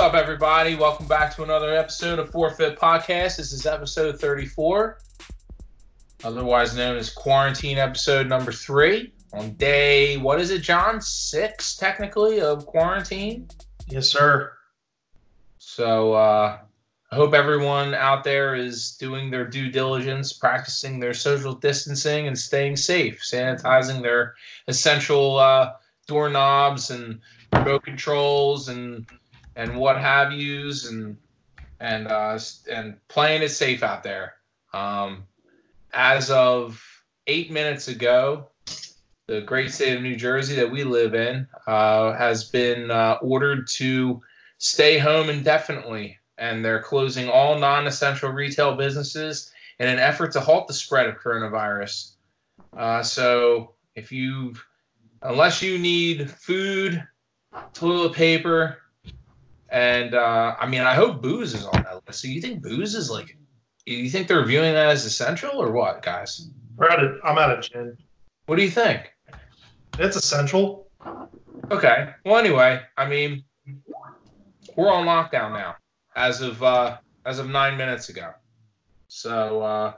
up, everybody? Welcome back to another episode of Forfeit Podcast. This is episode 34, otherwise known as quarantine episode number three. On day, what is it, John? Six, technically, of quarantine. Yes, sir. So, uh, I hope everyone out there is doing their due diligence, practicing their social distancing, and staying safe, sanitizing their essential uh, doorknobs and remote controls and and what have yous, and and uh, and playing it safe out there. Um, as of eight minutes ago, the great state of New Jersey that we live in uh, has been uh, ordered to stay home indefinitely and they're closing all non essential retail businesses in an effort to halt the spread of coronavirus. Uh, so, if you, unless you need food, toilet paper, and uh, I mean, I hope booze is on that list. So, you think booze is like, you think they're viewing that as essential or what, guys? We're I'm at a gin. What do you think? It's essential. Okay. Well, anyway, I mean, we're on lockdown now as of uh, as of nine minutes ago. So uh,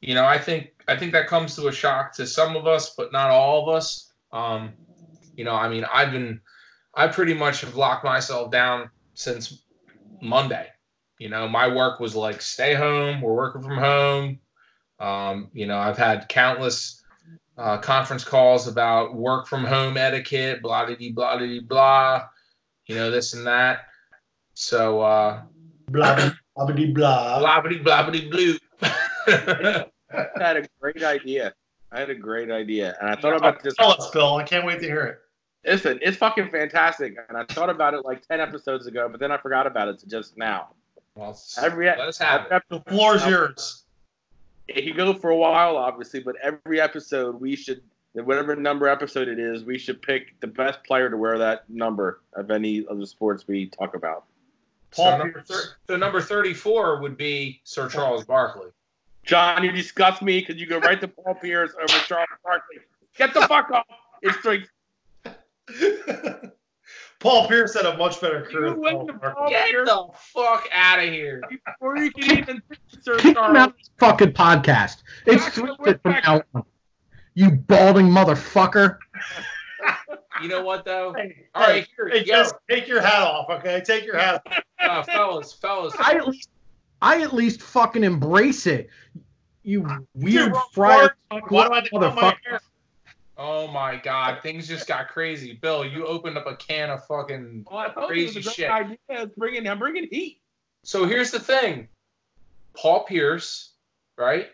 you know, I think I think that comes to a shock to some of us, but not all of us. Um, you know, I mean, I've been I pretty much have locked myself down since Monday. You know, my work was like stay home. We're working from home. Um, you know, I've had countless uh, conference calls about work from home etiquette, blah blah blah blah blah. You know, this and that. So uh blah blah blah blah blah blah blah blue. I had a great idea. I had a great idea, and I thought about this. Tell us, Bill. I can't wait to hear it. Listen, it's fucking fantastic, and I thought about it like ten episodes ago, but then I forgot about it to just now. Well, every let us have every it. The floor's yours. It can go for a while, obviously, but every episode we should, whatever number episode it is, we should pick the best player to wear that number of any of the sports we talk about. Paul so, number thir- so number 34 would be Sir Charles Barkley. John, you disgust me because you go right to Paul Pierce over Charles Barkley. Get the fuck off. It's three. Paul Pierce had a much better career. Get the fuck out of here. Before you can even Sir Charles. fucking podcast. It's three from now on. You balding motherfucker. You know what though? Hey, All right, here, hey, just take your hat off, okay? Take your hat off. Uh, fellas, fellas. I at least, I at least fucking embrace it. You weird friar motherfucker. Oh my god, things just got crazy. Bill, you opened up a can of fucking oh, crazy shit. Idea. It's bringing, I'm bringing heat. So here's the thing, Paul Pierce, right?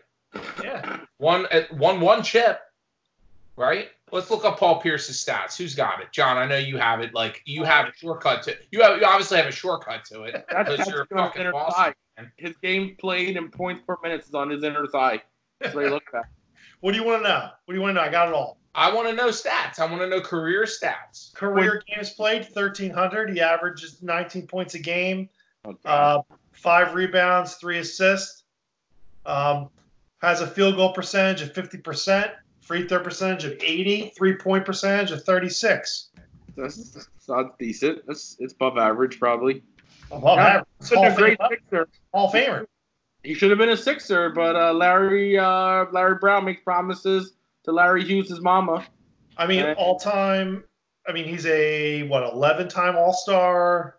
Yeah. One uh, at one one chip, right? Let's look up Paul Pierce's stats. Who's got it? John, I know you have it. Like you have a shortcut to you have you obviously have a shortcut to it because you're a fucking boss. His game played in points per minute is on his inner thigh. That's what he looked at. What do you want to know? What do you want to know? I got it all. I want to know stats. I want to know career stats. Career games played, 1,300. He averages 19 points a game, okay. uh, five rebounds, three assists. Um, has a field goal percentage of 50% free throw percentage of 80, three point percentage of 36. That's, that's not decent. That's it's above average probably. Above yeah, average. Such a great sixer. Hall of famer. He should have been a sixer, but uh, Larry uh, Larry Brown makes promises to Larry Hughes' mama. I mean, and, all time. I mean, he's a what 11 time All Star.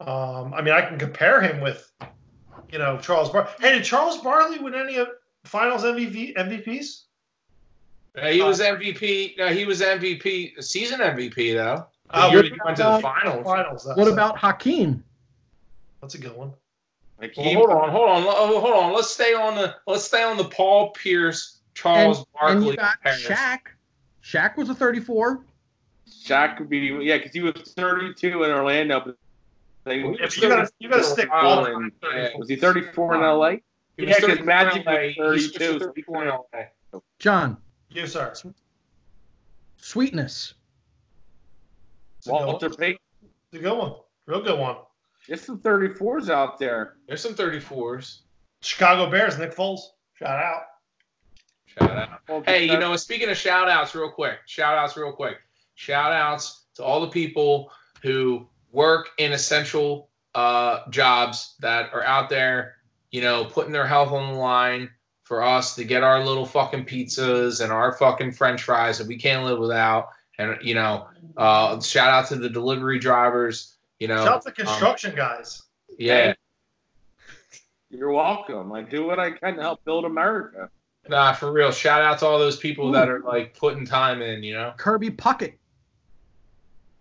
Um, I mean, I can compare him with, you know, Charles Bar. Hey, did Charles Barkley win any of Finals MVP MVPs? Uh, he was MVP. No, he was MVP, season MVP though. Uh, year went to the finals. finals what about Hakeem? That's a good one. Well, hold on, hold on, oh, hold on. Let's stay on the let's stay on the Paul Pierce, Charles and, Barkley. And you got Shaq. Shaq was a 34. Shaq could be yeah, because he was 32 in Orlando. But they, you gotta you gotta stick. In, yeah. Was he 34 in LA? He yeah, because Magic was 32. 34 in LA. John, Yes, sir. Sweetness. Walter Payton. It's a good one. Real good one. There's some 34s out there. There's some 34s. Chicago Bears, Nick Foles. Shout out. Shout out. Hey, you know, speaking of shout outs, real quick, shout outs, real quick. Shout outs to all the people who work in essential uh, jobs that are out there, you know, putting their health on the line for us to get our little fucking pizzas and our fucking French fries that we can't live without. And you know, uh, shout out to the delivery drivers. You know, shout out to construction um, guys. Yeah. You're welcome. I do what I can to help build America. Nah, for real. Shout out to all those people Ooh. that are like putting time in. You know, Kirby Puckett.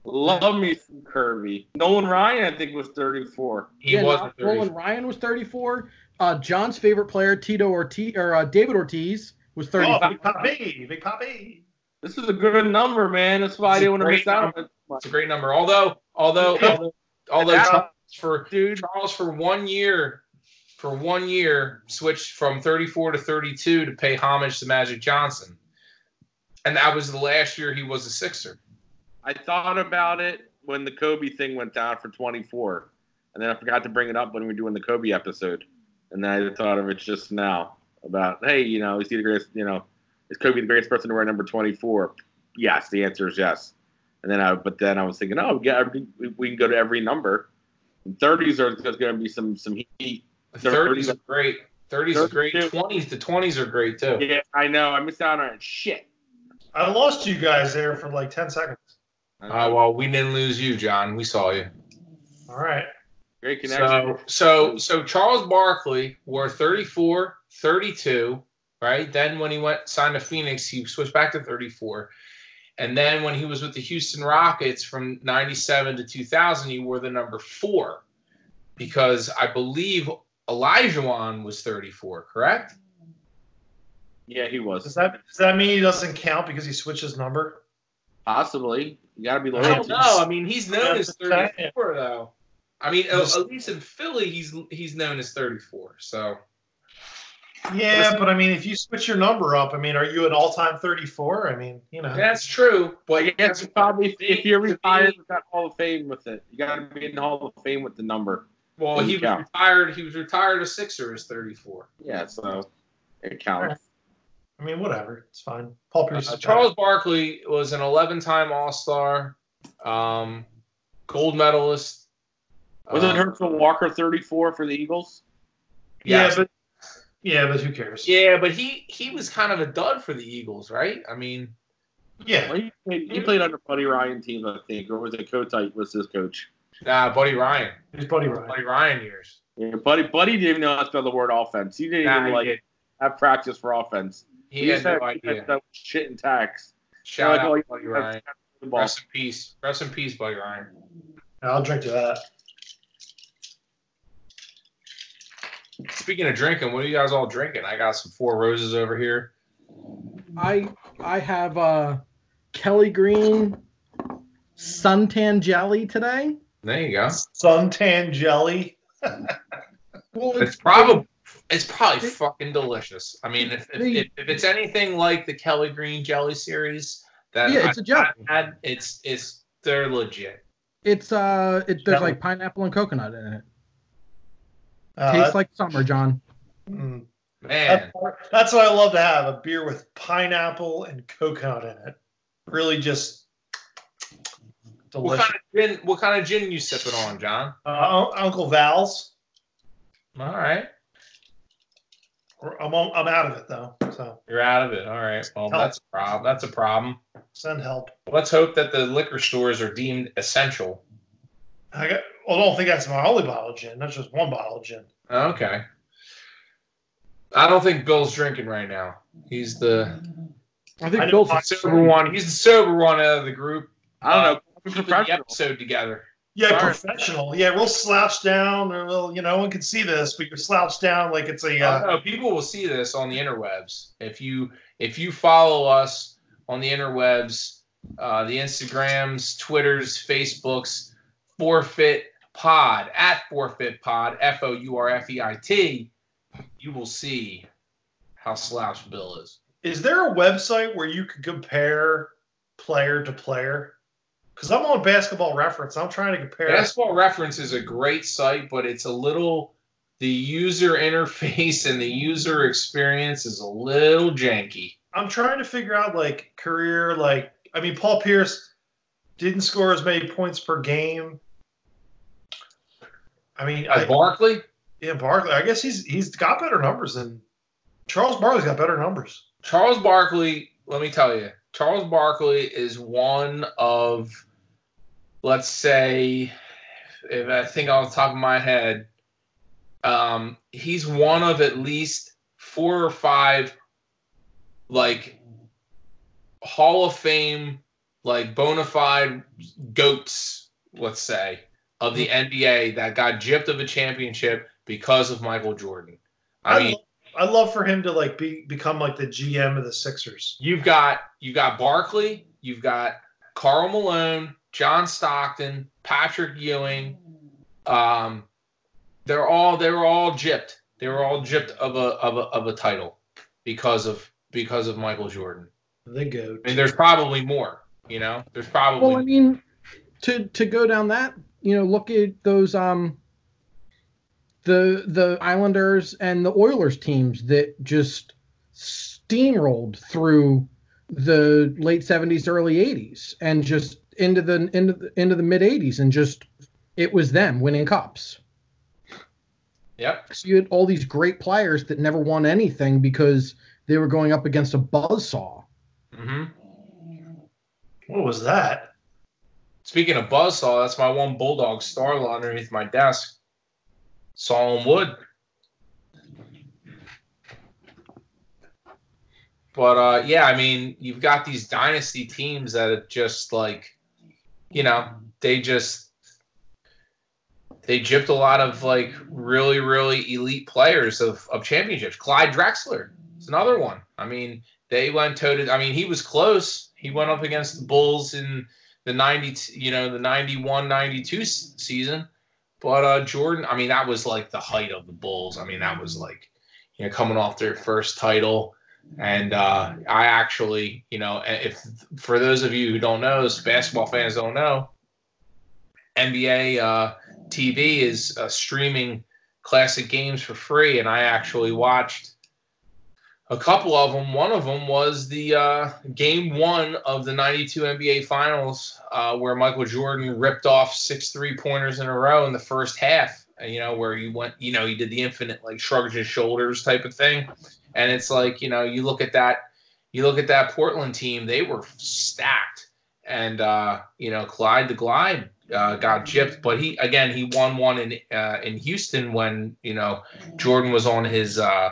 Love me some Kirby. Nolan Ryan, I think, was 34. He yeah, was. Nolan Ryan was 34. Uh, John's favorite player, Tito Ortiz or uh, David Ortiz, was 35. Oh, Big Papi, Big Papi. This is a good number, man. That's why I didn't want to miss out. It's a great number. Although, although, although, although Charles for dude, Charles for one year, for one year, switched from 34 to 32 to pay homage to Magic Johnson, and that was the last year he was a Sixer. I thought about it when the Kobe thing went down for 24, and then I forgot to bring it up when we were doing the Kobe episode, and then I thought of it just now about hey, you know, is he the greatest? You know, is Kobe the greatest person to wear number 24? Yes, the answer is yes. And then I, but then I was thinking, oh, yeah, we can go to every number. And 30s are there's going to be some some heat. 30s, are great. 30s are great. 20s, the 20s are great too. Yeah, I know. I missed out on it. Shit. I lost you guys there for like 10 seconds. Uh, well, we didn't lose you, John. We saw you. All right. Great connection. So, so, so Charles Barkley wore 34, 32, right? Then when he went signed to Phoenix, he switched back to 34. And then when he was with the Houston Rockets from 97 to 2000, he wore the number four because I believe Olajuwon was 34, correct? Yeah, he was. Does that does that mean he doesn't count because he switched his number? Possibly. You got to be loyal. I don't know. I mean, he's known as 34 though. I mean, at least in Philly, he's he's known as 34. So. Yeah, but I mean, if you switch your number up, I mean, are you an all-time 34? I mean, you know. That's true, but yes, probably if you're retired with that Hall of Fame with it, you got to be in the Hall of Fame with the number. Well, he was count. retired. He was retired a Sixer as 34. Yeah, so it counts. I mean, whatever. It's fine. Paul Pierce. Uh, Charles Barkley was an 11-time All-Star, um, gold medalist. Wasn't um, Herschel Walker 34 for the Eagles? Yeah, but yeah, but who cares? Yeah, but he he was kind of a dud for the Eagles, right? I mean, yeah, well, he, played, he played under Buddy Ryan teams, I think, or was it Kotite was his coach? Nah, Buddy Ryan. He's Buddy Ryan. Buddy Ryan years. Yeah, Buddy Buddy didn't even know how to spell the word offense. He didn't nah, even like did. have practice for offense. He, he had no idea. That shit in tax. Shout like, out oh, Buddy Ryan. Rest in peace. Rest in peace, Buddy Ryan. I'll drink to that. Speaking of drinking, what are you guys all drinking? I got some Four Roses over here. I I have uh Kelly Green suntan jelly today. There you go. Suntan jelly. well, it's probably it's probably fucking delicious. I mean, if, if, if, it's anything like the Kelly Green jelly series that yeah, it's I, a jelly. Had, it's it's they're legit. It's uh, it, there's jelly. like pineapple and coconut in it. Uh, Tastes like summer, John. Mm, Man, that's, that's what I love to have a beer with pineapple and coconut in it. Really, just delicious. What kind of gin? What kind of gin you sipping on, John? Uh, Uncle Val's. All right. I'm I'm out of it though. So you're out of it. All right. Well, help. that's a problem. That's a problem. Send help. Let's hope that the liquor stores are deemed essential. I got. Well, I don't think that's my only bottle of gin. That's just one bottle of gin. Okay. I don't think Bill's drinking right now. He's the. I think I Bill's the sober one. He's the sober one out of the group. I don't uh, know. Keeping the episode together. Yeah, Sorry. professional. Yeah, we'll slouch down, or we'll, you know, no one can see this, but you slouch down like it's a. Uh... Oh, no, people will see this on the interwebs. If you if you follow us on the interwebs, uh, the Instagrams, Twitters, Facebooks, forfeit pod at forfeit pod f o u r f e i t, you will see how slouched Bill is. Is there a website where you can compare player to player? Because I'm on Basketball Reference. I'm trying to compare. Basketball Reference is a great site, but it's a little the user interface and the user experience is a little janky. I'm trying to figure out like career, like I mean, Paul Pierce didn't score as many points per game I mean, Uh, Barkley. yeah, Barkley. I guess he's he's got better numbers than Charles Barkley's got better numbers. Charles Barkley, let me tell you, Charles Barkley is one of, let's say, if I think off the top of my head, um, he's one of at least four or five, like, Hall of Fame, like, bona fide goats, let's say, of the NBA that got gypped of a championship because of Michael Jordan. I I mean, I'd love for him to like be become like the GM of the Sixers. You've got you got Barkley, you've got Karl Malone, John Stockton, Patrick Ewing. Um, they're all they were all gypped. They were all gypped of a of a of a title because of because of Michael Jordan. The goat. I mean, there's probably more. You know, there's probably Well, I mean, to to go down that, you know, look at those um the the Islanders and the Oilers teams that just steamrolled through the late 70s early 80s and just into the into the, into the mid 80s and just it was them winning cups. yep. So you had all these great players that never won anything because they were going up against a buzzsaw. hmm What was that? Speaking of buzzsaw, that's my one bulldog starla underneath my desk. Saw 'em wood. But uh, yeah, I mean, you've got these dynasty teams that are just like, you know, they just they gypped a lot of like really, really elite players of, of championships. Clyde Drexler is another one. I mean, they went toe to. I mean, he was close. He went up against the Bulls in the 90, you know, the 91, 92 s- season. But uh, Jordan, I mean, that was like the height of the Bulls. I mean, that was like, you know, coming off their first title. And uh, I actually, you know, if for those of you who don't know, as basketball fans don't know, NBA uh, TV is uh, streaming classic games for free, and I actually watched a couple of them. One of them was the uh, game one of the 92 NBA Finals, uh, where Michael Jordan ripped off six three pointers in a row in the first half. You know, where he went, you know, he did the infinite, like, shrugged his shoulders type of thing. And it's like, you know, you look at that, you look at that Portland team, they were stacked. And, uh, you know, Clyde the Glide uh, got gypped, but he, again, he won one in, uh, in Houston when, you know, Jordan was on his, uh,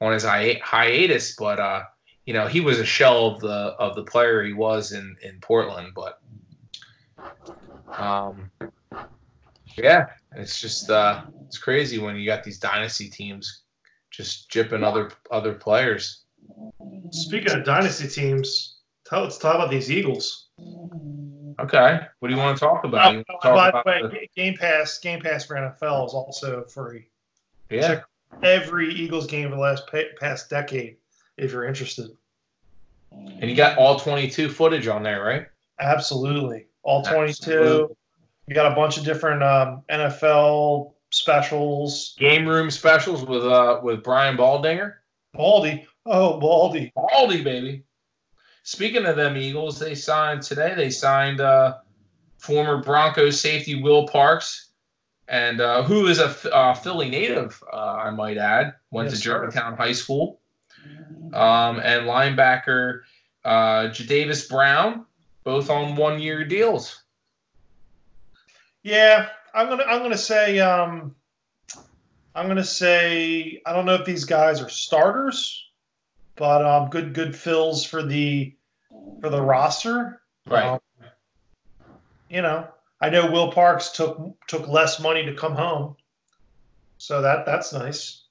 on his hi- hiatus, but uh, you know he was a shell of the of the player he was in in Portland. But um, yeah, it's just uh, it's crazy when you got these dynasty teams just jipping other other players. Speaking of dynasty teams, let's talk about these Eagles. Okay, what do you want to talk about? Oh, want by talk the way, the- Game Pass, Game Pass for NFL is also free. yeah, Every Eagles game for the last pa- past decade, if you're interested. and you got all 22 footage on there, right? Absolutely, all 22. Absolutely. You got a bunch of different um, NFL specials. Game room specials with uh with Brian Baldinger. Baldy, oh Baldy, Baldy, baby. Speaking of them Eagles, they signed today. They signed uh, former Broncos safety Will Parks, and uh, who is a uh, Philly native, uh, I might add. Went Yes, to. Germantown High School. Um, and linebacker uh, Jatavis Brown, both on one-year deals. Yeah, I'm gonna I'm gonna say um, I'm gonna say I don't know if these guys are starters, but um, good good fills for the for the roster. Um, you know, I know Will Parks took took less money to come home, so that that's nice.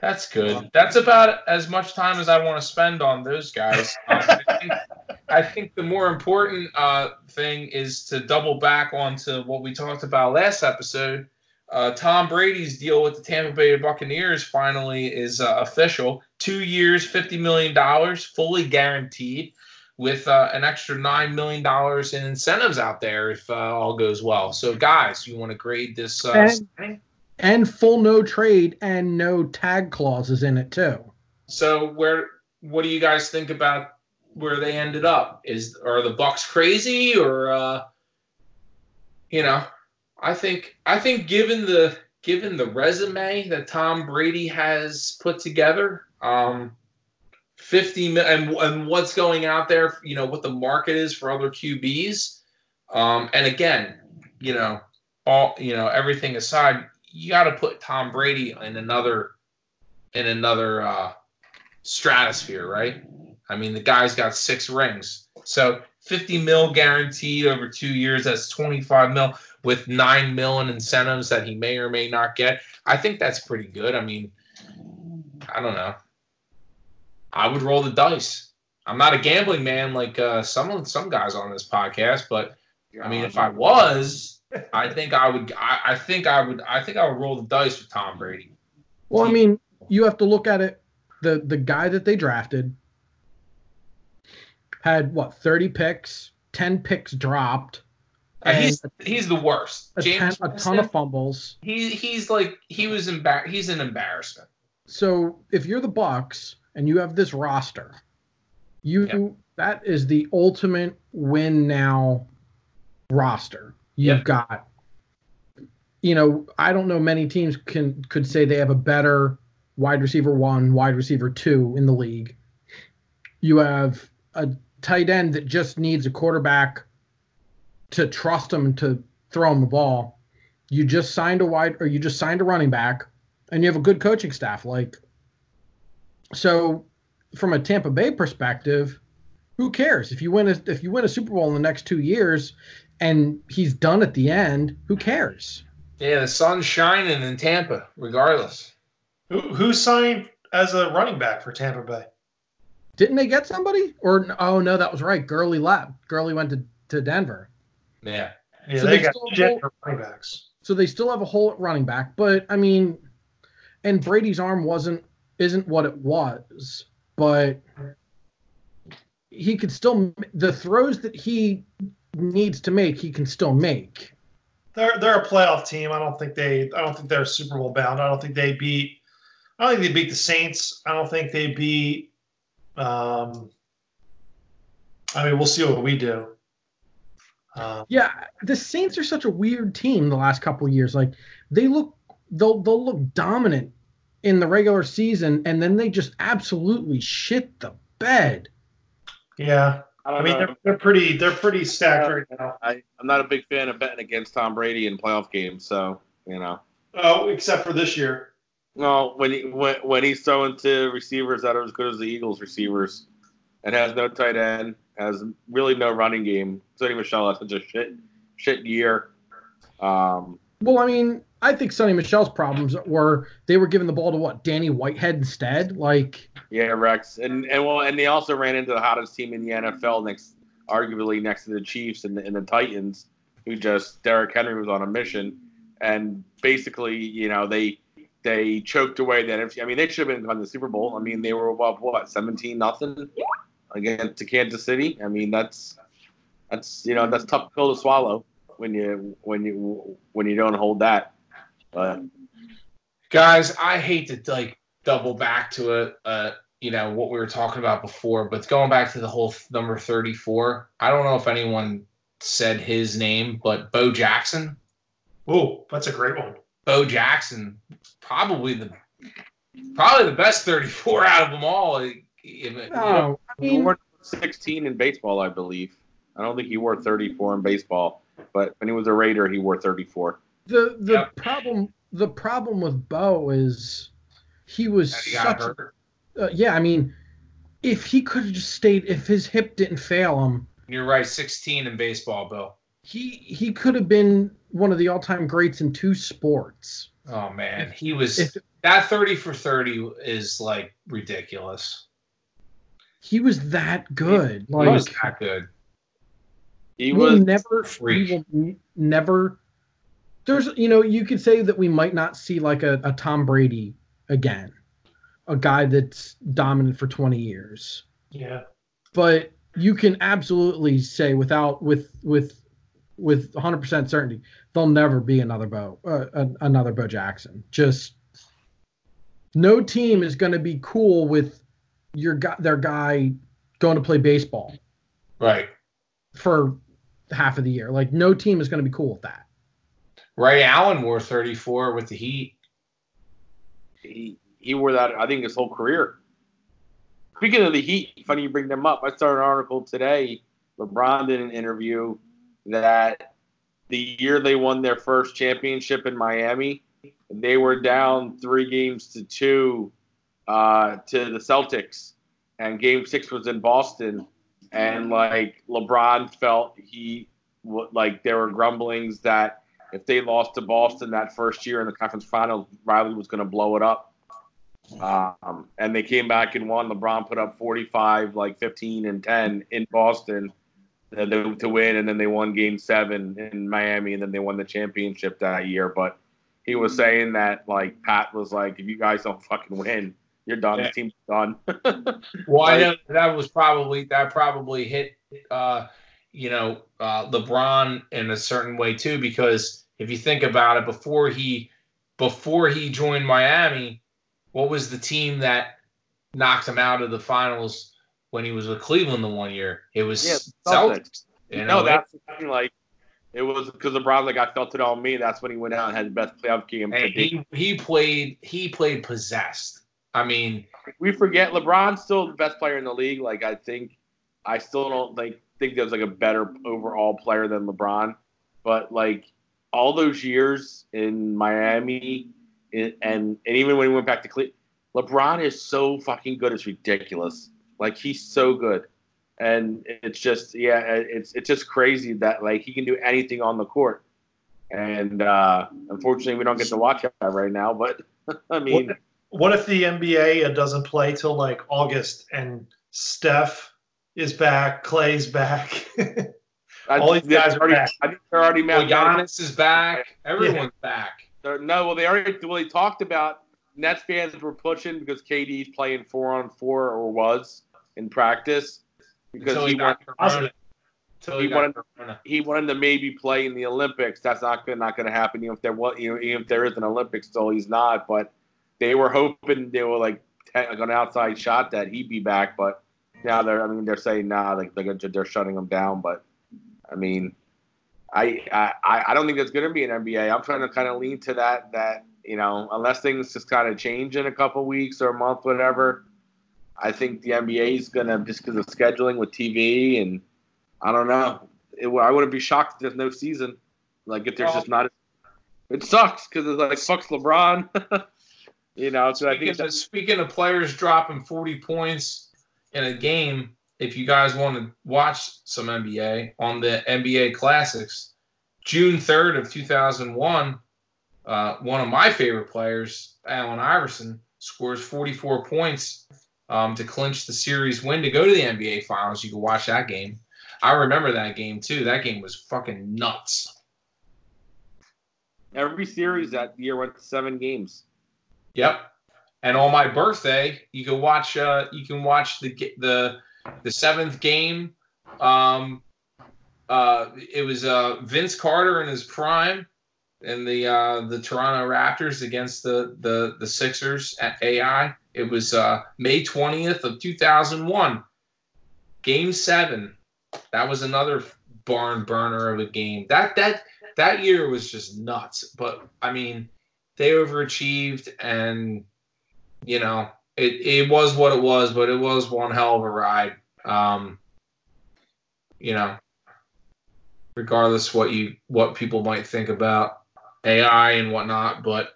That's good. That's about as much time as I want to spend on those guys. I, think, I think the more important uh, thing is to double back onto what we talked about last episode. Uh, Tom Brady's deal with the Tampa Bay Buccaneers finally is uh, official. Two years, $50 million, fully guaranteed, with uh, an extra $9 million in incentives out there if uh, all goes well. So, guys, you want to grade this uh, And- And full no trade and no tag clauses in it too. So where what do you guys think about where they ended up? Is are the Bucs crazy or uh you know, I think I think given the given the resume that Tom Brady has put together, um, 50 and, and what's going out there, you know, what the market is for other QBs. Um, and again, you know, all you know, everything aside, you got to put Tom Brady in another in another uh, stratosphere, right? I mean, the guy's got six rings, so 50 mil guaranteed over two years. That's 25 mil with nine mil in incentives that he may or may not get. I think that's pretty good. I mean, I don't know. I would roll the dice. I'm not a gambling man like uh, some some guys on this podcast, but I mean, if I was, I think I would. I, I think I would. I think I would roll the dice with Tom Brady. Well, I mean, you have to look at it. The the guy that they drafted had what 30 picks, 10 picks dropped, Uh, he's he's the worst. a, ton, James a ton of fumbles. he he's like he was embar- He's an embarrassment. So if you're the Bucs and you have this roster, you Yep. that is the ultimate win now roster. You've Yep. got you know, I don't know many teams can could say they have a better wide receiver one, wide receiver two in the league. You have a tight end that just needs a quarterback to trust him to throw him the ball. You just signed a wide or you just signed a running back and you have a good coaching staff like so from a Tampa Bay perspective, who cares if you win a if you win a Super Bowl in the next 2 years and he's done at the end, who cares? Yeah, the sun's shining in Tampa, regardless. Who, who signed as a running back for Tampa Bay? Didn't they get somebody? Or oh no, that was right. Gurley left. Gurley went to, to Denver. Yeah, Yeah, So they they got still shit hold- running backs. So they still have a hole at running back, but I mean, and Brady's arm wasn't isn't what it was, but he could still the throws that he needs to make, he can still make. They're they're a playoff team. I don't think they. I don't think they're Super Bowl bound. I don't think they beat. I don't think they beat the Saints. I don't think they beat. Um, I mean, we'll see what we do. Um, Yeah, the Saints are such a weird team the last couple of years. Like they look they'll they'll look dominant in the regular season and then they just absolutely shit the bed. yeah, I I don't mean know. they're, they're pretty they're pretty stacked right now. I, I'm not a big fan of betting against Tom Brady in playoff games, so you know. Oh, except for this year. No, when he when, when he's throwing to receivers that are as good as the Eagles receivers, and has no tight end, has really no running game. Sony Michel has such a shit shit year. Um, Well, I mean, I think Sony Michel's problems were they were giving the ball to what Danny Whitehead instead. Like, yeah, Rex, and and well, and they also ran into the hottest team in the NFL next, arguably next to the Chiefs and the, and the Titans, who just Derrick Henry was on a mission, and basically, you know, they they choked away that. NFC I mean, they should have been on the Super Bowl. I mean, they were up what seventeen nothing against to Kansas City. I mean, that's that's you know that's tough pill to swallow when you when you when you don't hold that. But guys, I hate to like double back to a, Uh, you know what we were talking about before, but going back to the whole th- number thirty-four. I don't know if anyone said his name, but Bo Jackson. Oh, that's a great one. Bo Jackson, probably the probably the best 34 out of them all. If- you know, oh, I he mean, wore 16 in baseball, I believe. I don't think he wore 34 in baseball, but when he was a Raider, he wore 34. the the Yep. problem the problem with Bo is he was he such. Uh, yeah, I mean, if he could have just stayed, if his hip didn't fail him, You're right, 16 in baseball, Bill. He he could have been one of the all time greats in two sports. Oh man, he was If that 30 for 30 is like ridiculous. he was that good, He like was that good. He was never freak. we will never there's you know you could say that we might not see like a, a tom brady again a guy that's dominant for 20 years Yeah. but you can absolutely say without with with with 100% certainty there'll never be another bo uh, another bo jackson just no team is going to be cool with your guy their guy going to play baseball Right. for half of the year like no team is going to be cool with that Ray Allen wore 34 with the Heat. He he wore that I think his whole career. Speaking of the Heat, funny you bring them up. I saw an article today. LeBron did an interview that the year they won their first championship in Miami, they were down three games to two uh, to the Celtics, and Game Six was in Boston, and like LeBron felt he like there were grumblings that if they lost to Boston that first year in the conference finals, Riley was going to blow it up. Um, and they came back and won. LeBron put up 45, like 15 and 10 in Boston to win, and then they won Game Seven in Miami, and then they won the championship that year. But he was saying that like Pat was like, if you guys don't fucking win, you're done. Yeah. The team's done. well, I know that was probably that probably hit, uh, you know, uh, LeBron in a certain way too, because if you think about it, before he before he joined Miami, what was the team that knocked him out of the finals when he was with Cleveland the one year? It was yeah, Celtics. You know, no, that's like it was because LeBron like I felt it on me. That's when he went out and had the best playoff game. And he he played he played possessed. I mean, we forget LeBron's still the best player in the league. Like I think, I still don't like think there's like a better overall player than LeBron. But like all those years in Miami, and and even when he went back to Cleveland, LeBron is so fucking good. It's ridiculous. Like he's so good, and it's just yeah, it's it's just crazy that like he can do anything on the court. And uh, unfortunately, we don't get to watch that right now. But I mean. What? what if the NBA doesn't play till like August and Steph is back, Clay's back? All these guys are already, back. I think they're already well, Giannis is back. Everyone's yeah. back. They're, no, well, they already well, they talked about Nets fans were pushing because KD's playing four on four or was in practice because he, he, wanted, he, he wanted he wanted to maybe play in the Olympics. That's not good, not going to happen. Even if there was, you know, even if there is an Olympics, still he's not. But they were hoping they were like, like an outside shot that he'd be back, but now they're I mean they're saying nah, like they're they're shutting him down. But I mean, I I I don't think that's going to be an NBA. I'm trying to kind of lean to that that you know unless things just kind of change in a couple weeks or a month, whatever. I think the NBA is going to just because of scheduling with TV and I don't know. It, I wouldn't be shocked if there's no season. Like if there's well, just not. It sucks because it's like fucks LeBron. You know, so speaking, I think of, speaking of players dropping 40 points in a game, if you guys want to watch some NBA on the NBA Classics, June 3rd of 2001, uh, one of my favorite players, Allen Iverson, scores 44 points um, to clinch the series win to go to the NBA Finals. You can watch that game. I remember that game too. That game was fucking nuts. Every series that year went to seven games. Yep. And on my birthday, you can watch. Uh, you can watch the the the seventh game. Um, uh, it was uh, Vince Carter in his prime, in the uh, the Toronto Raptors against the the the Sixers at AI. It was uh, May twentieth of two thousand one. Game seven. That was another barn burner of a game. That that that year was just nuts. But I mean they overachieved and you know it, it was what it was but it was one hell of a ride um, you know regardless what you what people might think about ai and whatnot but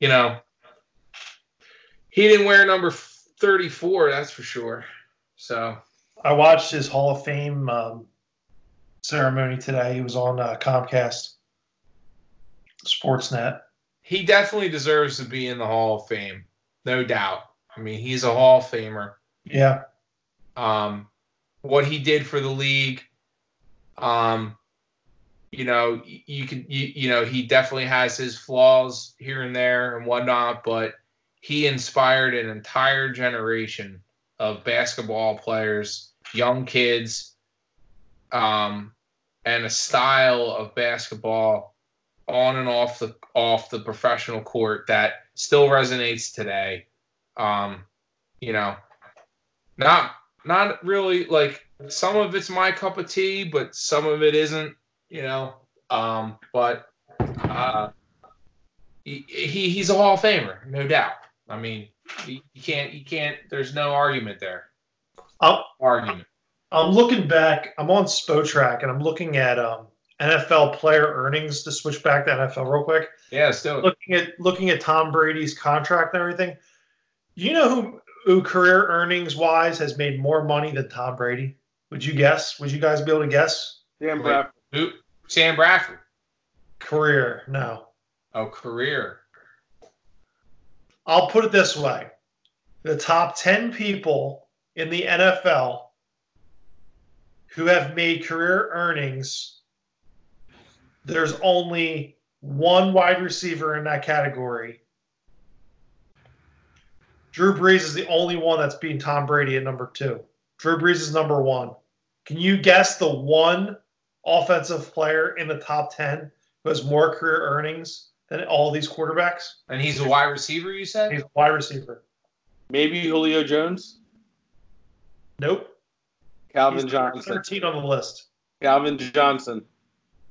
you know he didn't wear number 34 that's for sure so i watched his hall of fame um, ceremony today he was on uh, comcast sportsnet he definitely deserves to be in the Hall of Fame, no doubt. I mean, he's a Hall of Famer. Yeah. Um, what he did for the league, um, you know, you can, you, you know, he definitely has his flaws here and there and whatnot, but he inspired an entire generation of basketball players, young kids, um, and a style of basketball on and off the off the professional court that still resonates today. Um, you know, not not really like some of it's my cup of tea, but some of it isn't. You know, um, but Uh, he, he he's a Hall of Famer, no doubt. I mean, you, you can't you can't. There's no argument there. I'm, Argument. I'm looking back. I'm on Spotrac and I'm looking at um, NFL player earnings to switch back to NFL real quick. Yeah, still. Looking at looking at Tom Brady's contract and everything. You know who who career earnings wise has made more money than Tom Brady? Would you guess? Would you guys be able to guess? Dan Wait. Bradford. Who? Sam Bradford. Career, no. Oh, career. I'll put it this way: the top ten people in the NFL who have made career earnings. There's only one wide receiver in that category. Drew Brees is the only one that's beaten Tom Brady at number two. Drew Brees is number one. Can you guess the one offensive player in the top 10 who has more career earnings than all these quarterbacks? And he's a wide receiver, you said? He's a wide receiver. Maybe Julio Jones. Nope. Calvin He's Johnson. 13 on the list. Calvin Johnson.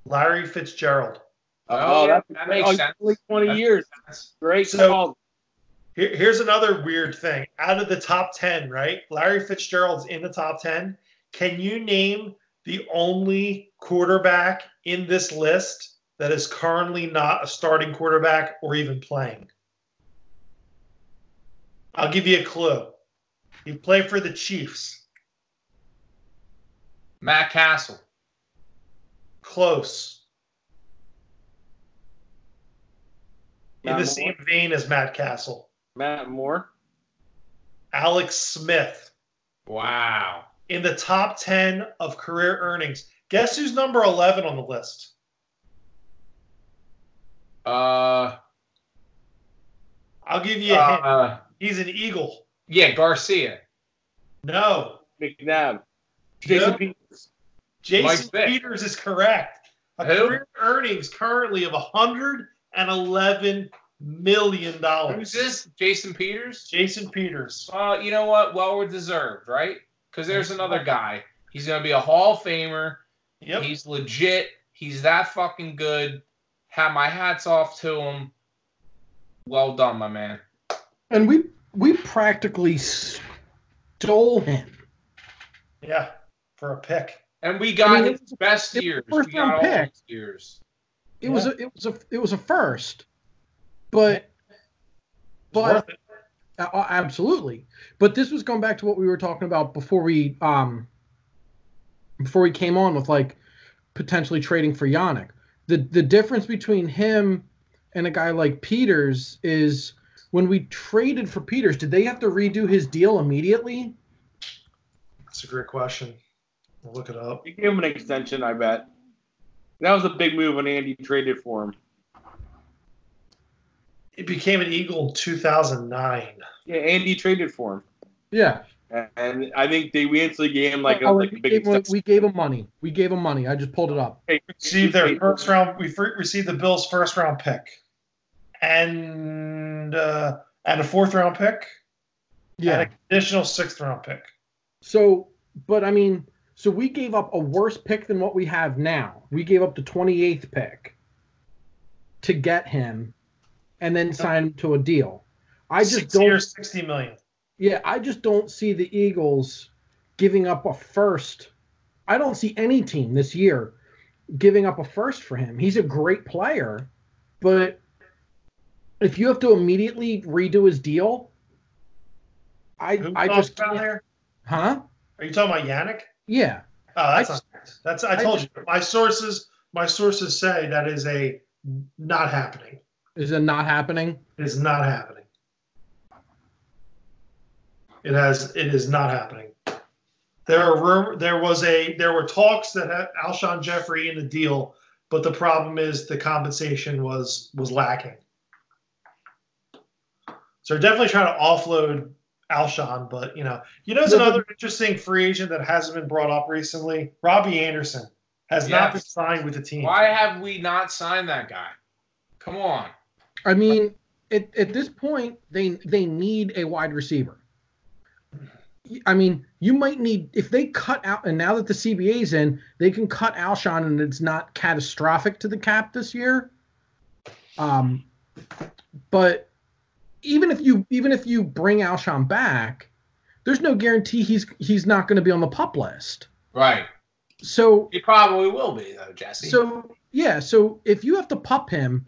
Larry Fitzgerald. Oh, oh that's that makes oh, sense. 20 That years. makes sense. Great So- call. Here, here's another weird thing. Out of the top 10, right? Larry Fitzgerald's in the top 10. Can you name the only quarterback in this list that is currently not a starting quarterback or even playing? I'll give you a clue. He played for the Chiefs. Matt Cassel. Close. In the Moore? same vein as Matt Cassel. Matt Moore. Alex Smith. Wow. In the top 10 of career earnings. Guess who's number 11 on the list? Uh, I'll give you a hint. uh, He's an Eagle. yeah, Garcia. No. McNabb. Jason No. Peters. Jason Mike Vick. Peters is correct. A Who? career earnings currently of $111 million. Who's this? Jason Peters? Jason Peters. Uh, you know what? Well we're deserved, right? Because there's another guy. He's gonna be a Hall of Famer. Yep. He's legit. He's that fucking good. Have my hats off to him. Well done, my man. And we we practically stole him. Yeah. For a pick. And we got I mean, it his best a years. first We got round all pick. his years. It was a it was a it was a first, but but worth it. Uh, absolutely. But this was going back to what we were talking about before we um before we came on with like potentially trading for Yannick. The the difference between him and a guy like Peters is when we traded for Peters, did they have to redo his deal immediately? That's a great question. I'll look it up. He gave him an extension, I bet. That was a big move when Andy traded for him. He became an Eagle in 2009. Yeah, Andy traded for him. Yeah. And I think they we instantly gave him like a, Oh, like a we, big gave him, we gave him money. We gave him money. I just pulled it up. received their first round. We received the Bills' first round pick, and uh, and a fourth round pick, Yeah. and an additional sixth round pick. So, but I mean, so we gave up a worse pick than what we have now. We gave up the 28th pick to get him and then sign him to a deal. I just Six don't years, sixty million. Yeah, I just don't see the Eagles giving up a first. I don't see any team this year giving up a first for him. He's a great player, but if you have to immediately redo his deal, I Who I just can't- There? huh? Are you talking about Yannick? Yeah. Oh, that's I not, that's. I told you. My sources. My sources say that is a not happening. Is it not happening? It is not happening. It has. It is not happening. There are rumor, There was a. There were talks that had Alshon Jeffery in the deal, but the problem is the compensation was was lacking. So they're definitely trying to offload Alshon, but you know, you know, there's another interesting free agent that hasn't been brought up recently. Robby Anderson has not been signed with the team. Why have we not signed that guy? Come on. I mean, at, at this point, they they need a wide receiver. I mean, you might need if they cut out, and now that the CBA's in, they can cut Alshon, and it's not catastrophic to the cap this year. Um, but even if you even if you bring Alshon back, there's no guarantee he's he's not going to be on the pup list. Right. So He probably will be though, Jesse. so yeah, so if you have to pup him,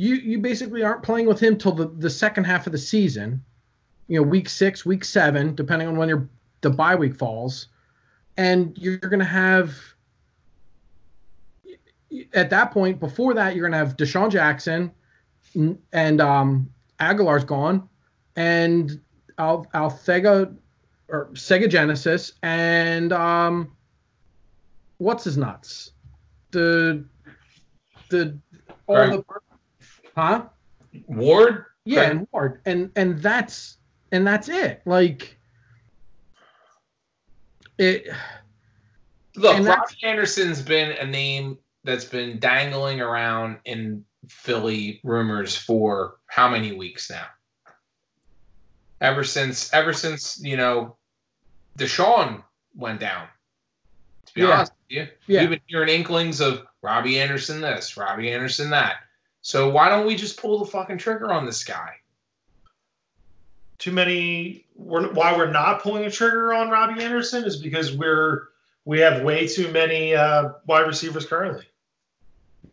you you basically aren't playing with him till the, the second half of the season. You know, week six, week seven, depending on when your the bye week falls, and you're gonna have at that point before that you're gonna have DeSean Jackson and um, Agholor's gone, and Al Althega or Sega Genesis and um, what's his nuts? The the all the huh? Ward. Yeah, and Ward, and and that's and that's it. Like it. Look, that's- Robby Anderson's been a name that's been dangling around in Philly rumors for how many weeks now? Ever since, ever since you know, DeSean went down. To be Yeah. honest with you, Yeah. we've been hearing inklings of Robby Anderson this, Robby Anderson that. So why don't we just pull the fucking trigger on this guy? Too many. We're, why we're not pulling a trigger on Robby Anderson is because we're we have way too many uh, wide receivers currently.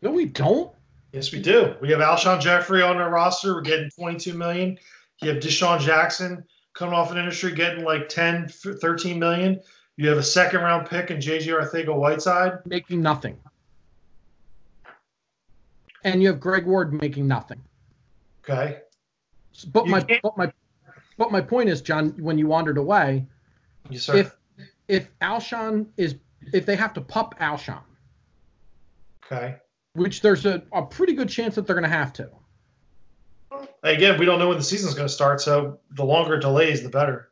No, we don't. Yes, we do. We have Alshon Jeffery on our roster. We're getting 22 million. You have DeSean Jackson coming off an industry getting like 10, 13 million. You have a second round pick in JJ Arcega Whiteside. Making nothing. And you have Greg Ward making nothing. Okay. But You my can't- but my but my point is, John, when you wandered away, Yes, sir. if if Alshon is if they have to pup Alshon, okay. which there's a, a pretty good chance that they're going to have to. Again, we don't know when the season's going to start, so the longer it delays, the better.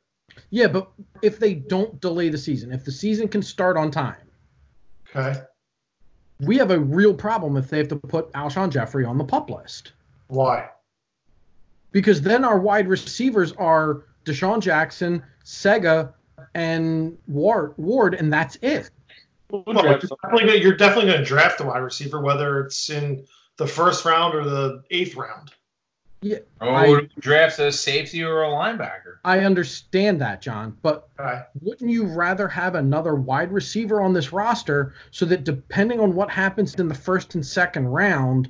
Yeah, but if they don't delay the season, if the season can start on time, Okay. We have a real problem if they have to put Alshon Jeffery on the pup list. Why? Because then our wide receivers are DeSean Jackson, Sega, and Ward, Ward and that's it. Well, you're definitely gonna- you're definitely going to draft a wide receiver, whether it's in the first round or the eighth round. Or oh, I- would draft a safety or a linebacker? I understand that, John, but Okay. wouldn't you rather have another wide receiver on this roster so that depending on what happens in the first and second round,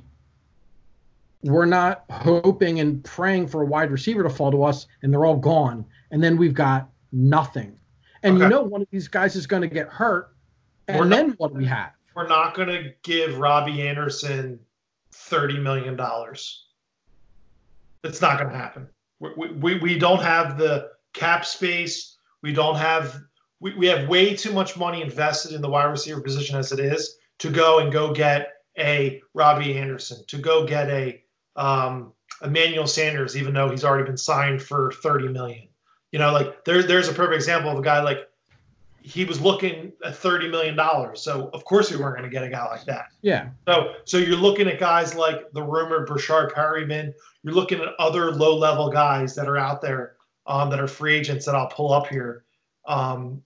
we're not hoping and praying for a wide receiver to fall to us and they're all gone. And then we've got nothing. And you know one of these guys is going to get hurt. And We're not- then what do we have? We're not going to give Robby Anderson thirty million dollars. It's not going to happen. We, we, we don't have the cap space. We don't have. We, we have way too much money invested in the wide receiver position as it is to go and go get a Robby Anderson, to go get a um, Emmanuel Sanders, even though he's already been signed for thirty million. You know, like there, there's a perfect example of a guy like he was looking at thirty million dollars. So of course we weren't going to get a guy like that. Yeah. So so you're looking at guys like the rumored Breshad Perriman. You're looking at other low level guys that are out there um, that are free agents that I'll pull up here um,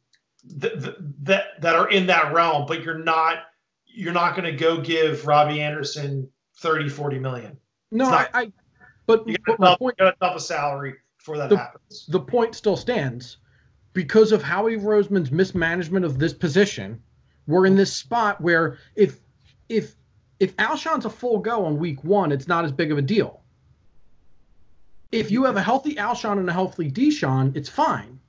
th- th- that that are in that realm. But you're not you're not going to go give Robby Anderson 30, 40 million. No, It's I, I but, You got to up a salary before that The- happens. the point still stands because of Howie Roseman's mismanagement of this position. We're in this spot where if if if Alshon's a full go on week one, it's not as big of a deal. If you have a healthy Alshon and a healthy DeSean, it's fine.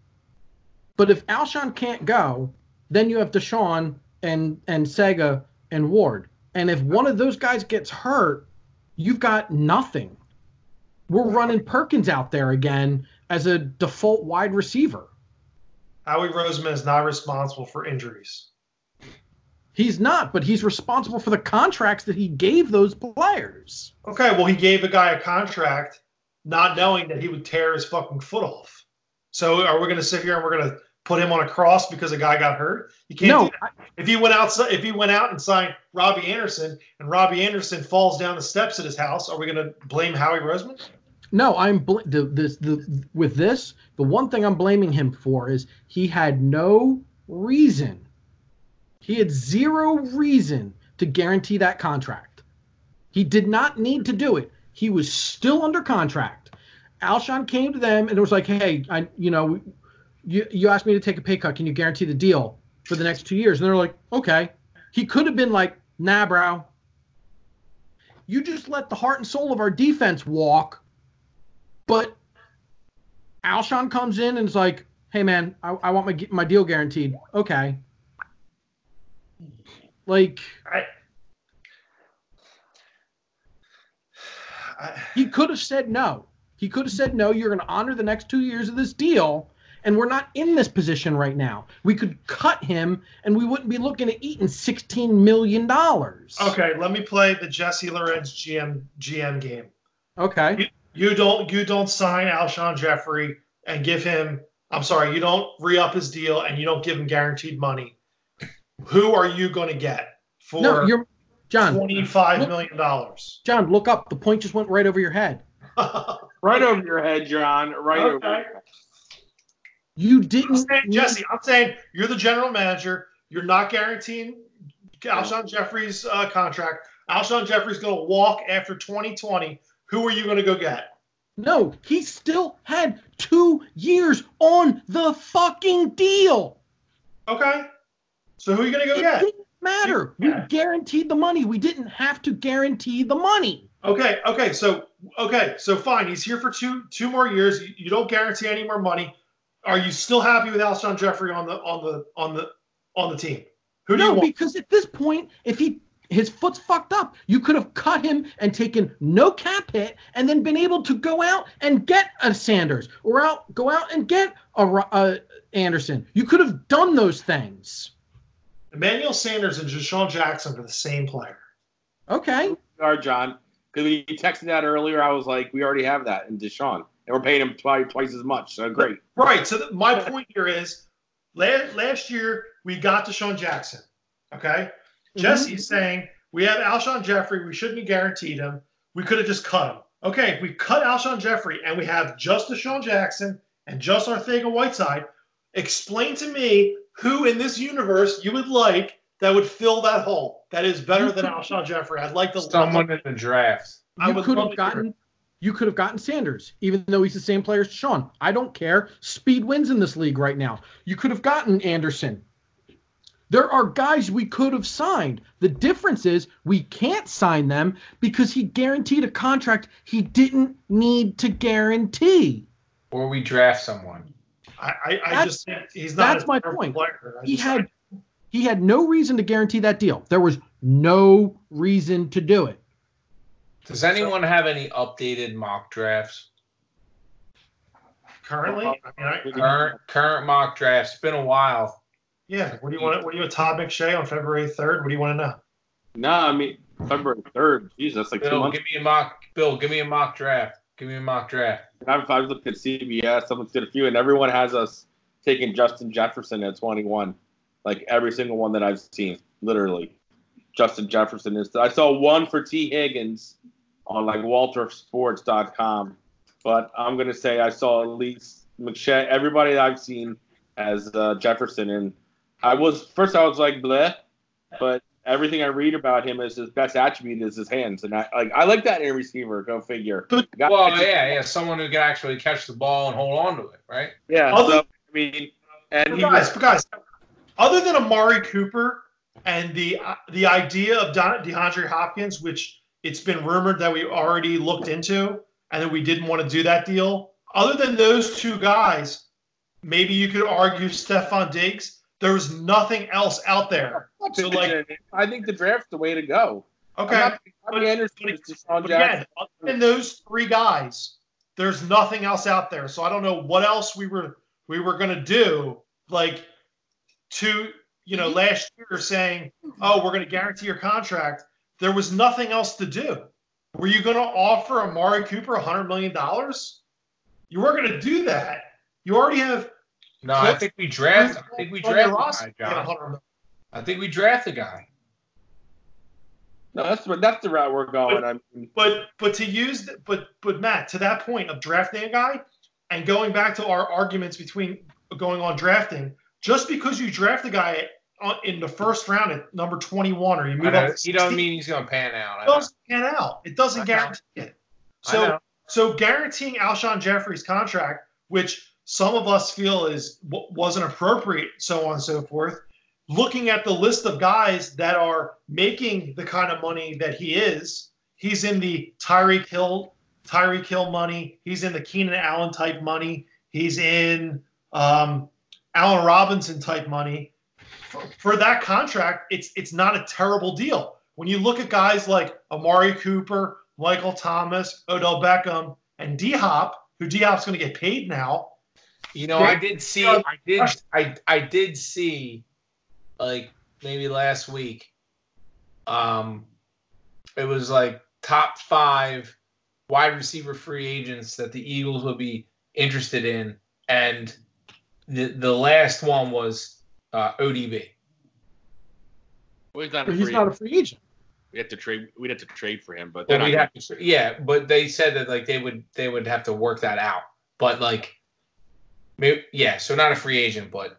But if Alshon can't go, then you have DeSean and and Sega and Ward. And if one of those guys gets hurt, you've got nothing. We're running Perkins out there again as a default wide receiver. Howie Roseman is not responsible for injuries. He's not, but he's responsible for the contracts that he gave those players. Okay, well, he gave a guy a contract not knowing that he would tear his fucking foot off. So are we going to sit here and we're going to put him on a cross because a guy got hurt? You can't do No, that. If he went out, if he went out and signed Robby Anderson, and Robby Anderson falls down the steps at his house, are we going to blame Howie Roseman? No, I'm bl- the, this the with this. The one thing I'm blaming him for is he had no reason. He had zero reason to guarantee that contract. He did not need to do it. He was still under contract. Alshon came to them and it was like, hey, I, you know, you, you asked me to take a pay cut. Can you guarantee the deal for the next two years? And they're like, okay. He could have been like, nah, bro. You just let the heart and soul of our defense walk. But Alshon comes in and is like, hey, man, I, I want my, my deal guaranteed. Okay. Like, I, I, he could have said no. He could have said no. You're going to honor the next two years of this deal, and we're not in this position right now. We could cut him, and we wouldn't be looking at eating sixteen million dollars. okay, let me play the Jesse Lorenz GM GM game. Okay. You don't you don't sign Alshon Jeffery and give him. I'm sorry, you don't re up his deal and you don't give him guaranteed money. Who are you going to get for No, you're John. twenty five million dollars? John, look up. The point just went right over your head. Right over your head, John. Right over. Okay. Your head. You I'm didn't. saying, Jesse, I'm saying you're the general manager. You're not guaranteeing Alshon Jeffery's uh, contract. Alshon Jeffery's going to walk after 2020. Who are you going to go get? No, he still had two years on the fucking deal. Okay. So who are you going to go get? It get? didn't matter. We Yeah. guaranteed the money. We didn't have to guarantee the money. Okay. Okay. So okay. So fine. He's here for two two more years. You, you don't guarantee any more money. Are you still happy with Alshon Jeffery on the on the on the on the team? Who do you No, want? because at this point, if he his foot's fucked up, you could have cut him and taken no cap hit, and then been able to go out and get a Sanders or out go out and get a, a uh, Anderson. You could have done those things. Emmanuel Sanders and DeSean Jackson are the same player. Okay. You are, John. Because when you texted that earlier, I was like, we already have that in DeSean. And we're paying him twice, twice as much. So great. Right. So th- my point here is, last, last year we got DeSean Jackson. Okay. Jesse's mm-hmm. saying we have Alshon Jeffery. We shouldn't have guaranteed him. We could have just cut him. Okay. We cut Alshon Jeffery and we have just DeSean Jackson and just Arcega Whiteside. Explain to me who in this universe you would like that would fill that hole. That is better than Alshon Jeffery. I'd like to. Someone in the draft. I You would could have to hear gotten you could have gotten Sanders, even though he's the same player as Sean. I don't care. Speed wins in this league right now. You could have gotten Anderson. There are guys we could have signed. The difference is we can't sign them because he guaranteed a contract he didn't need to guarantee. Or we draft someone. I, I, I just he's not. that's a my terrible point. player. I He just- had he had no reason to guarantee that deal. There was no reason to do it. Does anyone have any updated mock drafts? currently. I mean, I, Current current mock drafts. It's been a while. Yeah. What do you want? What do you want? Todd McShay on February third. What do you want to know? No, I mean, February 3rd. Jesus, that's like two Bill, months. give me a mock. Bill, give me a mock draft. Give me a mock draft. I've, I've looked at CBS, I've looked at a few, and everyone has us taking Justin Jefferson at 21. Like every single one that I've seen, literally. Justin Jefferson is. I saw one for T. Higgins on like WalterSports.com, but I'm gonna say I saw at least McShay. Everybody that I've seen as uh, Jefferson, and I was first I was like bleh, but everything I read about him is his best attribute is his hands, and I like I like that in a receiver. Go figure. But- Guy- Well, yeah, yeah. Someone who can actually catch the ball and hold on to it, right? Yeah. Other- so I mean, and he guys, was, guys, other than Amari Cooper and the uh, the idea of Don, DeAndre Hopkins, which it's been rumored that we already looked into and that we didn't want to do that deal. Other than those two guys, maybe you could argue Stefon Diggs. There was nothing else out there. So, like- I think the draft's the way to go. Okay. I'm not, But- Anderson is DeSean But again, other than those three guys, there's nothing else out there. So I don't know what else we were we were gonna do. Like to you know last year saying, oh, we're gonna guarantee your contract. There was nothing else to do. Were you gonna offer Amari Cooper a hundred million dollars? You weren't gonna do that. You already have. No, I think we draft. I think we draft your the guy, John. I think we draft the guy. No, that's the- that's the route we're going. I mean, But but to use th- but but Matt to that point of drafting a guy and going back to our arguments between going on drafting, just because you draft a guy uh, in the first round at number 21 or you move I up know, to you don't mean he's going to pan out. It doesn't pan out. It doesn't guarantee it. So so guaranteeing Alshon Jeffery's contract, which some of us feel is wasn't appropriate, so on and so forth. Looking at the list of guys that are making the kind of money that he is, he's in the Tyreek Hill, Tyreek Hill money. He's in the Keenan Allen type money. He's in um, Allen Robinson type money. For, for that contract, it's it's not a terrible deal. When you look at guys like Amari Cooper, Michael Thomas, Odell Beckham, and D Hop, who D Hop's going to get paid now. You know, I did see, I did, I, I did see, like maybe last week. Um, it was like top five wide receiver free agents that the Eagles would be interested in, and the the last one was uh, ODB. Well, he's not a But he's free. not a free agent. we have to trade. We'd have to trade for him, but Well, they're we'd not. have to, yeah, but they said that like they would they would have to work that out. But like, maybe, yeah, so not a free agent, but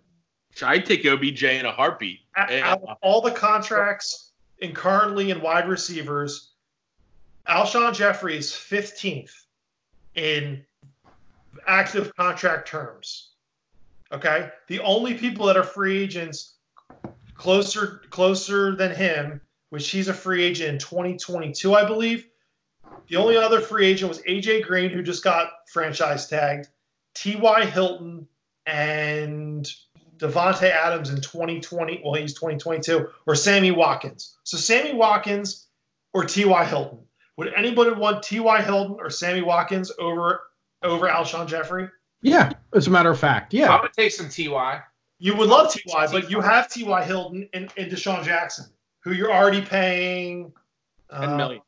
I'd take OBJ in a heartbeat. Out of all the contracts in currently in wide receivers, Alshon Jeffery is 15th in active contract terms. Okay, the only people that are free agents closer closer than him, which he's a free agent in 2022, I believe. The only other free agent was AJ Green, who just got franchise tagged, T.Y. Hilton, and Davante Adams in 2020. Well, he's 2022, or Sammy Watkins. So Sammy Watkins or T.Y. Hilton. Would anybody want T.Y. Hilton or Sammy Watkins over over Alshon Jeffery? Yeah, as a matter of fact. Yeah. I would take some Ty. You would love T.Y., but you have T.Y. Hilton and, and DeSean Jackson, who you're already paying. Ten uh, million.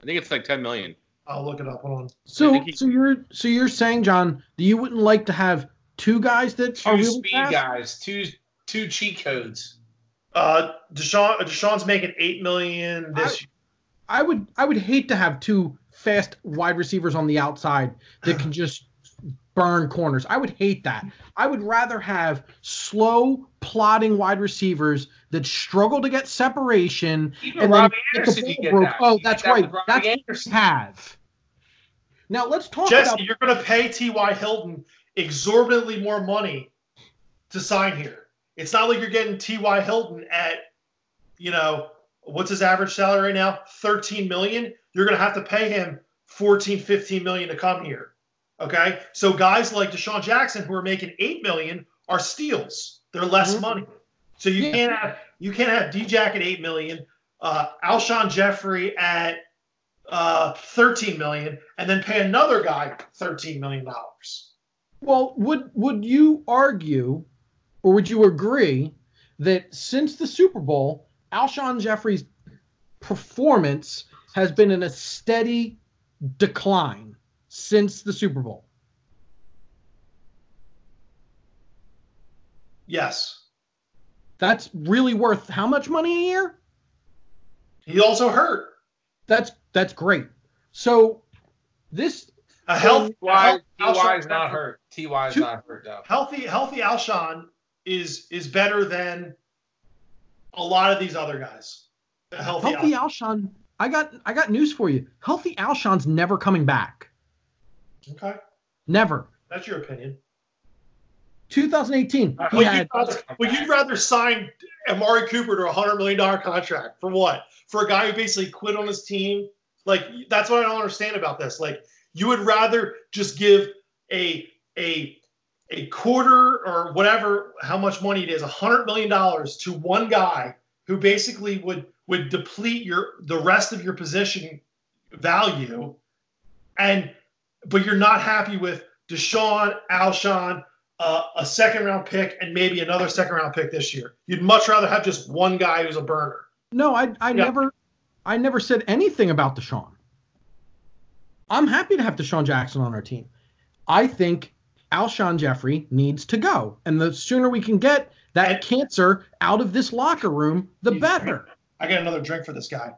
I think it's like ten million. I'll look it up. Hold on. So he- so you're so you're saying, John, that you wouldn't like to have two guys that are Two really speed fast? guys, two two cheat codes. Uh, DeSean DeSean's making eight million this. I would I would hate to have two fast wide receivers on the outside that can just burn corners. I would hate that. I would rather have slow plodding wide receivers that struggle to get separation Even and then Robby get Anderson, the ball broke. that. Oh, that's that right. Robby That's what we Anderson. have. Now let's talk Jesse, about you're going to pay T.Y. Hilton exorbitantly more money to sign here. It's not like you're getting T.Y. Hilton at, you know, what's his average salary right now? 13 million. You're going to have to pay him 14, 15 million to come here. Okay. So guys like DeSean Jackson who are making 8 million are steals. They're less Mhm. money. So you Yeah. can't have you can't have D-Jack at 8 million, uh, Alshon Jeffery at uh, 13 million and then pay another guy 13 million dollars. Well, would would you argue, or would you agree that since the Super Bowl, Alshon Jeffery's performance has been in a steady decline since the Super Bowl? Yes. That's really worth how much money a year? He also hurt. That's that's great. So this A healthy, a Ty, Ty is not Jeffery- hurt. Ty is Two- not hurt though. Healthy, healthy Alshon is is better than a lot of these other guys. A healthy, healthy Alshon. Alshon, I got I got news for you. Healthy Alshon's never coming back. Okay, Never. that's your opinion. 2018, he Would you, rather, would you rather sign Amari Cooper to a hundred million dollar contract for what? For a guy who basically quit on his team? Like that's what I don't understand about this. Like you would rather just give a a a quarter or whatever how much money it is, a hundred million dollars to one guy who basically would would deplete your the rest of your position value, and but you're not happy with DeSean, Alshon, uh, a second round pick, and maybe another second round pick this year. You'd much rather have just one guy who's a burner. No, I I Yeah. never I never said anything about DeSean. I'm happy to have DeSean Jackson on our team. I think Alshon Jeffery needs to go. And the sooner we can get that And- cancer out of this locker room, the better. I get another drink for this guy.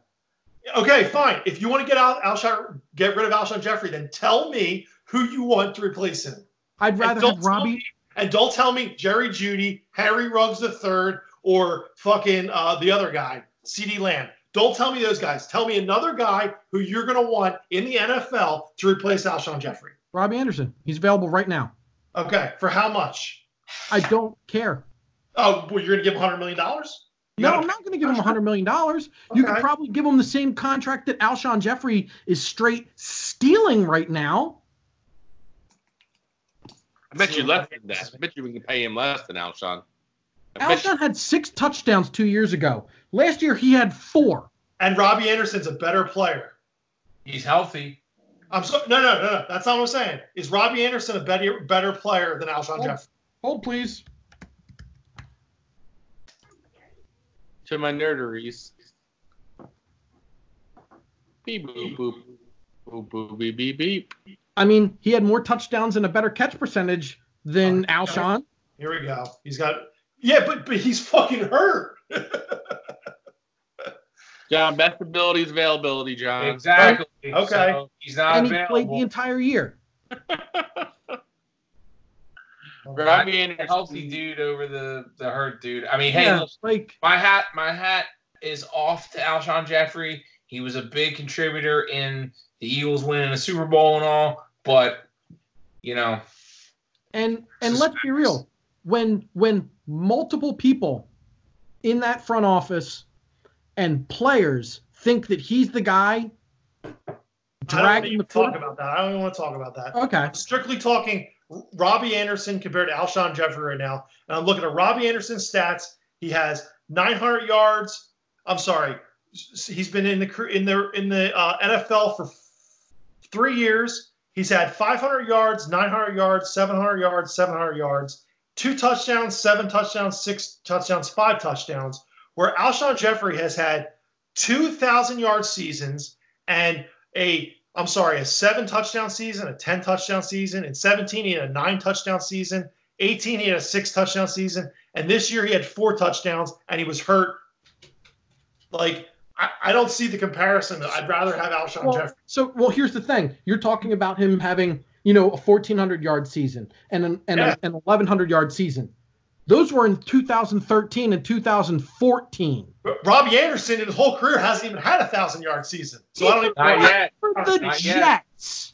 Okay, fine. If you want to get out Alshon, get rid of Alshon Jeffery, then tell me who you want to replace him. I'd rather have Robby. me- and don't tell me Jerry Jeudy, Harry Ruggs III, or fucking uh, the other guy, CeeDee Lamb. Don't tell me those guys. Tell me another guy who you're going to want in the NFL to replace Alshon Jeffery. Robby Anderson. He's available right now. Okay. For how much? I don't care. Oh, well, you're going to give him $100 million? No, I'm not going to give him $100 million. You could probably give him the same contract that Alshon Jeffery is straight stealing right now. I bet you less than that. I bet you we can pay him less than Alshon. I bet you- Alshon had six touchdowns two years ago. Last year, he had four. And Robby Anderson's a better player. He's healthy. I'm so no, no, no, no. That's not what I'm saying. Is Robby Anderson a better better player than Alshon Oh. Jeffery? Hold, please. to my nerderies. Beep boop boop. Boop boop beep beep beep. I mean, he had more touchdowns and a better catch percentage than Oh, Alshon. Here we go. He's got yeah, but but he's fucking hurt. John, best ability is availability, John. Exactly. Okay. So he's not And he played the entire year. Robby a Anderson. healthy dude over the the hurt dude. I mean, hey, yeah, look, like my hat my hat is off to Alshon Jeffery. He was a big contributor in the Eagles winning a Super Bowl and all, but you know, and and let's be real. When when multiple people in that front office and players think that he's the guy I don't dragging the talk about that. I don't even want to talk about that. Okay. I'm strictly talking Robby Anderson compared to Alshon Jeffery right now. And I'm looking at Robby Anderson's stats. He has 900 yards. I'm sorry. He's been in the in the in the uh, NFL for three years. He's had 500 yards, 900 yards, 700 yards, 700 yards, two touchdowns, seven touchdowns, six touchdowns, five touchdowns. Where Alshon Jeffery has had 2,000 yard seasons and a I'm sorry, a seven touchdown season, a 10 touchdown season. In 17, he had a nine touchdown season. 18, he had a six touchdown season. And this year, he had four touchdowns and he was hurt. Like, I, I don't see the comparison. I'd rather have Alshon Well, Jeffery. so well, here's the thing. You're talking about him having, you know, a 1400 yard season and an and Yeah. a, an 1100 yard season. Those were in 2013 and 2014. But Robby Anderson, in his whole career, hasn't even had a thousand yard season. So I don't even not yet. For the Not yet.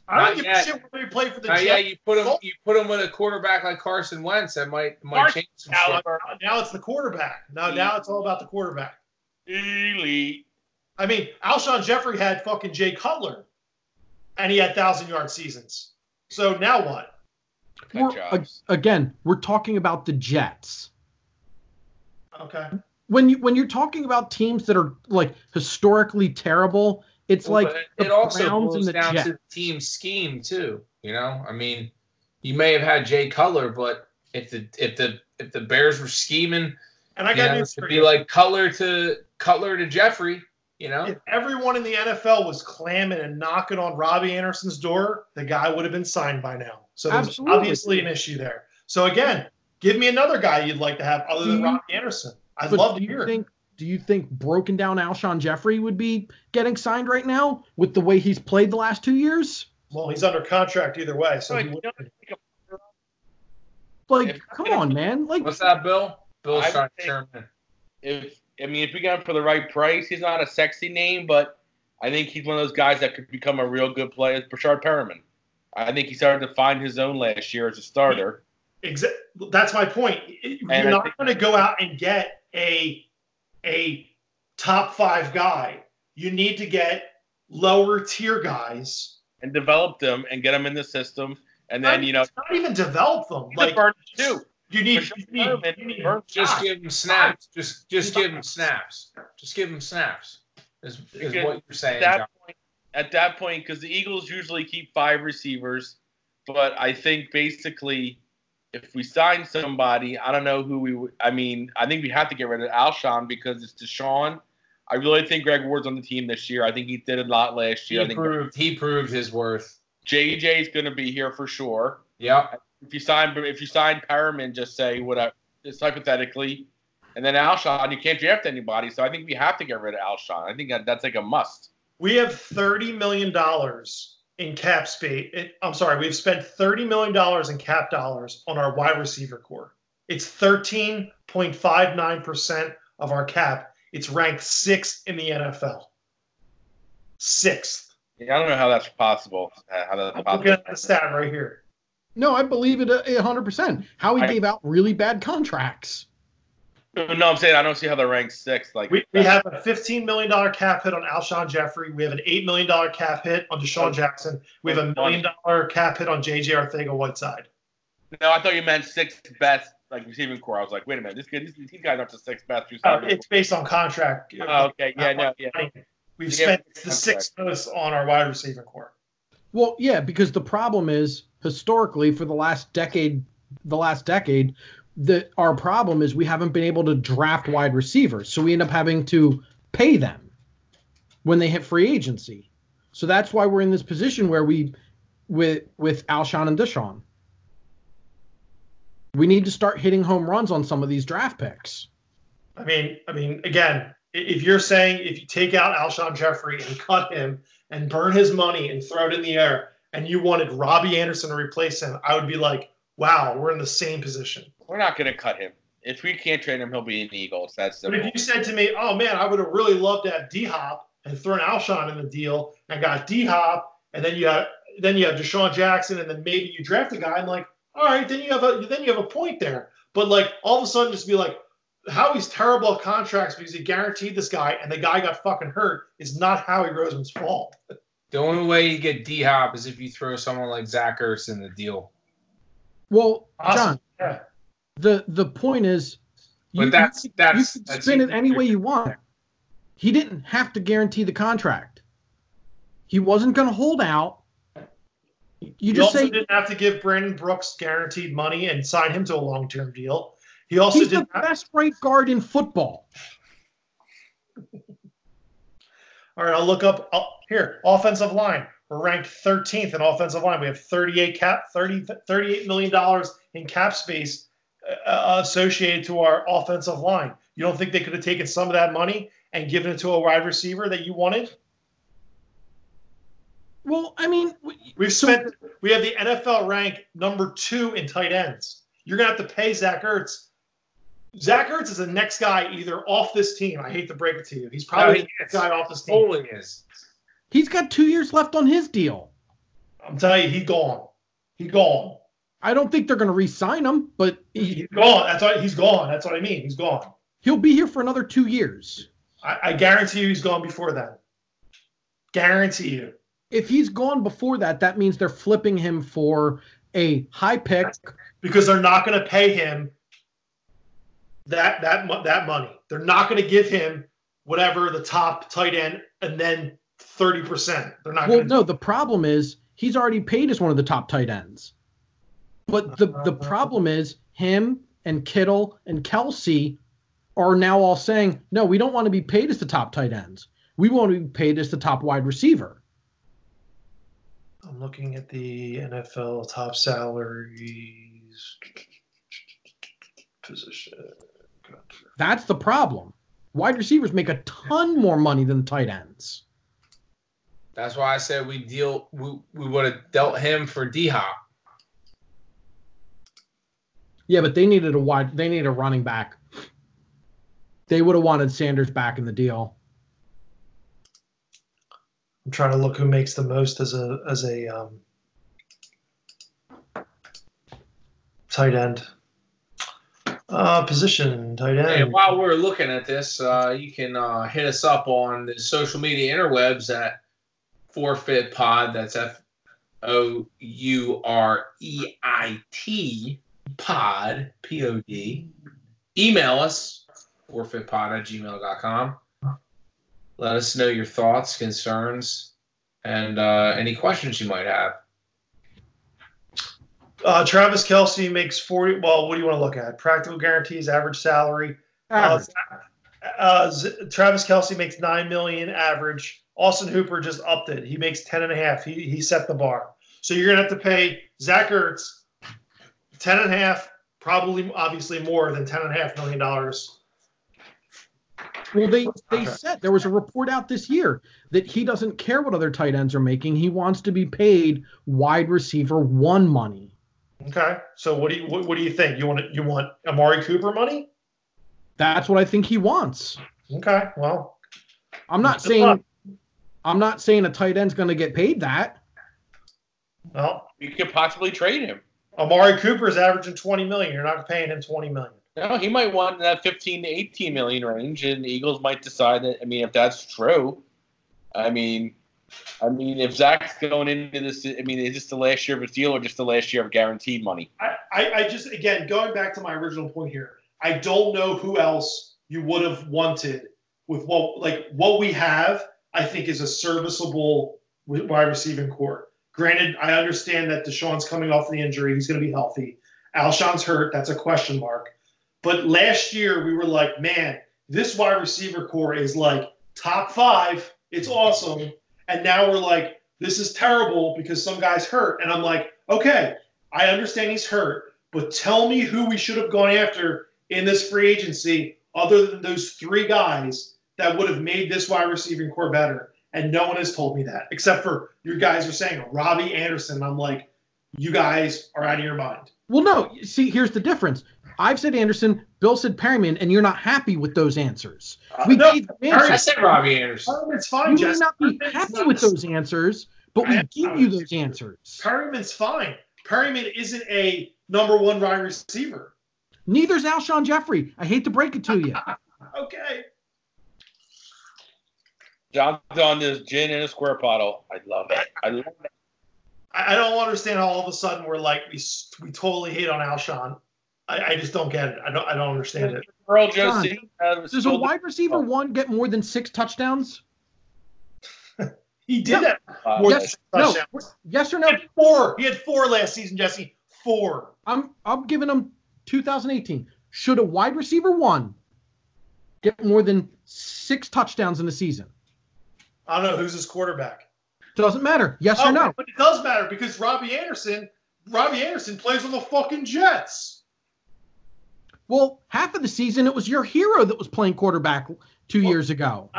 I don't Not give yet. a shit whether he played for the Now, Jets. yeah, you put him you put him with a quarterback like Carson Wentz, that might might Carson- change some now, shit. now it's the quarterback. Now, now it's all about the quarterback. Elite. I mean, Alshon Jeffery had fucking Jay Cutler, and he had thousand yard seasons. So now what? Cut We're, jobs. a- again, we're talking about the Jets. Okay. When you when you're talking about teams that are like historically terrible, it's Well, like but the it also Browns boils and the down Jets. to the team scheme too. You know, I mean, you may have had Jay Cutler, but if the if the if the Bears were scheming, And I got know, news to for be you. like Cutler to Cutler to Jeffery, you know, if everyone in the NFL was clamming and knocking on Robby Anderson's door, the guy would have been signed by now. So there's Absolutely. obviously an issue there. So again, give me another guy you'd like to have other Do than you- Robby Anderson. I'd But love to you hear think do you think broken down Alshon Jeffery would be getting signed right now with the way he's played the last two years? Well, he's under contract either way, so Like, he would, know, Like, If- come on, man. Like what's that, Bill? Bill's I trying to turn in. if I mean if we got him for the right price, he's not a sexy name, but I think he's one of those guys that could become a real good player. Breshad Perriman. I think he started to find his own last year as a starter. exa- that's my point. You're And not think- going to go out and get a a top five guy. You need to get lower tier guys. and develop them and get them in the system. And then, you know, not even develop them. like Like too. You need, Breshad you need, you need Just Ah, give him snaps. Just just give him Snaps. snaps. Just give him snaps. Is, is Because what you're saying, at John. that point, at that point, because the Eagles usually keep five receivers, but I think basically, if we sign somebody, I don't know who we would. I mean, I think we have to get rid of Alshon because it's DeSean. I really think Greg Ward's on the team this year. I think he did a lot last year. I He think proved he proved his worth. JJ is going to be here for sure. Yep. If you sign, if you sign Perriman, just say whatever, just hypothetically, and then Alshon, you can't draft anybody. So I think we have to get rid of Alshon. I think that, that's like a must. We have thirty million dollars in cap space. Eh, I'm sorry, we've spent thirty million dollars in cap dollars on our wide receiver core. It's 13.59% of our cap. It's ranked sixth in the NFL. Sixth. Yeah, I don't know how that's possible. How that's I'm possible. looking at the stat right here. No, I believe it a hundred percent. Howie I- gave out really bad contracts. No, I'm saying I don't see how they're ranked sixth. Like We, we have a $15 million cap hit on Alshon Jeffery. We have an $8 million cap hit on DeSean Jackson. We have a million dollar cap hit on JJ Arcega Whiteside. No, I thought you meant sixth best like receiving core. I was like, wait a minute, this kid, these, these guys aren't the sixth best Uh, it's based on contract. oh, okay, yeah, no, yeah. We've Yeah, spent the sixth most on our wide receiver core. Well, yeah, because the problem is historically for the last decade, the last decade, that our problem is we haven't been able to draft wide receivers, so we end up having to pay them when they hit free agency. So that's why we're in this position where we, with with Alshon and DeSean, we need to start hitting home runs on some of these draft picks. I mean, I mean, again, if you're saying if you take out Alshon Jeffery and cut him and burn his money and throw it in the air, and you wanted Robby Anderson to replace him, I would be like, wow, we're in the same position. We're not gonna cut him. If we can't trade him, he'll be an Eagles. That's But if you said to me, oh man, I would have really loved to have D Hop and thrown Alshon in the deal and got D Hop, and then you have then you have DeSean Jackson, and then maybe you draft a guy, I'm like, all right, then you have a then you have a point there. But like all of a sudden, just be like, Howie's terrible at contracts because he guaranteed this guy, and the guy got fucking hurt is not Howie Roseman's fault. The only way you get D Hop is if you throw someone like Zach Ertz in the deal. Well, Awesome. John, Yeah. the the point is, But that's you, that's you can that's spin it any way you want. He didn't have to guarantee the contract. He wasn't going to hold out. You He just also say didn't have to give Brandon Brooks guaranteed money and sign him to a long term deal. He also he's the didn't have, best right guard in football. All right, I'll look up oh, here. Offensive line. We're ranked 13th in offensive line. We have 38 cap, 30, 38 million dollars in cap space uh, associated to our offensive line. You don't think they could have taken some of that money and given it to a wide receiver that you wanted? Well, I mean, We've spent. We have the NFL rank number two in tight ends. You're gonna have to pay Zach Ertz. Zach Ertz is the next guy either off this team. I hate to break it to you. He's probably No, he the next guy off this team. Bowling is. he's got two years left on his deal. I'm telling you, he's gone. He's gone. I don't think they're going to re-sign him, but he, He's gone. That's what he's gone. That's what I mean. He's gone. he'll be here for another two years. I, I guarantee you, he's gone before that. Guarantee you. If he's gone before that, that means they're flipping him for a high pick. because they're not going to pay him that that that money. They're not going to give him whatever the top tight end and then thirty percent. They're not Well, going to. no, the problem is he's already paid as one of the top tight ends. But the the problem is him and Kittle and Kelce are now all saying, no, we don't want to be paid as the top tight ends. We want to be paid as the top wide receiver. I'm looking at the NFL top salaries position. That's the problem. Wide receivers make a ton more money than tight ends. That's why I said we deal we, we would have dealt him for D Hop. Yeah, but they needed a wide they needed a running back. They would have wanted Sanders back in the deal. I'm trying to look who makes the most as a as a um, tight end. Uh, position tight end. And while we're looking at this, uh, you can uh, hit us up on the social media interwebs at Forfeit Pod. That's F O U R E I T Pod, P O D. Email us, forfeitpod at gmail.com. Let us know your thoughts, concerns, and uh, any questions you might have. Uh, Travis Kelce makes 40. Well, what do you want to look at? Practical guarantees, average salary. Uh, uh, Travis Kelce makes nine million average. Austin Hooper just upped it. He makes ten and a half. He he set the bar. So you're gonna have to pay Zach Ertz ten and a half, probably obviously more than ten and a half million dollars. Well, they they Okay. said there was a report out this year that he doesn't care what other tight ends are making. He wants to be paid wide receiver one money. Okay. So what do you what, what do you think? You want you want Amari Cooper money? That's what I think he wants. Okay. Well, I'm not saying luck. I'm not saying a tight end's going to get paid that. well, You could possibly trade him. Amari Cooper is averaging 20 million. You're not paying him 20 million. No, he might want that 15 to 18 million range, and the Eagles might decide that. I mean, if that's true, I mean, I mean, if Zach's going into this, I mean, is this the last year of his deal or just the last year of guaranteed money? I, I, I just again going back to my original point here. I don't know who else you would have wanted with what like what we have. I think is a serviceable wide receiving core. Granted, I understand that DeSean's coming off the injury; he's going to be healthy. Alshon's hurt; that's a question mark. But last year we were like, man, this wide receiver core is like top five. It's awesome. And now we're like, this is terrible because some guy's hurt. And I'm like, okay, I understand he's hurt, but tell me who we should have gone after in this free agency other than those three guys that would have made this wide receiving core better. And no one has told me that, except for you guys are saying Robby Anderson. I'm like, you guys are out of your mind. Well, no. See, here's the difference. I've said Anderson, Bill said Perriman, and you're not happy with those answers. Uh, we no, gave them I answers. said Robby Anderson. Perriman's You fine, may not be Perriman's happy not- with those answers, but we give you those answers. Perriman's fine. Perriman isn't a number one wide receiver. Neither's Alshon Jeffery. I hate to break it to you. Okay. John's on this gin in a square bottle. I love it. I love it. I, I don't understand how all of a sudden we're like we we totally hate on Alshon. I, I just don't get it. I don't I don't understand it. Earl John, Josie. Uh, Does a wide receiver one get more than six touchdowns? He did No. that more yes, than no. Yes or He no? had four. He had four last season, Jesse. Four. I'm I'm giving him 2018. Should a wide receiver one get more than six touchdowns in a season? I don't know who's his quarterback. Doesn't matter. Yes Oh, or no? But it does matter because Robby Anderson, Robby Anderson plays on the fucking Jets. Well, half of the season it was your hero that was playing quarterback two Well, years ago.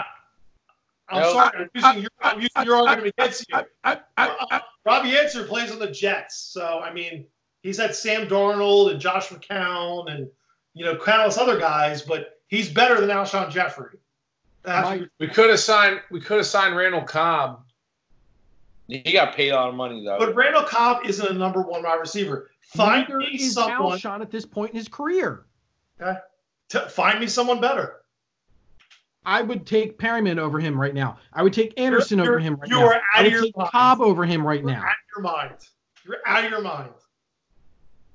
I'm No, sorry, I'm using your, I'm using your argument against you. I, I, I, Robby Anderson plays on the Jets, so I mean, he's had Sam Darnold and Josh McCown and you know countless other guys, but he's better than Alshon Jeffery. Mike, We could have signed. We could have signed Randall Cobb. He got paid a lot of money though. but Randall Cobb isn't a number one wide receiver. Find neither me is someone. Alshon at this point in his career. T- find me someone better. I would take Perriman over him right now. I would take Anderson You're- over him right you now. are I out would of your take mind. Cobb over him right You're now. out of your mind. You're out of your mind.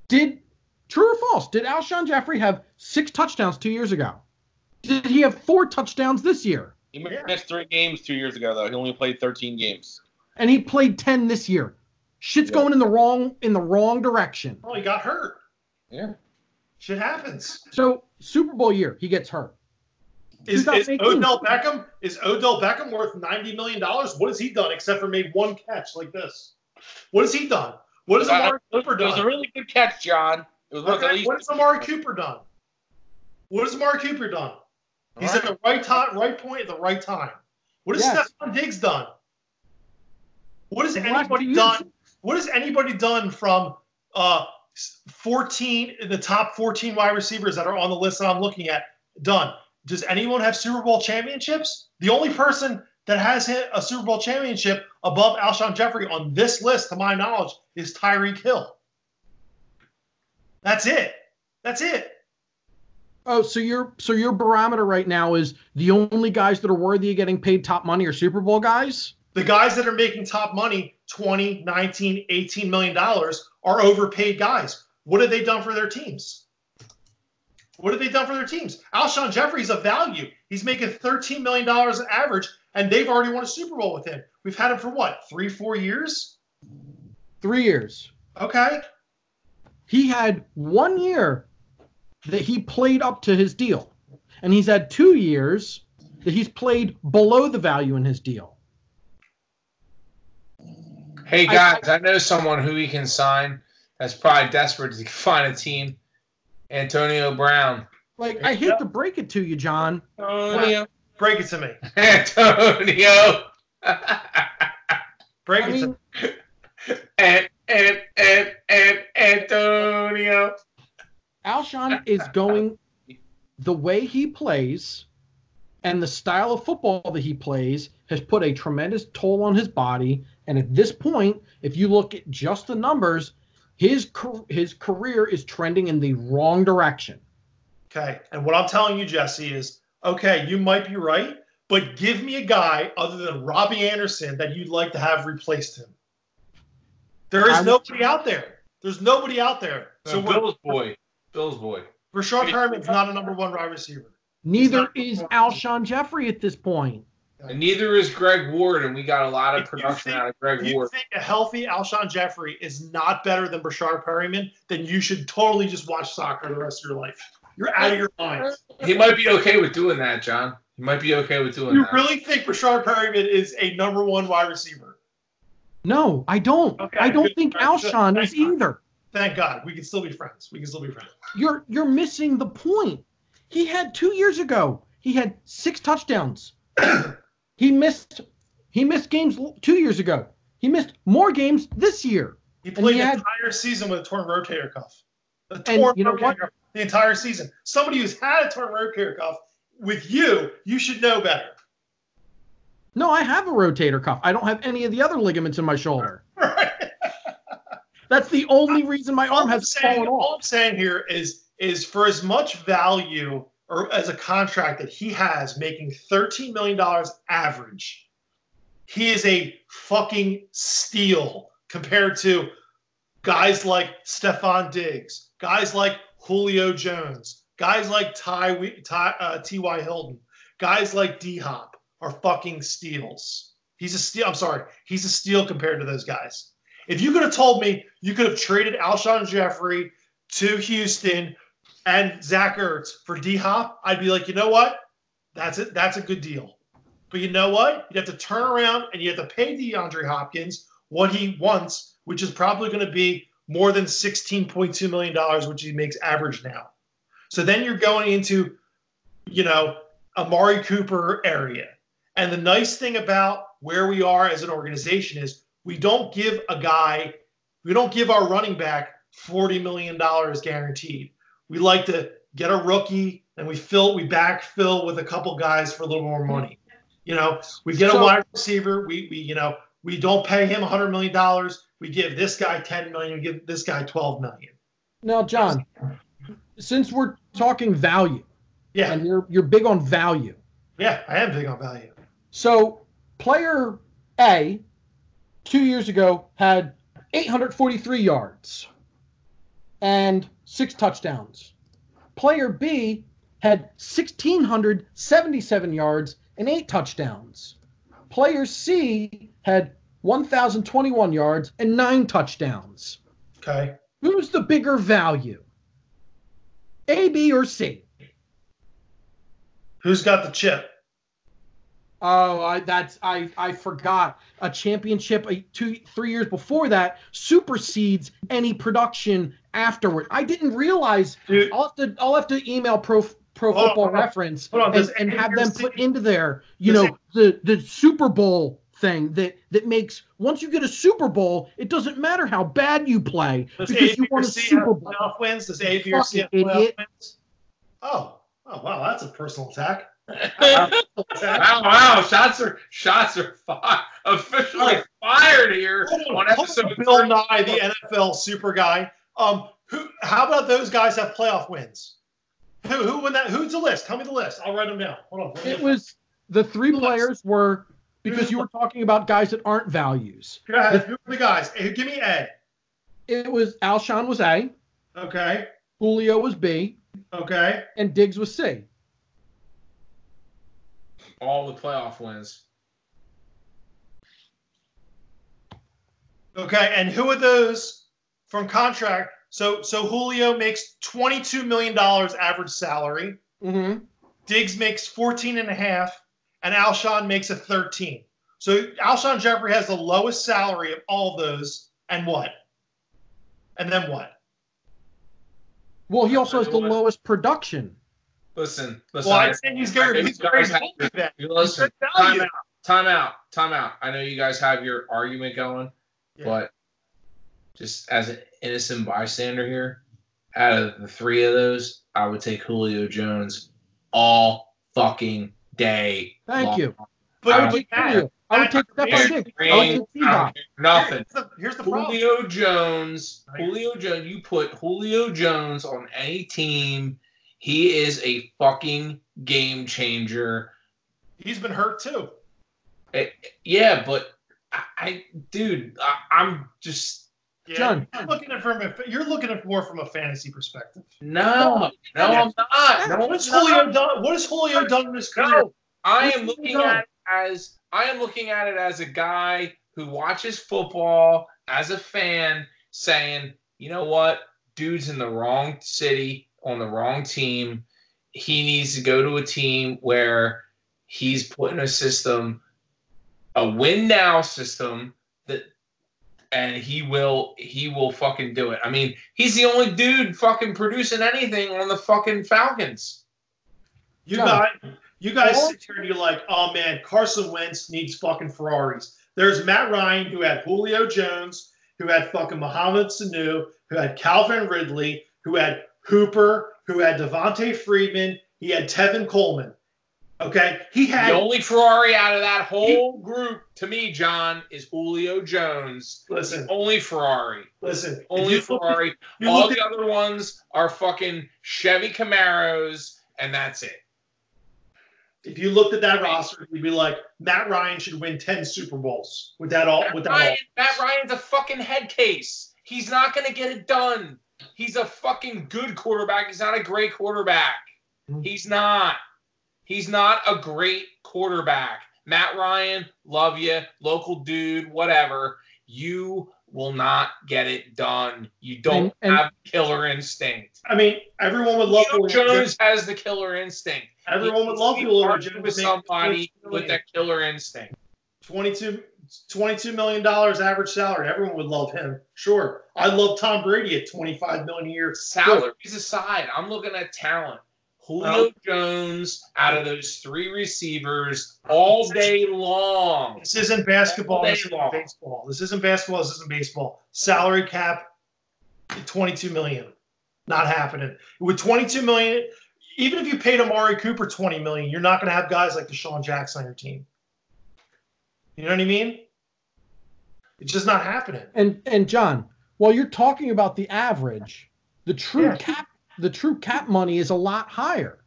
Did true or false? Did Alshon Jeffery have six touchdowns two years ago? Did he have four touchdowns this year? he Yeah. missed three games two years ago though. He only played 13 games. And he played ten this year. Shit's Yeah. going in the wrong in the wrong direction. Oh, he got hurt. Yeah. Shit happens. So Super Bowl year, he gets hurt. Is, is Odell Beckham is Odell Beckham worth ninety million dollars? What has he done except for made one catch like this? What has he done? What has Amari Cooper done? It was a done? really good catch, John. It was Okay, least. what has Amari Cooper done? What has Amari Cooper done? He's All at the right time, right point at the right time. What has Yes. Stefon Diggs done? What has anybody done? What has anybody done from uh, 14 the top 14 wide receivers that are on the list that I'm looking at done? Does anyone have Super Bowl championships? The only person that has hit a Super Bowl championship above Alshon Jeffery on this list, to my knowledge, is Tyreek Hill. That's it. That's it. Oh, so your so your barometer right now is the only guys that are worthy of getting paid top money are Super Bowl guys? The guys that are making top money, 20, 19, 18 million dollars, are overpaid guys. What have they done for their teams? What have they done for their teams? Alshon Jeffery's a value. He's making $13 million an average, and they've already won a Super Bowl with him. We've had him for what, three, four years? Three years. Okay. He had one year that he played up to his deal, and he's had two years that he's played below the value in his deal. Hey I- guys, I, know someone who we can sign that's probably desperate to find a team. Antonio Brown. Like I hate to break it to you, John. Oh, yeah. Break it to me. Antonio. Break I it to me. and and and and Antonio. Alshon is going the way he plays and the style of football that he plays has put a tremendous toll on his body. And at this point, if you look at just the numbers, his his career is trending in the wrong direction. Okay, and what I'm telling you, Jesse, is okay. You might be right, but give me a guy other than Robby Anderson that you'd like to have replaced him. There is nobody out there. There's nobody out there. So Bill's boy, Bill's boy. Breshad Perriman's not a number one wide receiver. Neither is Alshon Jeffery at this point. And neither is Greg Ward, and we got a lot of production think, out of Greg if Ward. You think a healthy Alshon Jeffery is not better than Breshad Perriman, then you should totally just watch soccer the rest of your life. You're out of your mind. He might be okay with doing that, John. He might be okay with doing you that. You really think Breshad Perriman is a number one wide receiver? No, I don't. Okay, I don't good. think Alshon is either. Thank God. We can still be friends. We can still be friends. You're you're missing the point. He had two years ago. He had six touchdowns. he missed he missed games two years ago. He missed more games this year. He played he the had, entire season with a torn rotator cuff. A torn you know what? Cuff the entire season. Somebody who's had a torn rotator cuff with you, you should know better. No, I have a rotator cuff. I don't have any of the other ligaments in my shoulder. Right. That's the only reason my arm has saying, fallen off. All I'm saying here is is for as much value or as a contract that he has, making $13 million average, he is a fucking steal compared to guys like Stefon Diggs, guys like Julio Jones, guys like Ty, Ty uh, T.Y. Hilton, guys like D Hop are fucking steals. He's a steal. I'm sorry. He's a steal compared to those guys. If you could have told me you could have traded Alshon Jeffery to Houston and Zach Ertz for D Hop, I'd be like, you know what? That's it. That's a good deal. But you know what? You have to turn around and you have to pay DeAndre Hopkins what he wants, which is probably going to be more than $16.2 million, which he makes average now. So then you're going into, you know, Amari Cooper area. And the nice thing about where we are as an organization is we don't give a guy, we don't give our running back $40 million guaranteed. We like to get a rookie and we fill, we backfill with a couple guys for a little more money. You know, we get so, a wide receiver. We, we, you know, we don't pay him $100 million. We give this guy 10 million. We give this guy 12 million. Now, John, since we're talking value, yeah, and you're you're big on value. Yeah, I am big on value. So, player A two years ago had 843 yards and six touchdowns. Player B had 1,677 yards and eight touchdowns. Player C had 1,021 yards and nine touchdowns. Okay. Who's the bigger value? A, B, or C? Who's got the chip? Oh, I, that's I I forgot. A championship a, two three years before that supersedes any production afterward. I didn't realize. Dude, I'll have to I'll have to email Pro Pro hold Football on, Reference on, and, and have them put into there. You know the the Super Bowl thing that that makes once you get a Super Bowl, it doesn't matter how bad you play does because you won a Super Bowl. Playoff wins. Does A, B, or C have playoff wins? Oh, oh wow, that's a personal attack wow, wow, shots are shots are fi- officially fired here on episode Bill Nye, the NFL super guy. Um, who? How about those guys have playoff wins? Who? Who won that? Who's the list? Tell me the list. I'll write them down. Hold on. It was the three the players list. were because you were talking about guys that aren't values. Go ahead. Who are the guys? Hey, give me A. It was Alshon was A. Okay. Julio was B. Okay. And Diggs was C all the playoff wins. Okay, and who are those from contract? So so Julio makes twenty two million dollars average salary. Mm-hmm. Diggs makes 14 and a half, and Alshon makes a 13. So Alshon Jeffery has the lowest salary of all of those, and what? And then what? Well, he also has the lowest production. Listen, listen. Well, I think he's very, he's very Listen, time out, time out, time out. I know you guys have your argument going, yeah. but just as an innocent bystander here, out of the three of those, I would take Julio Jones all fucking day. Thank long. you. But I I would would take Julio. I would take Stefon Here's- Diggs. I would take I don't T-Hop. care Nothing. Here's the, here's the problem. Julio Jones, Julio Jones, you put Julio Jones on any team, he is a fucking game changer. He's been hurt too. Eh, yeah, but I, I dude, I, I'm just Yeah, John. you're looking at from a, you're looking at more from a fantasy perspective. no, no, I'm not. No, What's I'm Julio not. done? What has Julio done in his career? No, I What's am looking done? at it as I am looking at it as a guy who watches football as a fan, saying, you know what, dude's in the wrong city on the wrong team. He needs to go to a team where he's put in a system, a win now system that and he will he will fucking do it. I mean, he's the only dude fucking producing anything on the fucking Falcons. You John. guys, you guys All- sit here and you're like, oh man, Carson Wentz needs fucking Ferraris. There's Matt Ryan who had Julio Jones, who had fucking Mohamed Sanu, who had Calvin Ridley, who had Hooper, who had Devonta Freeman, he had Tevin Coleman. Okay, he had The only Ferrari out of that whole group, to me, John, is Julio Jones. listen, only Ferrari. listen. Only you look at- Ferrari. All the at- other ones are fucking Chevy Camaros, and that's it. If you looked at that roster, you'd be like, Matt Ryan should win ten Super Bowls with that all. Matt With that Ryan, all. Matt Ryan's a fucking head case. He's not going to get it done. He's a fucking good quarterback. He's not a great quarterback. Mm-hmm. He's not. He's not a great quarterback. Matt Ryan, love you, local dude, whatever. You will not get it done. You don't And- and- have killer instinct. I mean, everyone would love Julio Julio Jones has the killer instinct. Everyone would love needs to Julio Jones. with somebody with that killer instinct. 22, 22 million dollars average salary. Everyone would love him. Sure, I love Tom Brady at twenty five million a year. Salaries aside, I'm looking at talent. Julio Well- Jones out of those three receivers all day long. This isn't basketball. All day This isn't baseball. This isn't basketball. This isn't baseball. Salary cap, twenty two million. Not happening. With twenty two million, even if you paid Amari Cooper twenty million, you're not going to have guys like DeSean Jackson on your team. You know what I mean? It's just not happening. And and John, while you're talking about the average, the true Yeah. cap the true cap money is a lot higher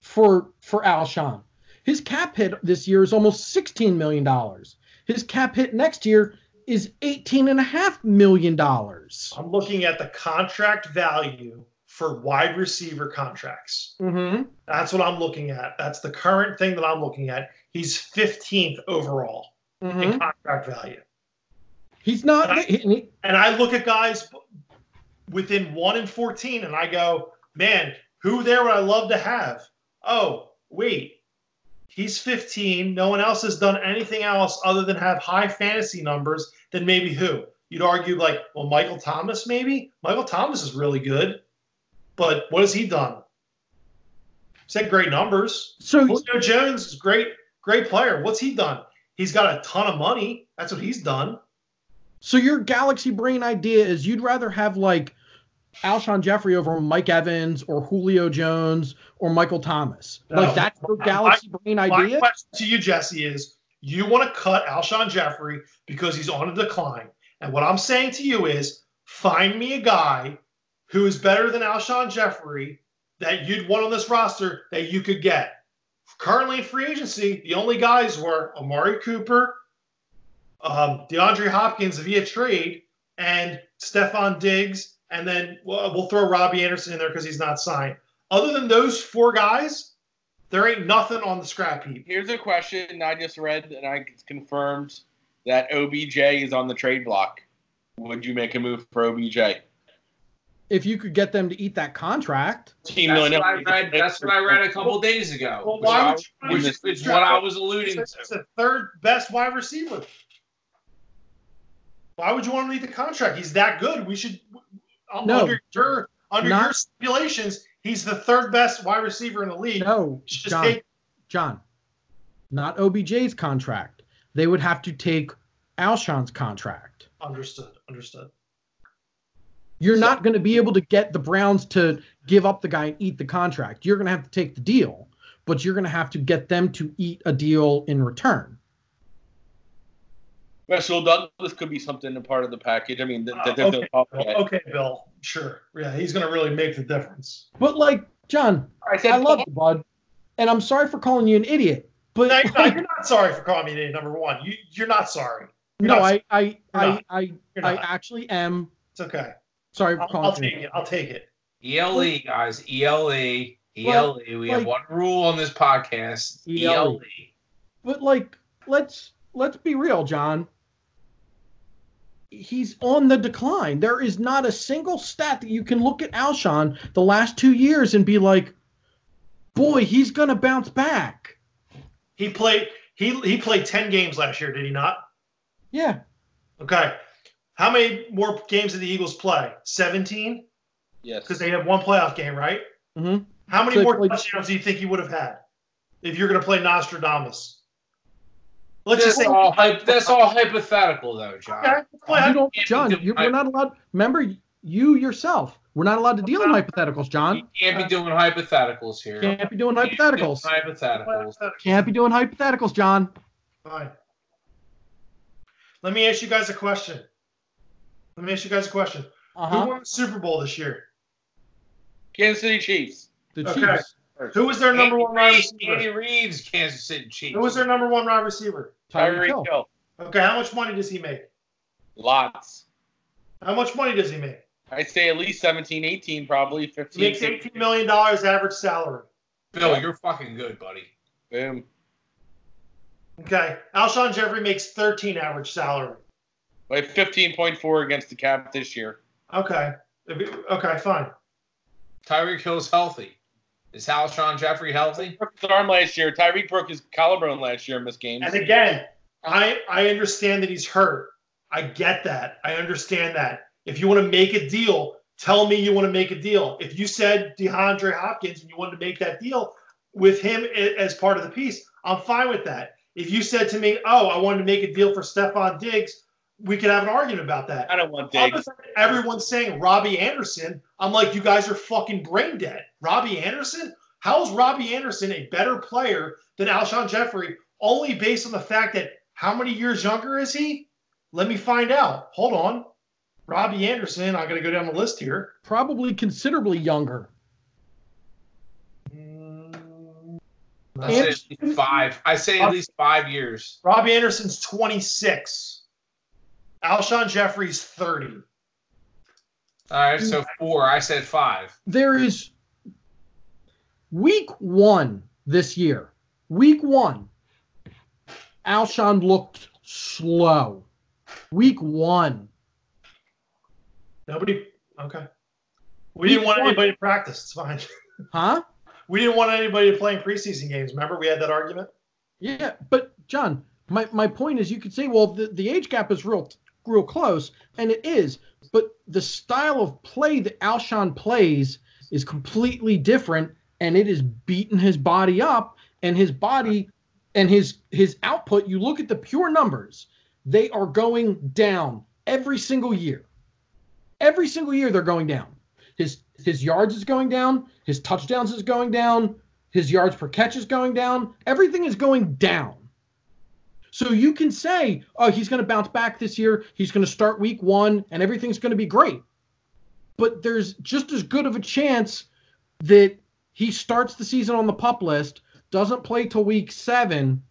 for for Alshon. His cap hit this year is almost 16 million dollars. His cap hit next year is 18 and a half million dollars. I'm looking at the contract value for wide receiver contracts. Mm-hmm. That's what I'm looking at. That's the current thing that I'm looking at. He's 15th overall Mm-hmm. in contract value. He's not. And I- he- And I look at guys within 1 and 14 and I go, man, who there would I love to have? Oh, wait. He's 15. No one else has done anything else other than have high fantasy numbers. Then maybe who? You'd argue, like, well, Michael Thomas, maybe? Michael Thomas is really good. But what has he done? He's had great numbers. so Julio Jones is great, great player. What's he done? He's got a ton of money. That's what he's done. So your galaxy brain idea is you'd rather have like Alshon Jeffery over Mike Evans or Julio Jones or Michael Thomas. No. Like that's your galaxy brain My idea. question to you, Jesse, is you want to cut Alshon Jeffery because he's on a decline. And what I'm saying to you is find me a guy who is better than Alshon Jeffery that you'd want on this roster that you could get. Currently in free agency, the only guys were Amari Cooper, um, DeAndre Hopkins via trade, and Stefon Diggs. And then we'll, we'll throw Robby Anderson in there because he's not signed. Other than those four guys, there ain't nothing on the scrap heap. Here's a question I just read, and I confirmed that OBJ is on the trade block. Would you make a move for OBJ? If you could get them to eat that contract, Team That's what I read. That's what I read a couple days ago. Well, which why I- would you- which is, is what I was alluding It's to. It's the third best wide receiver. Why would you want to leave the contract? He's that good. We should. No. under your under Not- your stipulations, he's the third best wide receiver in the league. no, You should just John, take- John, not OBJ's contract. They would have to take Alshon's contract. understood. Understood. You're not going to be able to get the Browns to give up the guy and eat the contract. You're going to have to take the deal, but you're going to have to get them to eat a deal in return. Rasul Douglas could be something a part of the package. I mean, th- th- Uh, th- okay, Bill. okay, Bill. Sure. Yeah, he's going to really make the difference. But like, John, I said I love you, bud, and I'm sorry for calling you an idiot. But No, no, you're not sorry for calling me an idiot, number one. You, you're not sorry. You're no, not- I, I, You're I, not. I, I actually am It's okay. sorry for I'll, calling I'll you. take it. I'll take it. ELE, E, guys. ELE. ELE. we have one rule on this podcast. E ELE. ELE. But like, let's let's be real, John. He's on the decline. There is not a single stat that you can look at Alshon the last two years and be like, boy, he's gonna bounce back. He played. He he played ten games last year. Did he not? Yeah. Okay. How many more games did the Eagles play? Seventeen. yes. Because they have one playoff game, right? Mhm. How many So more touchdowns do you think he would have had if you're going to play Nostradamus? Let's That's just say. all, hy- that's all hypothetical, though, John. Okay, let's You don't, John. You, hy- we're not allowed. Remember, you yourself. We're not allowed to deal in hypotheticals, John. You John. can't be doing hypotheticals here. Can't be doing Can't be doing hypotheticals. Hypotheticals. Can't be doing hypotheticals, John. Fine. Let me ask you guys a question. Let me ask you guys a question. Uh Who won the Super Bowl this year? Kansas City Chiefs. The Okay. Chiefs. Who was their number Andy one wide Reid- Andy receiver? Reeves, Kansas City Chiefs. Who was their number one wide receiver? Tyreek Tyreek Hill. Hill. Okay, how much money does he make? Lots. How much money does he make? I'd say at least 17, 18, probably He 15. makes $18 million average salary. Bill, you're fucking good, buddy. Boom. Okay. Alshon Jeffery makes 13 average salary. Like 15.4 against the cap this year. Okay. Okay, fine. Tyreek Hill's healthy. Is Alshon Jeffery healthy? Broke his arm last year. Tyreek broke his collarbone last year in missed games. And again, I I understand that he's hurt. I get that. I understand that. If you want to make a deal, tell me you want to make a deal. If you said DeAndre Hopkins and you wanted to make that deal with him as part of the piece, I'm fine with that. If you said to me, "Oh, I wanted to make a deal for Stefon Diggs," we could have an argument about that. I don't want Other Diggs. Everyone's saying Robby Anderson. I'm like, you guys are fucking brain dead. Robby Anderson? How is Robby Anderson a better player than Alshon Jeffery? Only based on the fact that how many years younger is he? Let me find out. Hold on. Robby Anderson, I'm going to go down the list here. Probably considerably younger. I say at least five. I say at least five years. Robby Anderson's 26. Alshon Jeffery's 30. All right, so four. I said five. There is week one this year. Week one, Alshon looked slow. Week one. Nobody. Okay. We didn't want anybody to practice. It's fine. Huh? We didn't want anybody to play in preseason games. Remember, we had that argument. Yeah, but John, my, my point is you could say, well, the, the age gap is real real close, and it is, but the style of play that Alshon plays is completely different, and it is beating his body up, and his body and his his output, you look at the pure numbers, they are going down every single year. Every single year they're going down. His his yards is going down, his touchdowns is going down, his yards per catch is going down. Everything is going down. So you can say, oh, he's going to bounce back this year. He's going to start week one and everything's going to be great. But there's just as good of a chance that he starts the season on the pup list, doesn't play till week seven,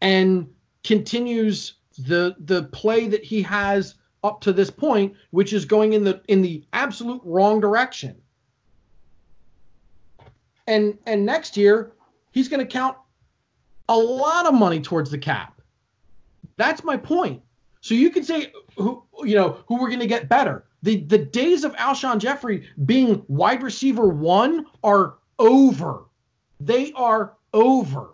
and continues the the play that he has up to this point, which is going in the in the absolute wrong direction and and next year he's going to count a lot of money towards the cap. That's my point. So you can say who you know who we're going to get better. The the days of Alshon Jeffery being wide receiver 1 are over. They are over.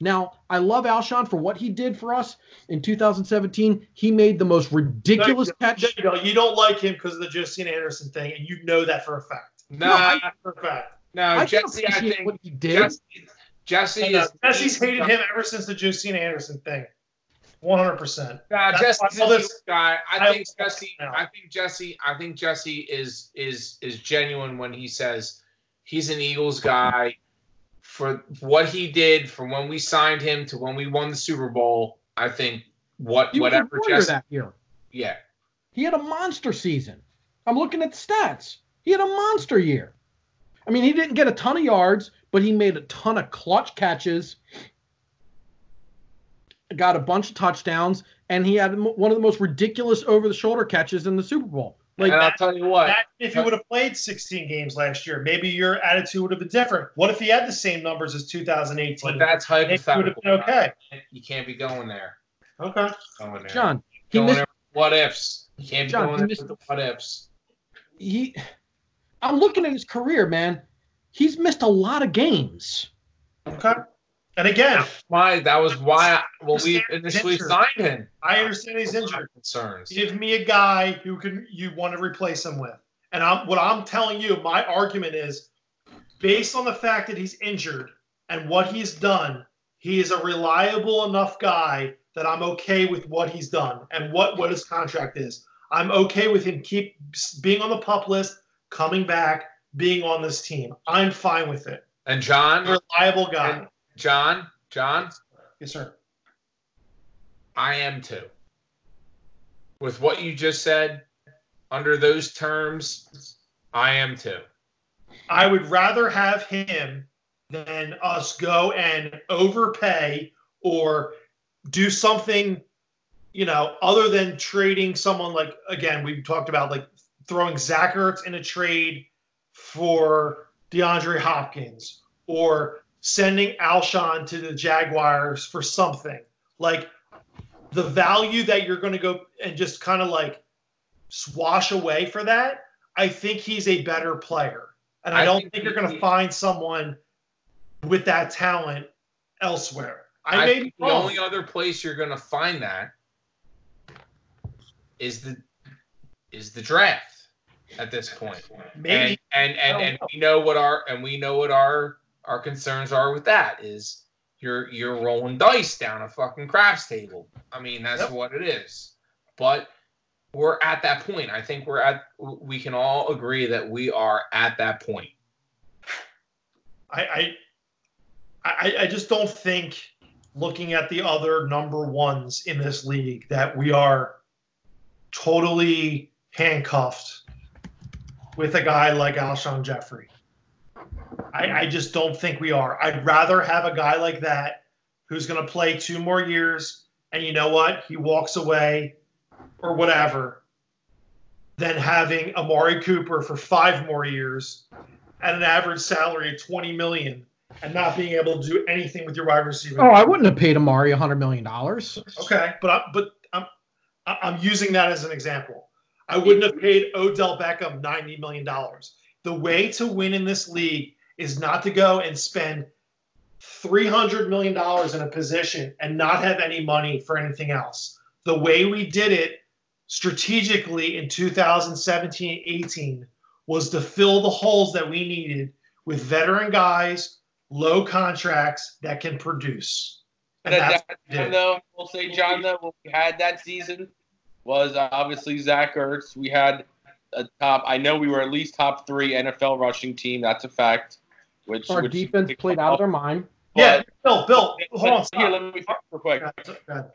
Now, I love Alshon for what he did for us in 2017. He made the most ridiculous There catch. you go. You don't like him because of the Josina Anderson thing, and you know that for a fact. Nah, For a fact. no, I can Jesse. I appreciate think what he did. Jesse, Jesse No, uh, is. Jesse's hated him ever since the Josina Anderson thing. One hundred percent. Nah, That's Jesse's all a this- guy. I I think Jesse. now. I think Jesse. I think Jesse is is is genuine when he says he's an Eagles guy for what he did from when we signed him to when we won the Super Bowl. I think what He whatever Jesse. that year. Yeah, He had a monster season. I'm looking at the stats. He had a monster year. I mean, he didn't get a ton of yards, but he made a ton of clutch catches. Got a bunch of touchdowns, and he had one of the most ridiculous over-the-shoulder catches in the Super Bowl. Like and I'll tell you what. That, if he would have played 16 games last year, maybe your attitude would have been different. What if he had the same numbers as 2018? But that's Maybe it would have hypothetical. been okay. You can't be going there. Okay. Going there. John, he going missed there what ifs. You can't be John, going there missed- with the what ifs. he. I'm looking at his career, man. He's missed a lot of games. Okay. And again, Why? That was why I, when we initially injury. signed him. I understand he's Those are my injured. Concerns. Give me a guy who can you want to replace him with. And I'm what I'm telling you, my argument is based on the fact that he's injured and what he's done, he is a reliable enough guy that I'm okay with what he's done and what what his contract is. I'm okay with him keep being on the pup list, coming back, being on this team. I'm fine with it. And John, Reliable guy. And- John, John, yes, sir. I am too. With what you just said, under those terms, I am too. I would rather have him than us go and overpay or do something, you know, other than trading someone like again we talked about like throwing Zach Ertz in a trade for DeAndre Hopkins or sending Alshon to the Jaguars for something like the value that you're going to go and just kind of like swash away for that. I think he's a better player. And I, I don't think think, you're going to find someone with that talent elsewhere. I, I, may think be the only other place you're going to find that is the is the draft at this point. Maybe And and and, and don't we know what our and we know what our our concerns are with that is you're you're rolling dice down a fucking craps table. I mean that's Yep. what it is. But we're at that point. I think we're at we can all agree that we are at that point. I, I I I just don't think looking at the other number ones in this league that we are totally handcuffed with a guy like Alshon Jeffery. I, I just don't think we are. I'd rather have a guy like that who's going to play two more years, and you know what? He walks away or whatever, than having Amari Cooper for five more years at an average salary of 20 million and not being able to do anything with your wide receiver. Oh, I wouldn't have paid Amari $100 million. Okay, but I, but I'm I'm using that as an example. I wouldn't have paid Odell Beckham ninety million dollars. The way to win in this league is not to go and spend three hundred million dollars in a position and not have any money for anything else. The way we did it strategically in 2017-18 was to fill the holes that we needed with veteran guys, low contracts that can produce. And that's at what that we time, did. though, we'll say, John, though, we had that season was obviously Zach Ertz. We had a top. I know we were at least top three NFL rushing team. That's a fact. Which Our which, defense played out of their mind. Yeah, Bill, Bill, hold on. Here, let me finish real quick. Go.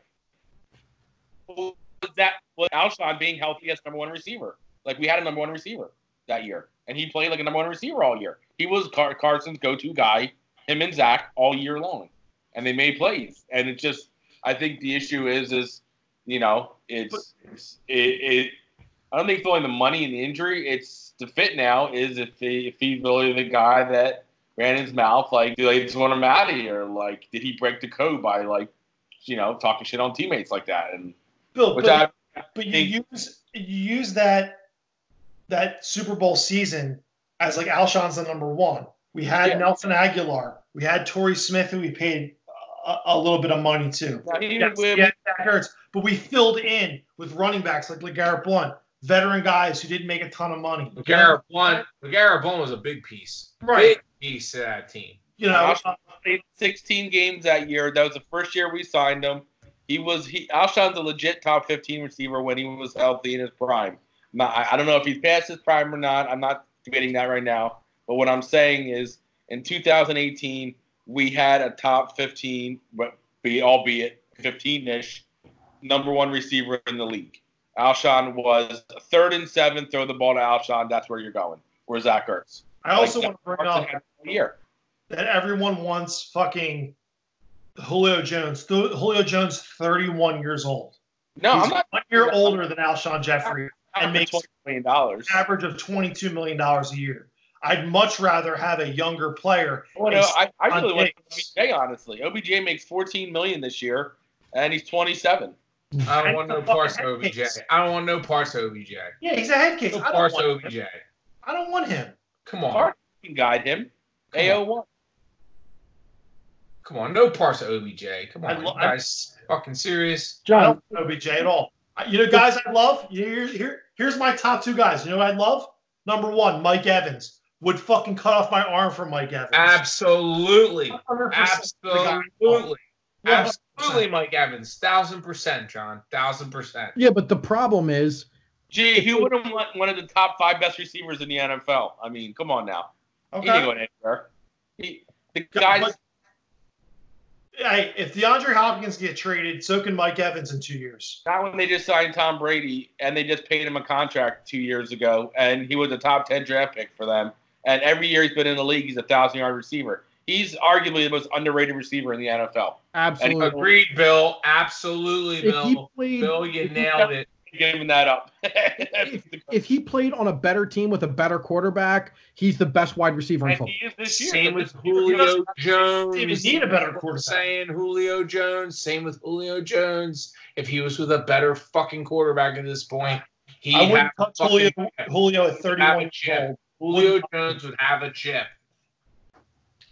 Was that was Alshon being healthy as number one receiver? Like we had a number one receiver that year, and he played like a number one receiver all year. He was Car- Carson's go-to guy, him and Zach all year long, and they made plays. And it just, I think the issue is, is you know, it's, it's it, it. I don't think it's only the money and the injury. It's the fit now. Is if he, if he's really the guy that ran his mouth, like do they just want him out of here? Like did he break the code by like, you know, talking shit on teammates like that? And Bill, which but, I but you think- use you use that that Super Bowl season as like Alshon's the number one. We had Yeah. Nelson Agholor. We had Torrey Smith, who we paid a, a little bit of money too. Even Yes, with- we had Zach but we filled in with running backs like LeGarrette Blunt, veteran guys who didn't make a ton of money. Garrett Blunt, Garrett Blunt was a big piece. Right. Big piece of that team. You know, played 16 games that year. That was the first year we signed him. He was he Alshon's a legit top 15 receiver when he was healthy in his prime. Not, I, I don't know if he's past his prime or not. I'm not debating that right now. But what I'm saying is, in 2018, we had a top 15, but be albeit 15-ish, number one receiver in the league. Alshon was third and seven. Throw the ball to Alshon. That's where you're going. Where Zach Ertz. I also Like, want to bring up year. that everyone wants fucking Julio Jones. Julio Jones, 31 years old. No, He's I'm not. one year older than Alshon Jeffery, and makes- makes twenty million dollars. average of 22 million dollars a year. I'd much rather have a younger player. Well, no, I, I really want Diggs. OBJ honestly. OBJ makes 14 million this year, and he's 27. I don't want no parts of OBJ. I don't want no parts of OBJ. Yeah, he's a head case. No I don't, parts of want OBJ. him. I don't want him. Come on. Hard can guide him. Come AO1. Come on. No parts of OBJ. Come I on. lo- you guys fucking serious? I John, don't want OBJ at all. You know, guys, I love. Here, here, here's my top two guys. You know, what I love. Number one, Mike Evans would fucking cut off my arm for Mike Evans. Absolutely. 100% the guy. Absolutely. Absolutely, Mike Evans. Thousand percent, John. Thousand percent. yeah, but the problem is, Gee, who wouldn't want one of the top five best receivers in the NFL? I mean, come on now. He ain't Okay. going anywhere. He, the guys. but- Hey, if DeAndre Hopkins get traded, so can Mike Evans in two years. Not when they just signed Tom Brady and they just paid him a contract two years ago, and he was a top ten draft pick for them. And every year he's been in the league, he's a thousand yard receiver. He's arguably the most underrated receiver in the NFL. absolutely, Agreed, Bill. Absolutely, Bill. played, Bill, you nailed it. Giving that up. if he played on a better team with a better quarterback, he's the best wide receiver in and football. he is this year. Same with Julio doesn't- Jones. Even need a better quarterback. Saying Julio Jones. Same with Julio Jones. If he was with a better fucking quarterback at this point, he I wouldn't had touch Julio, Julio at 31 a years chip. old. Julio Jones would have a chip.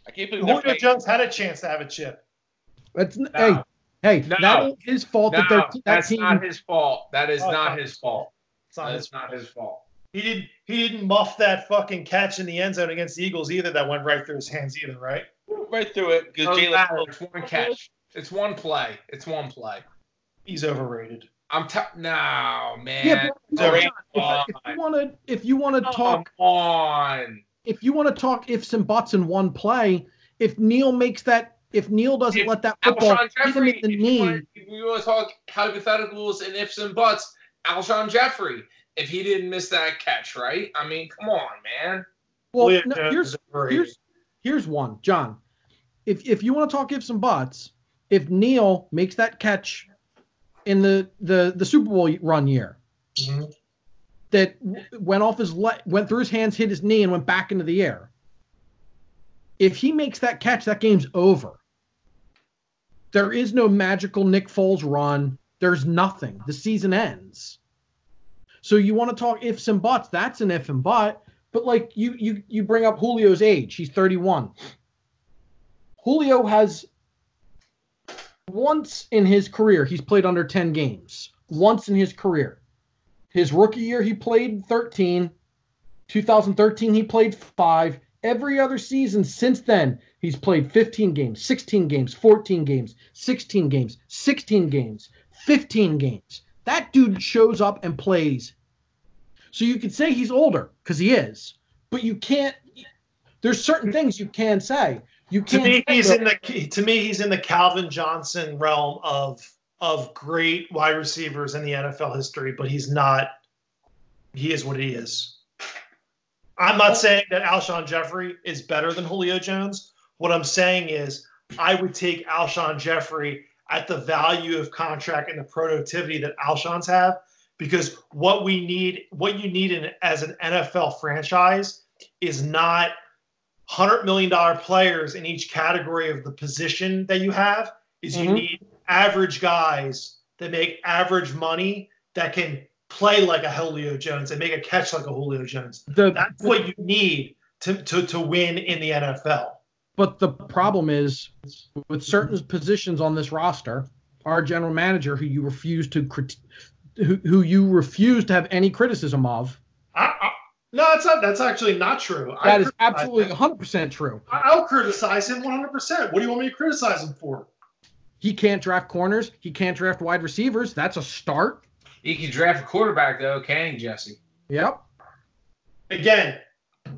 I can't believe they're Julio paying- Jones had a chance to have a chip. That's No. hey, hey, No. that ain't his fault No, their, that that's team. not his fault. That is Oh, not no. his fault. It's not That his is not his fault. He didn't. He didn't muff that fucking catch in the end zone against the Eagles either. That went right through his hands either, right? right through it because Doesn't. Jalen. It's one catch. It's one play. It's one play. He's overrated. I'm t- no man. Yeah, but Sorry. If, if you want to, if you want to talk, on. if you want to talk ifs and buts in one play, if Neil makes that, if Neil doesn't If let that football Alshon hit him in the If knee, you, want, if you want to talk hypotheticals and ifs and buts, Alshon Jeffery. If he didn't miss that catch, right? I mean, come on, man. well, Julio no, here's here's here's one, John. If if you want to talk ifs and buts, if Neil makes that catch in the the the Super Bowl run year Mhm. that w- went off his le- went through his hands, hit his knee, and went back into the air. If he makes that catch, that game's over. There is no magical Nick Foles run. There's nothing. The season ends. So you want to talk ifs and buts? That's an if and but. But like you you you bring up Julio's age. He's 31. Julio has once in his career he's played under 10 games. Once in his career. His rookie year he played 13. 2013 he played 5. Every other season since then he's played 15 games, 16 games, 14 games, 16 games, 16 games, 15 games. That dude shows up and plays. So you could say he's older because he is, but you can't. There's certain things you can say. You To me, he's in the. To me, he's in the Calvin Johnson realm of of great wide receivers in the NFL history, but he's not. He is what he is. I'm not saying that Alshon Jeffery is better than Julio Jones. What I'm saying is, I would take Alshon Jeffery at the value of contract and the productivity that Alshon's have, because what we need, what you need in, as an NFL franchise, is not hundred million dollar players in each category of the position that you have. Is you Mhm. need average guys that make average money that can play like a Julio Jones and make a catch like a Julio Jones. the, That's what you need to, to, to win in the NFL. but the problem is with certain positions on this roster, our general manager, who you refuse to who, who you refuse to have any criticism of, no, that's not. That's actually not true. I that is absolutely 100% true. I- I'll criticize him 100. percent What do you want me to criticize him for? He can't draft corners. He can't draft wide receivers. That's a start. He can draft a quarterback though, can he, Jesse? Yep. Again,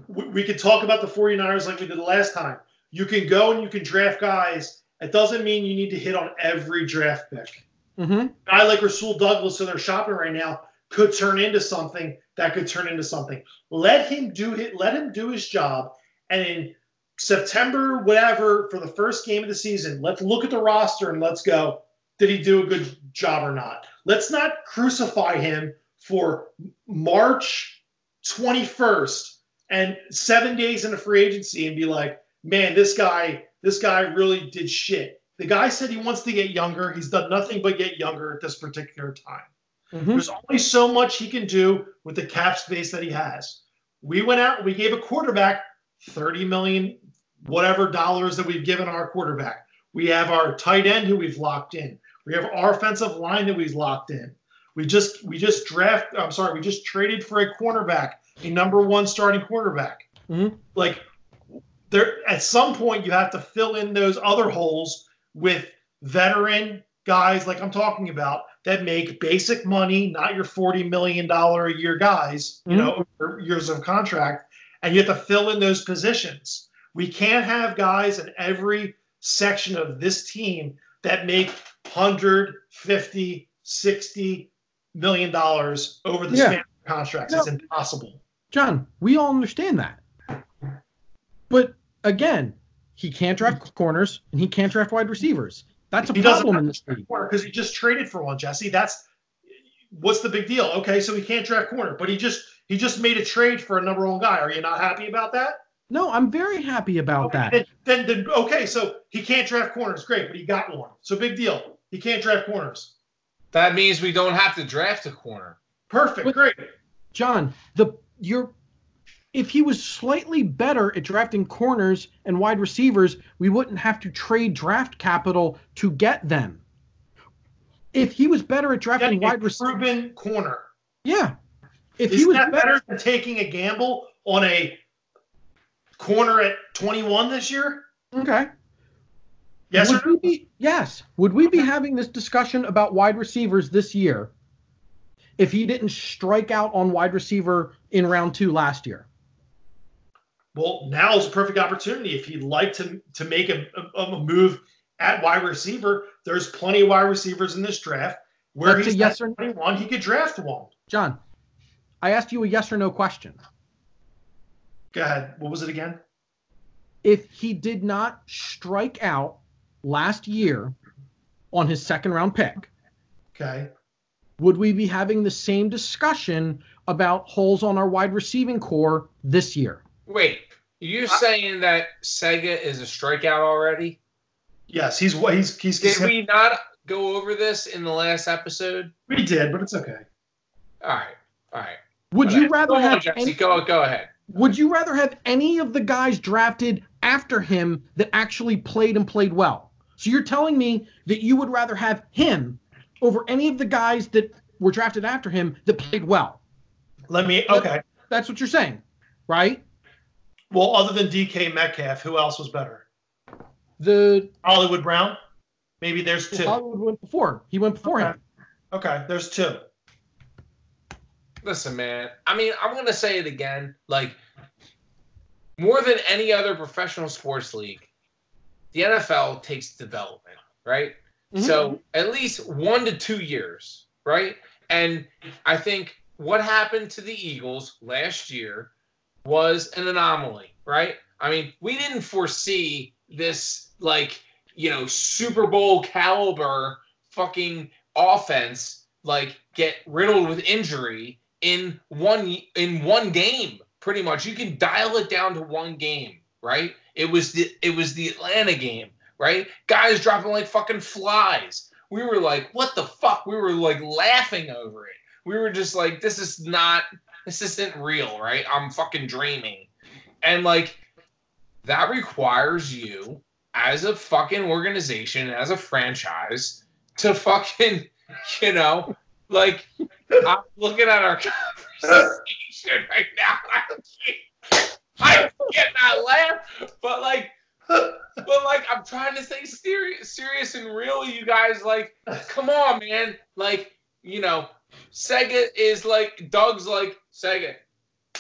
we, we could talk about the 49ers like we did the last time. You can go and you can draft guys. It doesn't mean you need to hit on every draft pick. Mm-hmm. A guy like Rasul Douglas, so they're shopping right now, could turn into something that could turn into something. Let him do it. Let him do his job, and in September, whatever, for the first game of the season, let's look at the roster and let's go. Did he do a good job or not? Let's not crucify him for March 21st and seven days into free agency and be like, man, this guy, this guy really did shit. The guy said he wants to get younger. He's done nothing but get younger at this particular time. Mm-hmm. There's only so much he can do with the cap space that he has. We went out, we gave a quarterback 30 million, whatever dollars that we've given our quarterback. We have our tight end who we've locked in. We have our offensive line that we've locked in. We just we just draft. I'm sorry, we just traded for a cornerback, a number one starting quarterback. Mhm. Like there, at some point, you have to fill in those other holes with veteran guys, like I'm talking about, that make basic money, not your forty million dollar a year guys. You Mhm. know, years of contract, and you have to fill in those positions. We can't have guys in every section of this team that make 150, 60 million dollars over the Yeah. span of contracts. It's No. impossible. John, we all understand that. But again, he can't draft corners and he can't draft wide receivers. That's a He doesn't problem have in this league. corner because he just traded for one, Jesse. That's what's the big deal? Okay, so he can't draft corner, but he just he just made a trade for a number one guy. Are you not happy about that? No, I'm very happy about that. Then, then, then okay, so he can't draft corners. Great, but he got one. So big deal. He can't draft corners. That means we don't have to draft a corner. Perfect. But- Great. John, the you're if he was slightly better at drafting corners and wide receivers, we wouldn't have to trade draft capital to get them. If he was better at drafting a wide receivers, proven corner. yeah. If Is he was that better, better than taking a gamble on a corner at 21 this year? okay. Yes would or no? we be, yes. Would we be having this discussion about wide receivers this year if he didn't strike out on wide receiver in round two last year? Well, now is a perfect opportunity. If he'd like to to make a, a, a move at wide receiver, there's plenty of wide receivers in this draft. Where That's a he's yes at or- 21, he could draft one. John, I asked you a yes or no question. Go ahead. What was it again? If he did not strike out last year on his second round pick, Okay. would we be having the same discussion about holes on our wide receiving core this year? Wait, you're uh, saying that Sega is a strikeout already? Yes, he's what he's he's. Did we not go over this in the last episode? we did, but it's okay. All right, all right. Would you rather go on, have Jesse? any, Go, go ahead. would you rather have any of the guys drafted after him that actually played and played well? So you're telling me that you would rather have him over any of the guys that were drafted after him that played well? Let me. Okay. That's what you're saying, right? Well, other than DK Metcalf, who else was better? The Hollywood Brown. Maybe there's two. Hollywood went before. He went before Okay. him. Okay, there's two. Listen, man. I mean, I'm gonna say it again. Like, more than any other professional sports league, the NFL takes development, right? Mhm. So at least one to two years, right? And I think what happened to the Eagles last year was an anomaly, right? I mean, we didn't foresee this like, you know, Super Bowl caliber fucking offense like get riddled with injury in one in one game pretty much. You can dial it down to one game right? It was the it was the atlanta game right? Guys dropping like fucking flies. We were like what the fuck? We were like laughing over it. We were just like this is not this isn't real right i'm fucking dreaming and like that requires you as a fucking organization as a franchise to fucking you know like i'm looking at our conversation right now i cannot laugh but like but like i'm trying to stay serious, serious and real. You guys, like, come on, man. Like, you know, Sega is like Doug's like Sega,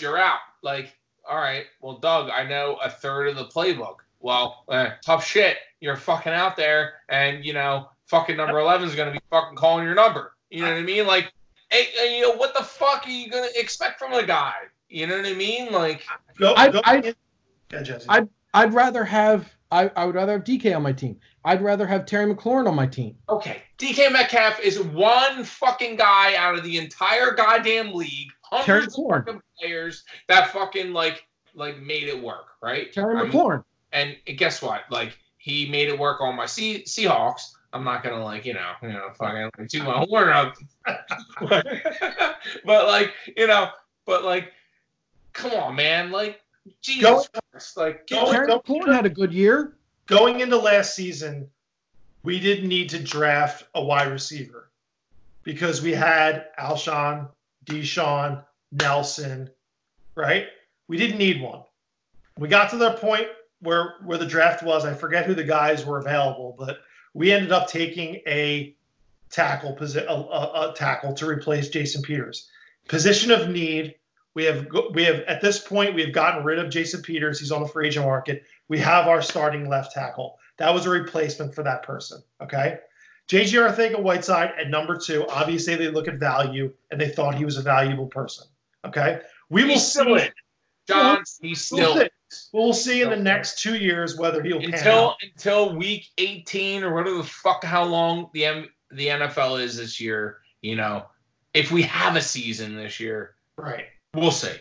you're out. Like, all right, well, Doug, I know a third of the playbook. Well, eh, tough shit. You're fucking out there, and you know, fucking number eleven is gonna be fucking calling your number. You know what I mean? Like, hey, you know, what the fuck are you gonna expect from a guy? You know what I mean? Like, Go, I- go I- yeah, Jesse. I- I'd rather have I, I would rather have DK on my team. I'd rather have Terry McLaurin on my team. okay, DK Metcalf is one fucking guy out of the entire goddamn league, Terry hundreds of McLaurin. fucking players that fucking like like made it work, right? Terry I mean, McLaurin. and guess what? Like he made it work on my sea- Seahawks. I'm not gonna like you know you know fucking like, toot my horn up, but like you know, but like, come on, man, like Jesus Go- Christ, like Terry had a good year. Going into last season, we didn't need to draft a wide receiver because we had Alshon, DeSean, Nelson, right? We didn't need one. We got to the point where where the draft was. I forget who the guys were available, but we ended up taking a tackle posi- a, a, a tackle to replace Jason Peters. Position of need. We have we have at this point we have gotten rid of Jason Peters. He's on the free agent market. We have our starting left tackle. That was a replacement for that person. Okay. JJ Arcega Whiteside at number two. Obviously, they look at value and they thought he was a valuable person. Okay. We will he's still see. in. John, he's We'll still see. We'll see in the next two years whether he'll until until week 18 or whatever the fuck how long the M- the NFL is this year. You know, if we have a season this year, Right. We'll see.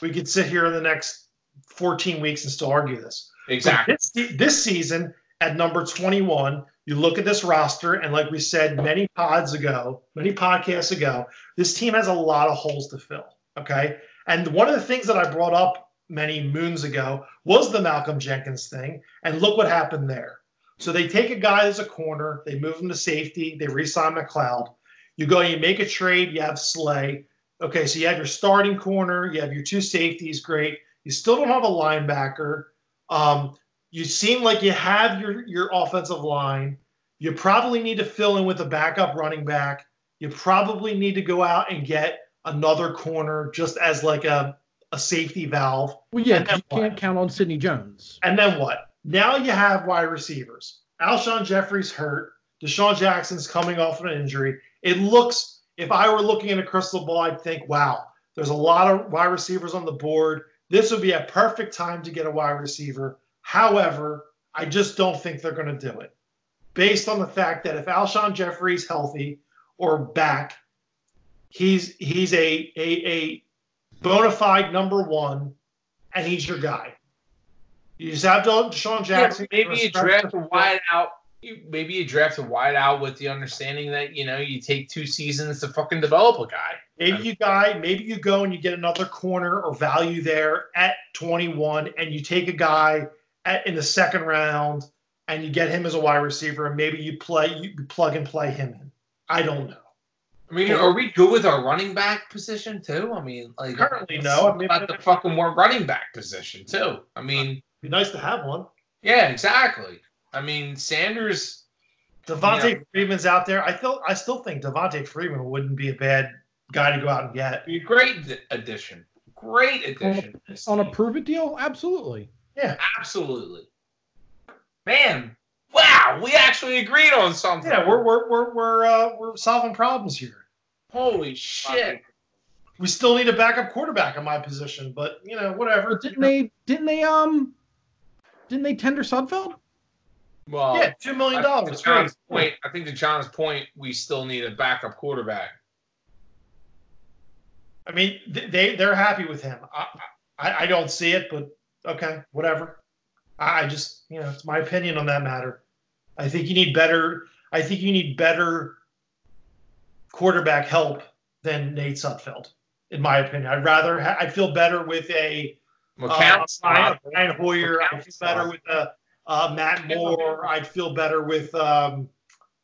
We could sit here in the next 14 weeks and still argue this. Exactly. This, this season, at number 21, you look at this roster, and like we said many pods ago, many podcasts ago, this team has a lot of holes to fill. Okay. And one of the things that I brought up many moons ago was the Malcolm Jenkins thing. And look what happened there. So they take a guy as a corner, they move him to safety, they re sign McLeod. You go, you make a trade, you have Slay. Okay, so you have your starting corner, you have your two safeties, great. You still don't have a linebacker. Um, you seem like you have your your offensive line. You probably need to fill in with a backup running back. You probably need to go out and get another corner just as like a, a safety valve. Well, yeah, And then 'cause you can't count on Sidney Jones. And then what? Now you have wide receivers. Alshon Jeffery's hurt. DeSean Jackson's coming off an injury. It looks, if I were looking at a crystal ball, I'd think, wow, there's a lot of wide receivers on the board. This would be a perfect time to get a wide receiver. However, I just don't think they're going to do it based on the fact that if Alshon Jeffery's healthy or back, he's he's a a, a bona fide number one, and he's your guy. You just have to DeSean Jackson. Yeah, maybe you draft a wide out. Maybe you draft a wide out with the understanding that you know you take two seasons to fucking develop a guy. Maybe you guy, maybe you go and you get another corner or value there at 21, and you take a guy at, in the second round and you get him as a wide receiver, and maybe you play you plug and play him in. I don't know. I mean, are we good with our running back position too? I mean, like Currently, no. I mean, about the fucking more running back position too. I mean, Be nice to have one. yeah, exactly. I mean, Sanders. Devonta Freeman's out there. I feel I still think Devonta Freeman wouldn't be a bad guy to go out and get. Be a great addition. Great addition. to this On a team. prove it deal, absolutely. Yeah, absolutely. Man, wow, we actually agreed on something. Yeah, we're we're we're we're uh, we're solving problems here. Holy shit. We still need a backup quarterback in my position, but you know whatever. But didn't they? Didn't they? Um, didn't they tender Sudfeld? Well, Yeah, two million dollars. to John's point, I think to John's point, we still need a backup quarterback. I mean, they they're happy with him. I, I I don't see it, but okay, whatever. I I just you know it's my opinion on that matter. I think you need better. I think you need better quarterback help than Nate Sudfeld, in my opinion. I'd rather ha- I'd feel better with a uh, Brian, not- Brian Hoyer. I'd feel better with uh, uh, Matt Moore. I'd feel better with um,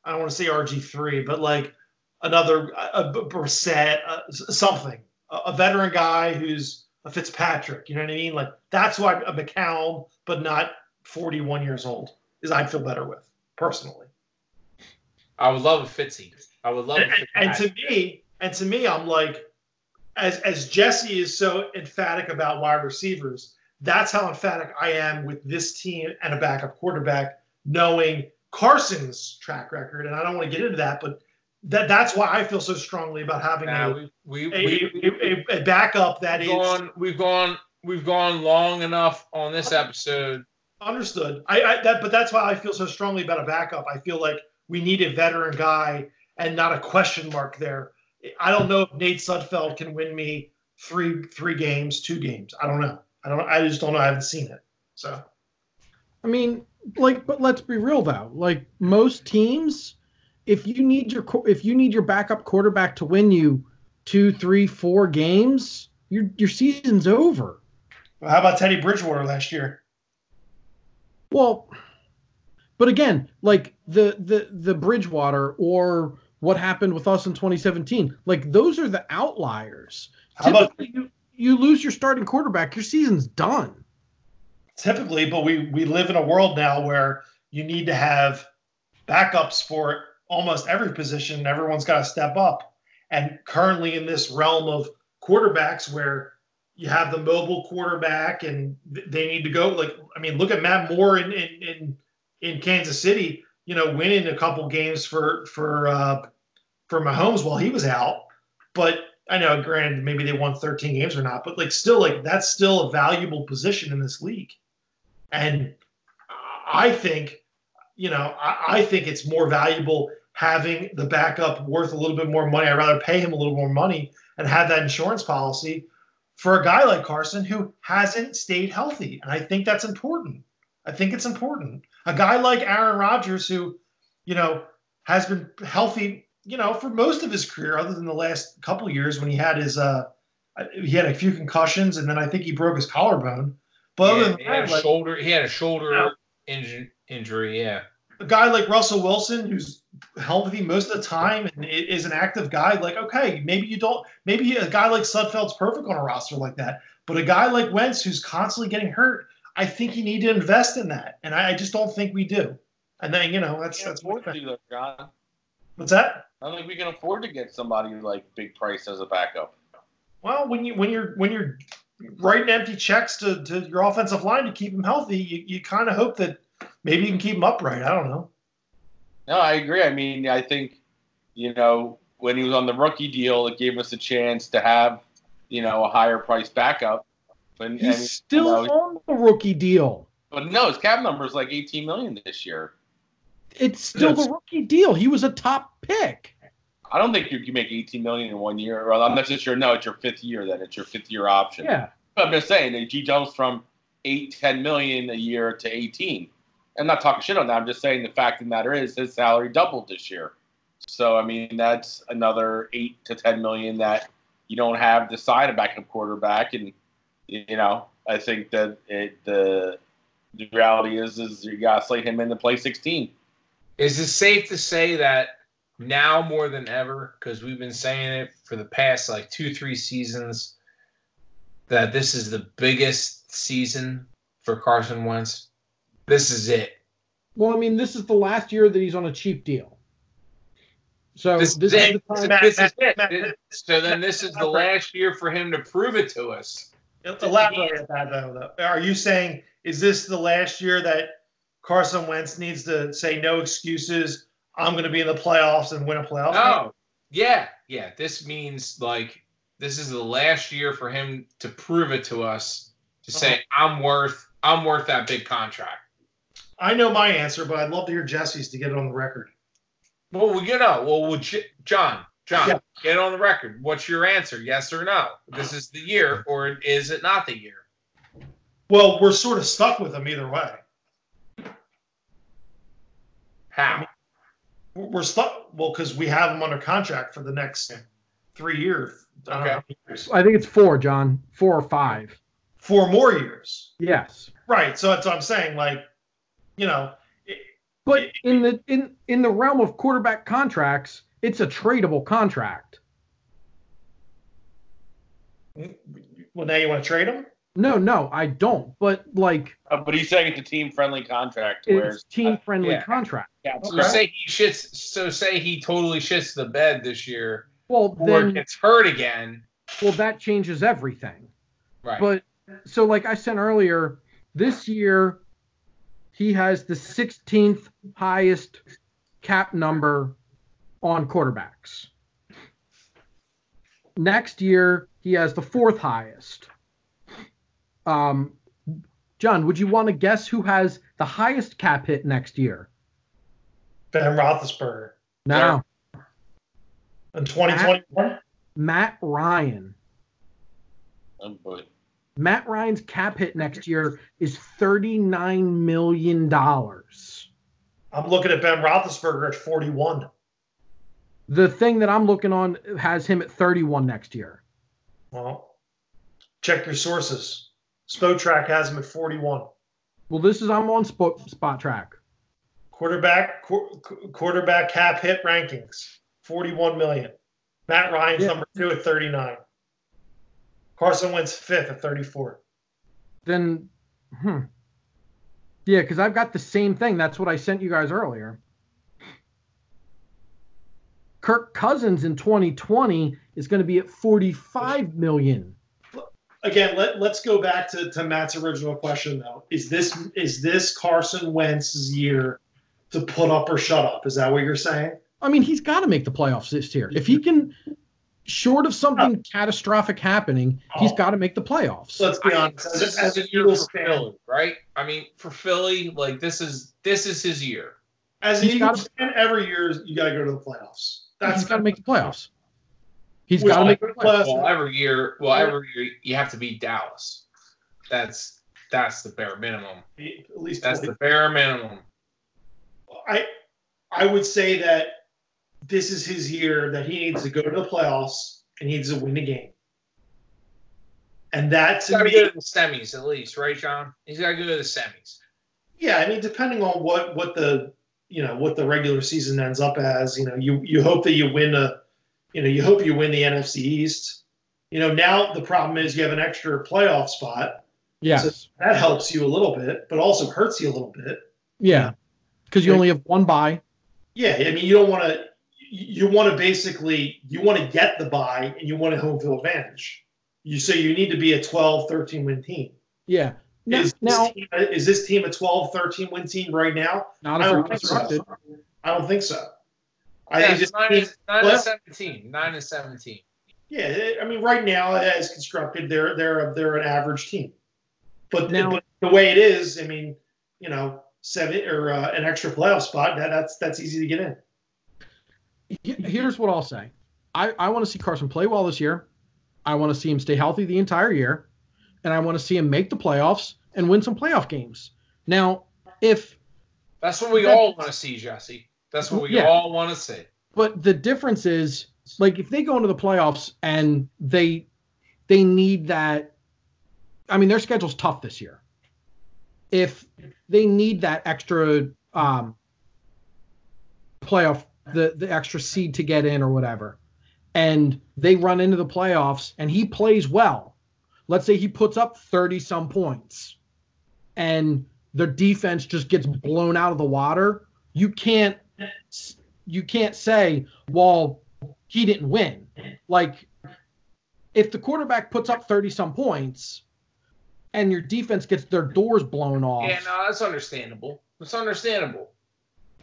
I don't want to say RG three, but like another a, a Brissett, uh, something, a, a veteran guy who's a Fitzpatrick. You know what I mean? Like that's why a McCown, but not forty one years old. is I'd feel better with personally. I would love a Fitzy. I would love. And, and to me, and to me, I'm like, as as Jesse is so emphatic about wide receivers, that's how emphatic I am with this team and a backup quarterback, knowing Carson's track record. And I don't want to get into that, but that that's why I feel so strongly about having a, we, we, a, we, a, a backup that we've is gone we've gone we've gone long enough on this episode. understood. I, I that, but that's why I feel so strongly about a backup. I feel like we need a veteran guy and not a question mark there. I don't know if Nate Sudfeld can win me three three games, two games. I don't know. I don't. I just don't know. I haven't seen it. So I mean, like, but let's be real though. Like most teams, if you need your if you need your backup quarterback to win you two, three, four games, your your season's over. how about Teddy Bridgewater last year? Well, but again, like the the the Bridgewater or what happened with us in 2017, like those are the outliers. How about Typically, you, you lose your starting quarterback, your season's done. typically, but we we live in a world now where you need to have backups for almost every position. Everyone's got to step up. And currently in this realm of quarterbacks where you have the mobile quarterback and they need to go like I mean look at Matt Moore in in in, in Kansas City, you know, winning a couple games for for uh for Mahomes while he was out. But I know granted maybe they won 13 games or not, but like still like that's still a valuable position in this league. And I think, you know, I, I think it's more valuable having the backup worth a little bit more money. I'd rather pay him a little more money and have that insurance policy for a guy like Carson who hasn't stayed healthy. And I think that's important. I think it's important. A guy like Aaron Rodgers, who, you know, has been healthy, you know, for most of his career, other than the last couple of years when he had his, uh, he had a few concussions and then I think he broke his collarbone. But other than he had that, a like, shoulder. He had a shoulder Yeah. inju- injury. Yeah. a guy like Russell Wilson, who's healthy most of the time and is an active guy, like okay, maybe you don't, maybe a guy like Sudfeld's perfect on a roster like that, but a guy like Wentz who's constantly getting hurt, I think you need to invest in that, and I, I just don't think we do. And then you know that's Can't that's afford what, to do that, John. what's that? I don't think we can afford to get somebody like Big Price as a backup. Well, when you when you're when you're writing empty checks to, to your offensive line to keep them healthy, you, you kind of hope that maybe you can keep them upright. I don't know. No, I agree. I mean, I think, you know, when he was on the rookie deal, it gave us a chance to have, you know, a higher price backup. But He's and, still you know, on the rookie deal. but no, his cap number is like 18 million this year. It's still Yes. the rookie deal. He was a top pick. I don't think you can make 18 million in one year. Well, I'm not just sure. No, it's your fifth year. Then it's your fifth year option. Yeah. But I'm just saying that he jumps from eight, 10 million a year to 18. I'm not talking shit on that. I'm just saying the fact of the matter is his salary doubled this year. So I mean that's another eight to 10 million that you don't have to sign a backup quarterback, and you know I think that it, the the reality is is you got to slate him in to play 16. Is it safe to say that now more than ever, because we've been saying it for the past like two, three seasons, that this is the biggest season for Carson Wentz? This is it. Well, I mean, this is the last year that he's on a cheap deal. So This, this, is is it. the time. Matt, This is Matt, it. Matt, It- So then this is the last year for him to prove it to us. Elaborate on that though, though. Are you saying is this the last year that Carson Wentz needs to say no excuses? I'm going to be in the playoffs and win a playoff game? Oh, yeah, yeah. This means like this is the last year for him to prove it to us to say uh-huh. I'm worth I'm worth that big contract. I know my answer, but I'd love to hear Jesse's to get it on the record. Well, we you know, well, would you, John, John, Yeah. get on the record. What's your answer? Yes or no? This is the year, or is it not the year? Well, we're sort of stuck with him either way. How? We're we're stuck. Well, because we have him under contract for the next three years. I Okay. how years. I think it's four, John. Four or five. Four more years. Yes. Right. So that's what I'm saying. Like, you know, But in the in in the realm of quarterback contracts, it's a tradable contract. well, now you want to trade him? No, no, I don't. But like, Uh, but he's saying it's a team-friendly contract. It's team friendly yeah. contract. So say he shits. So say he totally shits the bed this year, Well, or then, gets hurt again. well, that changes everything. Right. But so, like I said earlier, this year he has the 16th highest cap number on quarterbacks. Next year he has the fourth highest. Um, John, would you want to guess who has the highest cap hit next year? Ben Roethlisberger Now, in 2021. Matt Ryan. Oh, boy. Matt Ryan's cap hit next year is $39 million. I'm looking at Ben Roethlisberger at 41. The thing that I'm looking on has him at 31 next year. Well, check your sources. Spotrac has him at 41. Well, this is I'm on spot, spot track. Quarterback qu- quarterback cap hit rankings 41 million. Matt Ryan's Yeah. number two at 39. Carson Wentz fifth at 34. Then, hmm. Yeah, because I've got the same thing. That's what I sent you guys earlier. Kirk Cousins in 2020 is going to be at 45 million. Again, let, let's go back to, to Matt's original question though. Is this is this Carson Wentz's year to put up or shut up? Is that what you're saying? I mean, he's got to make the playoffs this year. If he can, short of something catastrophic happening, he's oh. got to make the playoffs. Let's be I mean, honest. As, this a- as is a a year Eagles for fan, Philly, right? I mean, for Philly, like this is this is his year. as an He's Eagles fan, every year you got to go to the playoffs. That's he's got to make the playoffs. He's got to make the playoffs. Well, every year, well, every year you have to beat Dallas. That's that's the bare minimum. at least That's 20. the bare minimum. I I would say that this is his year that he needs to go to the playoffs and he needs to win the game. And that He's to got to me, go to the semis at least, right, John? He's got to go to the semis. yeah, I mean, depending on what what the you know what the regular season ends up as, you know, you you hope that you win a, you know, you hope you win the NFC East. You know, now the problem is you have an extra playoff spot. Yes. That helps you a little bit, but also hurts you a little bit. Yeah. Because you only have one buy. Yeah, I mean, you don't want to. You want to basically you want to get the buy and you want a home field advantage. You so you need to be a 12, 13 win team. Yeah. Now, Is, now this team, is this team a 12, 13 win team right now? not I don't think so. constructed. I don't think so. I Yeah, think it's nine, team- and, nine Well- and seventeen. Nine and seventeen. yeah, I mean, right now as constructed, they're they're they're an average team. But, Now- but the way it is, I mean, you know, seven or uh, an extra playoff spot that, that's that's easy to get in. Here's what I'll say. I, I want to see Carson play well this year. I want to see him stay healthy the entire year. And I want to see him make the playoffs and win some playoff games. Now, if That's what we That- all want to see, Jesse. That's what we Yeah. all want to see. but the difference is like if they go into the playoffs and they they need that I mean their schedule's tough this year. If they need that extra um playoff the the extra seed to get in or whatever and they run into the playoffs and he plays well. Let's say he puts up 30 some points and their defense just gets blown out of the water. You can't you can't say, well, he didn't win. Like, if the quarterback puts up 30 some points and your defense gets their doors blown off, Yeah, no, that's understandable. That's understandable.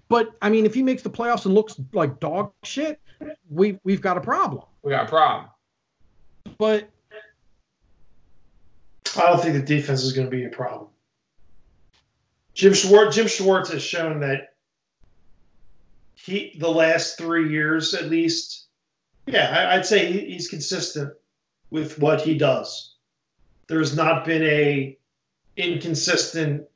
but I mean, if he makes the playoffs and looks like dog shit, we, we've got a problem. We got a problem. But I don't think the defense is going to be a problem. Jim Schwartz, Jim Schwartz has shown that he, the last three years at least, yeah, I, I'd say he, he's consistent with what he does. There's not been a inconsistent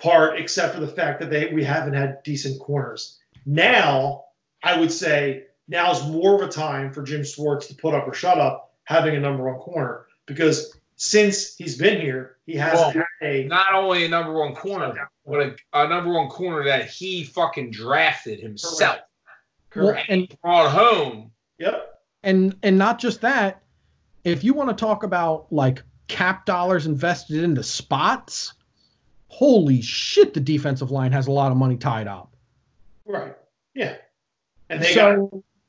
part except for the fact that they we haven't had decent corners. Now, I would say now's more of a time for Jim Schwartz to put up or shut up having a number one corner because since he's been here, he hasn't Well, had a Not only a number one corner, but a, a number one corner that he fucking drafted himself. well, correct. and Brought home. Yep. and and not just that, if you want to talk about like cap dollars invested into spots, holy shit, the defensive line has a lot of money tied up. Right. Yeah. And they got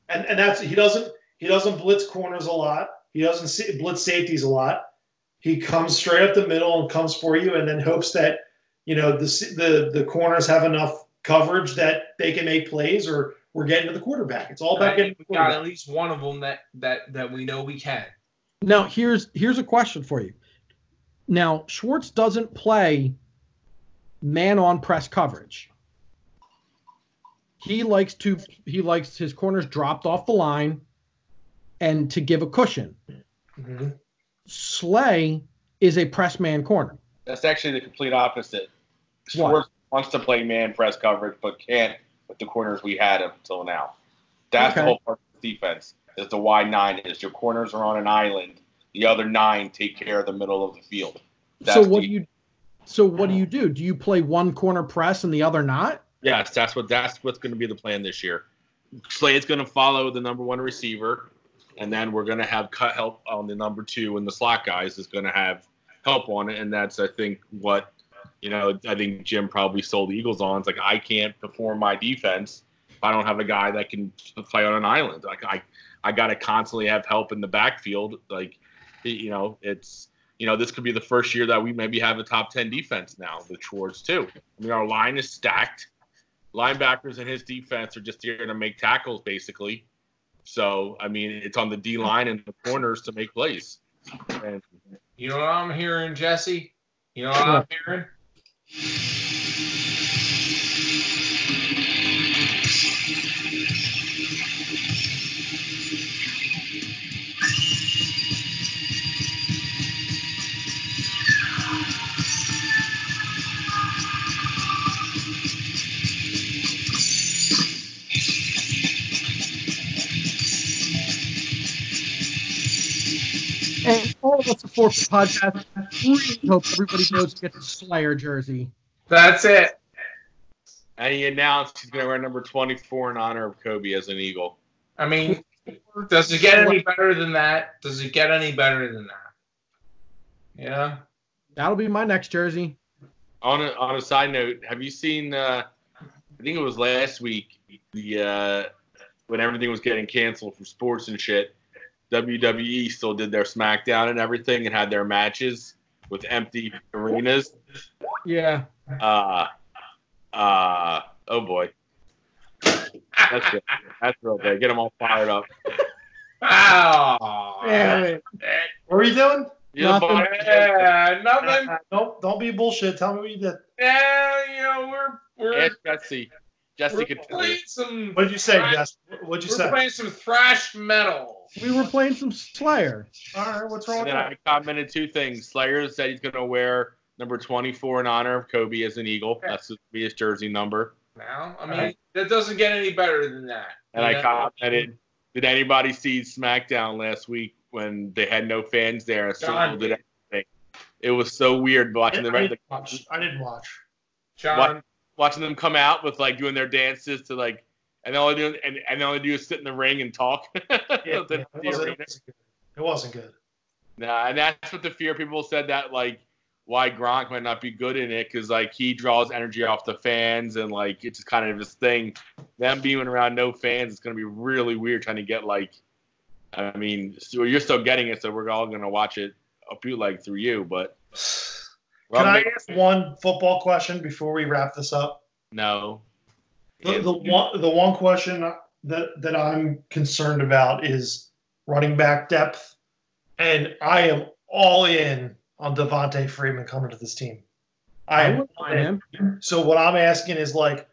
and, and that's he doesn't he doesn't blitz corners a lot. He doesn't see, blitz safeties a lot. He comes straight up the middle and comes for you, and then hopes that you know the the the corners have enough coverage that they can make plays, or we're getting to the quarterback. It's all about I getting to think the we got at least one of them that that that we know we can. Now here's here's a question for you. Now Schwartz doesn't play man on press coverage. He likes to he likes his corners dropped off the line and to give a cushion. Mhm. Slay is a press man corner. That's actually the complete opposite. What? Schwartz wants to play man press coverage, but can't with the corners we had up until now. That's the whole part of the defense. Is the wide nine is your corners are on an island. The other nine take care of the middle of the field. so what the- do you so what do you do? Do you play one corner press and the other not? Yes, that's what that's what's going to be the plan this year. Slade's going to follow the number one receiver, and then we're going to have cut help on the number two, and the slot guys is going to have help on it, and that's I think what you know I think Jim probably sold the Eagles on. It's like I can't perform my defense if I don't have a guy that can play on an island. Like I I got to constantly have help in the backfield. Like you know it's. You know, this could be the first year that we maybe have a top 10 defense now with Schwartz, too. I mean, our line is stacked linebackers and his defense are just here to make tackles basically. So I mean, it's on the D line and the corners to make plays. And You know what I'm hearing, Jesse? You know what I'm hearing? And all of us support the podcast. We hope everybody goes to get the Slayer jersey. That's it. and he announced he's going to wear number 24 in honor of Kobe as an Eagle. I mean, does it get any better than that? Does it get any better than that? Yeah. That'll be my next jersey. On a, on a side note, have you seen? Uh, I think it was last week the uh, when everything was getting canceled for sports and shit. WWE still did their SmackDown and everything and had their matches with empty arenas. Yeah. Uh, uh, oh boy. That's good. That's real good. Get them all fired up. Oh. Damn it. What are you doing? You're Nothing. Yeah, nothing. Don't don't be bullshit. Tell me what you did. Yeah, you know, we're we're, Ask Jesse. Jesse we're can tell you. playing some. What did you say, Jess? What did you We're say? playing some thrash metal. We were playing some Slayer. All right, what's wrong And with then that? I commented two things. Slayer said he's going to wear number 24 in honor of Kobe as an Eagle. That's to be his jersey number. Now, I mean, Right. that doesn't get any better than that. And You I commented, did anybody see SmackDown last week when they had no fans there and still God. did everything? It was so weird watching I, the didn't watch. I didn't watch. John, watching them come out with like doing their dances to like, and all they do and, and all they do is sit in the ring and talk. Yeah, The- it, wasn't, it wasn't good. It wasn't good. Nah, and that's what the fear people said that like why Gronk might not be good in it because like he draws energy off the fans and like it's just kind of his thing. Them being around no fans, it's gonna be really weird trying to get like. I mean, so you're still getting it, so we're all gonna watch it uh, a bootleg through you, but. Can I ask one football question before we wrap this up? No. The, the one the one question that that I'm concerned about is running back depth, and I am all in on Devonta Freeman coming to this team. I I am wouldn't him. So what I'm asking is like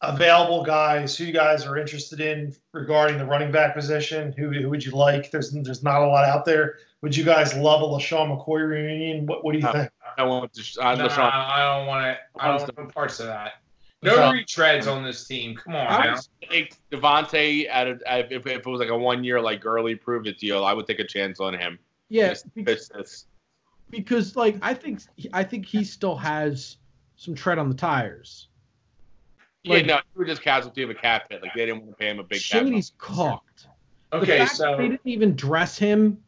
available guys who you guys are interested in regarding the running back position. Who, who would you like? There's there's not a lot out there. Would you guys love a LeSean McCoy reunion? What what do you No. think? I want to. I, no, LeSean, I don't want to. I don't want parts of that. No LeSean- retreads on this team. Come on I now. would take Devonta at a, at- if, if it was like a one year like early prove it deal, I would take a chance on him. Yeah, Just- be- it's- it's- because like I think I think he still has some tread on the tires. yeah, no, he was just casualty of a cap hit. Like they didn't want to pay him a big cap. Shady's cooked. The Okay, fact that so they didn't even dress him,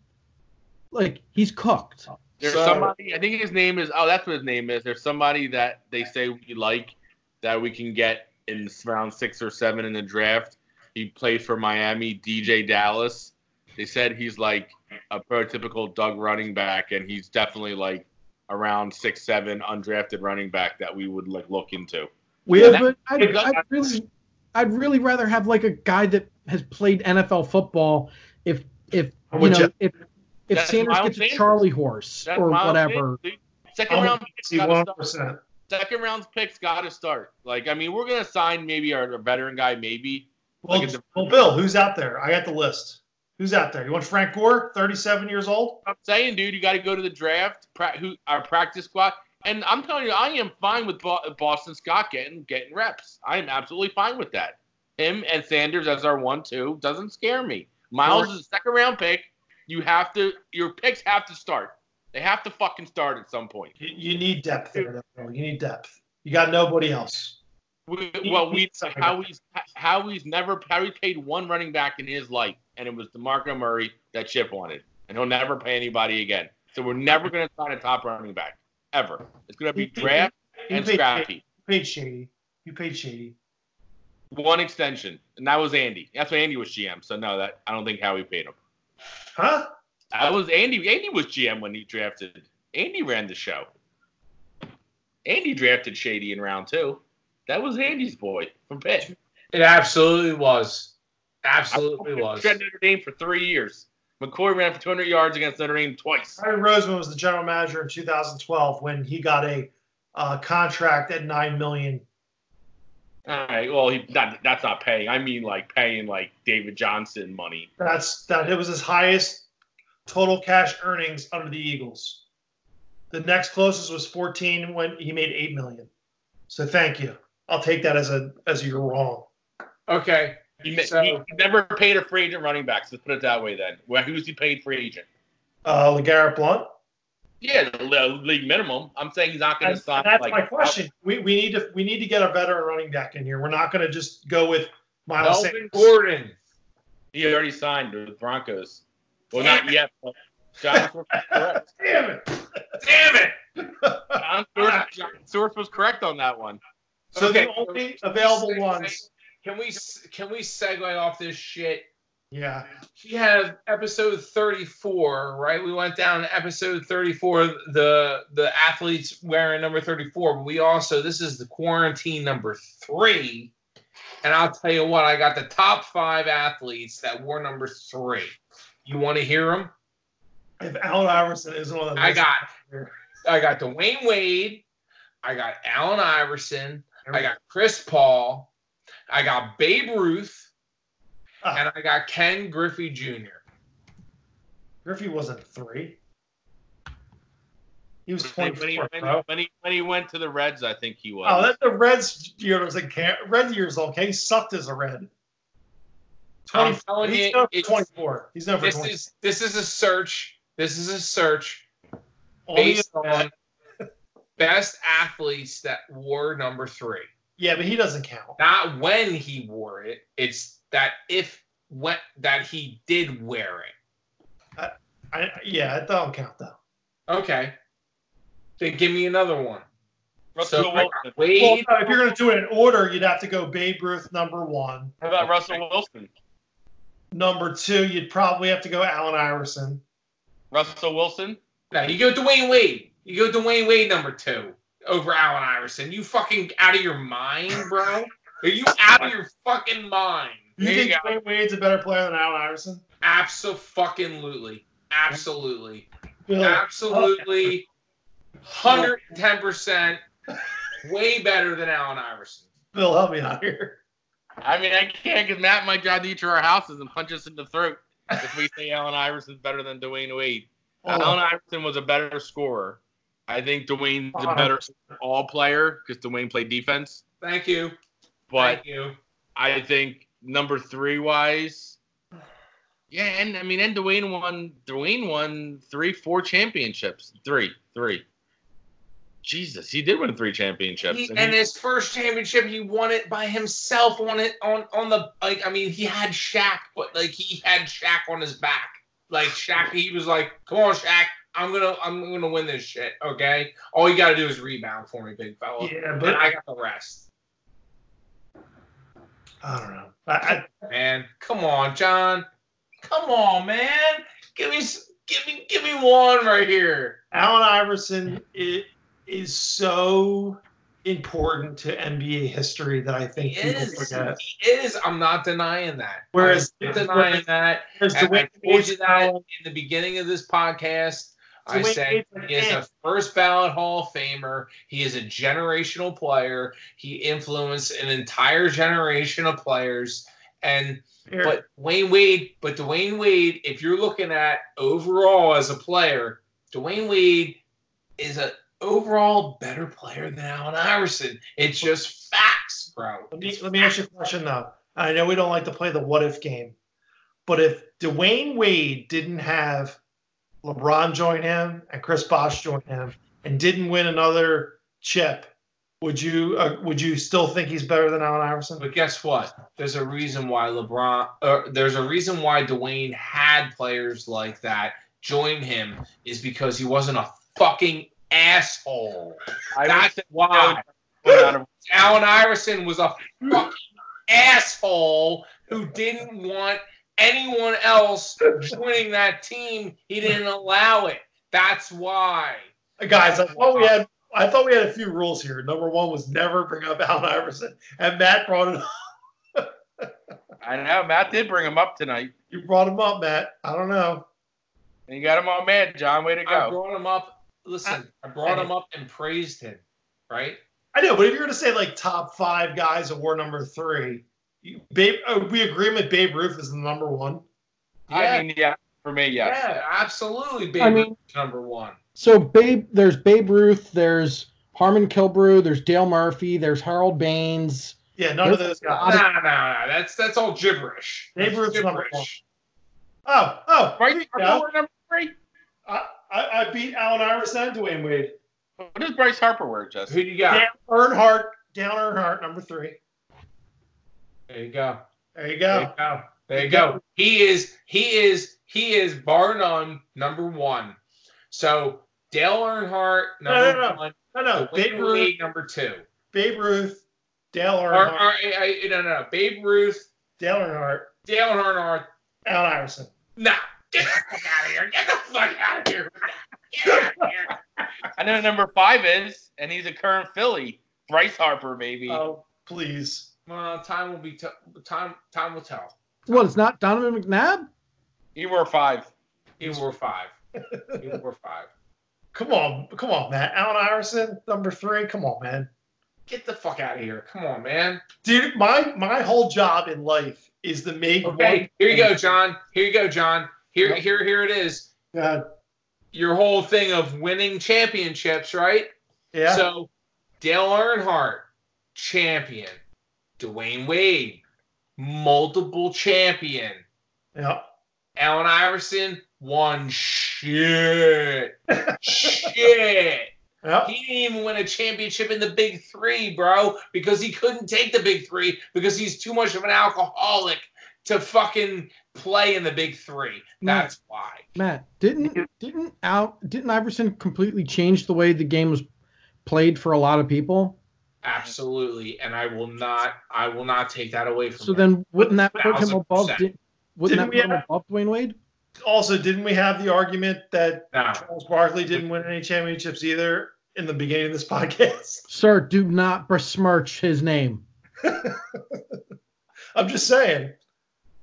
like he's cooked. There's So- somebody. I think his name is. Oh, that's what his name is. There's somebody that they say we like that we can get in round six or seven in the draft. He played for Miami. DeeJay Dallas. They said he's like a prototypical Doug running back, and he's definitely like around six seven undrafted running back that we would like look into. We Yeah, have but I'd, I'd really, I'd really rather have like a guy that has played NFL football. If if I'm you know if if That's Sanders Miles gets a Charlie horse That's or Miles whatever, Sanders. Second I'm round with picks gotta start. Second round picks got to start. Like I mean, we're gonna sign maybe our, our veteran guy, maybe. Well, Like a- well, Bill, who's out there? I got the list. Who's out there? You want Frank Gore, 37 years old? I'm saying, dude, you got to go to the draft, pra- who our practice squad, and I'm telling you, I am fine with Bo- Boston Scott getting getting reps. I am absolutely fine with that. Him and Sanders as our one two doesn't scare me. Miles is a second round pick. You have to, your picks have to start. They have to fucking start at some point. You, you need depth there. though, You need depth. You got nobody else. We, well, we he's- how he's never how paid one running back in his life, and it was DeMarco Murray that Chip wanted, and he'll never pay anybody again. So we're never going to sign a top running back ever. It's going to be draft You and paid, scrappy. you paid Shady. You paid Shady. One extension, and that was Andy. That's when Andy was GM. So no, that I don't think Howie paid him. Huh? That was Andy. Andy was GM when he drafted. Andy ran the show. Andy drafted Shady in round two. That was Andy's boy from Pitt. It absolutely was. I Absolutely was. Notre Dame for three years. McCoy ran for 200 yards against Notre Dame twice. Harry Roseman was the general manager in 2012 when he got a uh, contract at nine million. All right. Well, he that, that's not paying. I mean, like paying like David Johnson money. That's that. It was his highest total cash earnings under the Eagles. The next closest was 14 when he made eight million. So thank you. I'll take that as a as you're wrong. Okay. He, So- he never paid a free agent running back. So let's put it that way. Then, well, who's he paid free agent? Uh, LeGarrette Blount. Yeah, the league minimum. I'm saying he's not going to sign. and that's like, my question. We, we need to we need to get a veteran running back in here. We're not going to just go with Miles Melvin Sanders. Gordon. He already signed with the Broncos. Well, not yet. But John was correct. Damn it! Damn it. John Source, John Source was correct on that one. So Okay, the only available ones. Can we can we segue off this shit? Yeah. We have episode 34, right? We went down to episode 34, the the athletes wearing number 34, but we also this is the quarantine number three. And I'll tell you what, I got the top five athletes that wore number three. You want to hear them? If Allen Iverson isn't on the I got I got Dwyane Wade, I got Allen Iverson, I got Chris Paul, I got Babe Ruth, Ah. and I got Ken Griffey Jr. Griffey wasn't three. He was When 24, when, he, bro. when, he, when he went to the Reds, I think he was. Oh, that's the Reds years. Like Red years okay. He sucked as a Red. I'm telling he's you, known it's- 24. He's known for This 20. is this is a search. This is a search Only based in- on best athletes that wore number three. yeah, but he doesn't count. Not when he wore it. It's that if what that he did wear it. I, yeah, it don't count though. Okay. Then give me another one. Russell So I got Wilson. Well, no, if you're gonna do it in order, you'd have to go Babe Ruth number one. How about Russell Wilson? Number two, you'd probably have to go Allen Iverson. Russell Wilson? No, you go Dwyane Wade. You go Dwyane Wade number two over Allen Iverson. You fucking out of your mind, bro? Are you out of your fucking mind? You There think go. Dwyane Wade's a better player than Allen Iverson? Absolutely. Absolutely. Bill, Absolutely. 110% way better than Allen Iverson. Bill, help me out here. I mean, I can't because Matt might drive you to each of our houses and punch us in the throat if we say Allen Iverson's better than Dwyane Wade. Hold Allen. Iverson was a better scorer. I think Dwyane's a Uh-huh. better all player because Dwyane played defense. Thank you. But Thank you. I think number three wise, yeah, and I mean, and Dwyane won. Dwyane won three, four championships. Three, three. Jesus, he did win three championships. He, and and he- his first championship, he won it by himself. Won it on on the like. I mean, he had Shaq, but like he had Shaq on his back. Like Shaq, he was like, "Come on, Shaq, I'm gonna I'm gonna win this shit. Okay, all you gotta do is rebound for me, big fella. Yeah, and but I got the rest. I don't know. I, I, Man, come on, John. Come on, man. Give me give me give me one right here. Allen Iverson is, is so important to NBA history that I think It people is. forget. It is. I'm not denying that. Whereas- I'm denying that. Whereas I told you that in the beginning of this podcast. I said he is a first ballot Hall of Famer. He is a generational player. He influenced an entire generation of players. And Here, but Wayne Wade, but Dwyane Wade, if you're looking at overall as a player, Dwyane Wade is a overall better player than Allen Iverson. It's just facts, bro. let me let me ask you a question though. I know we don't like to play the what if game, but if Dwyane Wade didn't have LeBron join him and Chris Bosh join him and didn't win another chip, would you uh, would you still think he's better than Allen Iverson? But guess what? There's a reason why LeBron, or there's a reason why Dwyane had players like that join him is because he wasn't a fucking asshole. I would That's why. no, out of- Allen Iverson was a fucking asshole who didn't want anyone else joining that team. He didn't allow it. That's why. Guys, I thought we had I thought we had a few rules here. Number one was never bring up Allen Iverson, and Matt brought it up. I know Matt did bring him up tonight, You brought him up, Matt. I don't know. and you got him all mad, John. Way to go. I brought him up. Listen, I brought him up and praised him, right? I know, but if you're going to say like top five guys of war number three, you, Babe, uh, we agreement Babe Ruth is the number one. I mean, yeah, for me, yes. Yeah, absolutely. Babe I mean- Ruth is number one. So Babe, there's Babe Ruth, there's Harmon Killebrew, there's Dale Murphy, there's Harold Baines. Yeah, none of those Nah, guys. nah, nah. That's that's all gibberish. Babe That's Ruth's number gibberish. Oh, oh, Right, there you Harper number three. I, I, I beat Allen Iverson and Dwyane Wade. What does Bryce Harper wear, just? Who do you got? Dan Earnhardt, down Earnhardt, number three. There you go. There you There you go. go. There you go. He is he is he is bar none number one. So Dale Earnhardt number no, no. one. No, no, Babe Ruth, Wade number two. Babe Ruth, Dale Or, or, Earnhardt, I, I, no, no, no. Babe Ruth, Dale Earnhardt, Dale Earnhardt. Allen Iverson. Nah, get the fuck out of here. Get the fuck out of here. Get out of here. I know number five is, and he's a current Philly. Bryce Harper, baby. Oh, please. Well, time will be t- time. Time will tell. What? It's not Donovan McNabb. he wore five. He wore five. He wore five. Come on, come on, Matt. Allen Iverson, number three. Come on, man. Get the fuck out of here. Come on, man. Dude, my my whole job in life is to make Okay, one- here you go, John. Here you go, John. Here, Yep. here, here it is. God. Your whole thing of winning championships, right? yeah. So, Dale Earnhardt, champion. Dwyane Wade, multiple champion. yeah. Allen Iverson, won shit. shit. Yeah. He didn't even win a championship in the Big Three, bro, because he couldn't take the Big Three because he's too much of an alcoholic to fucking play in the Big Three. That's why. Matt, didn't didn't Al didn't Iverson completely change the way the game was played for a lot of people? Absolutely, and I will not. I will not take that away from. So him. then wouldn't that put him above? percent. Did, wouldn't Didn't that we put him have- above Dwyane Wade? Also, didn't we have the argument that no, Charles Barkley didn't win any championships either in the beginning of this podcast? Sir, do not besmirch his name. I'm just saying.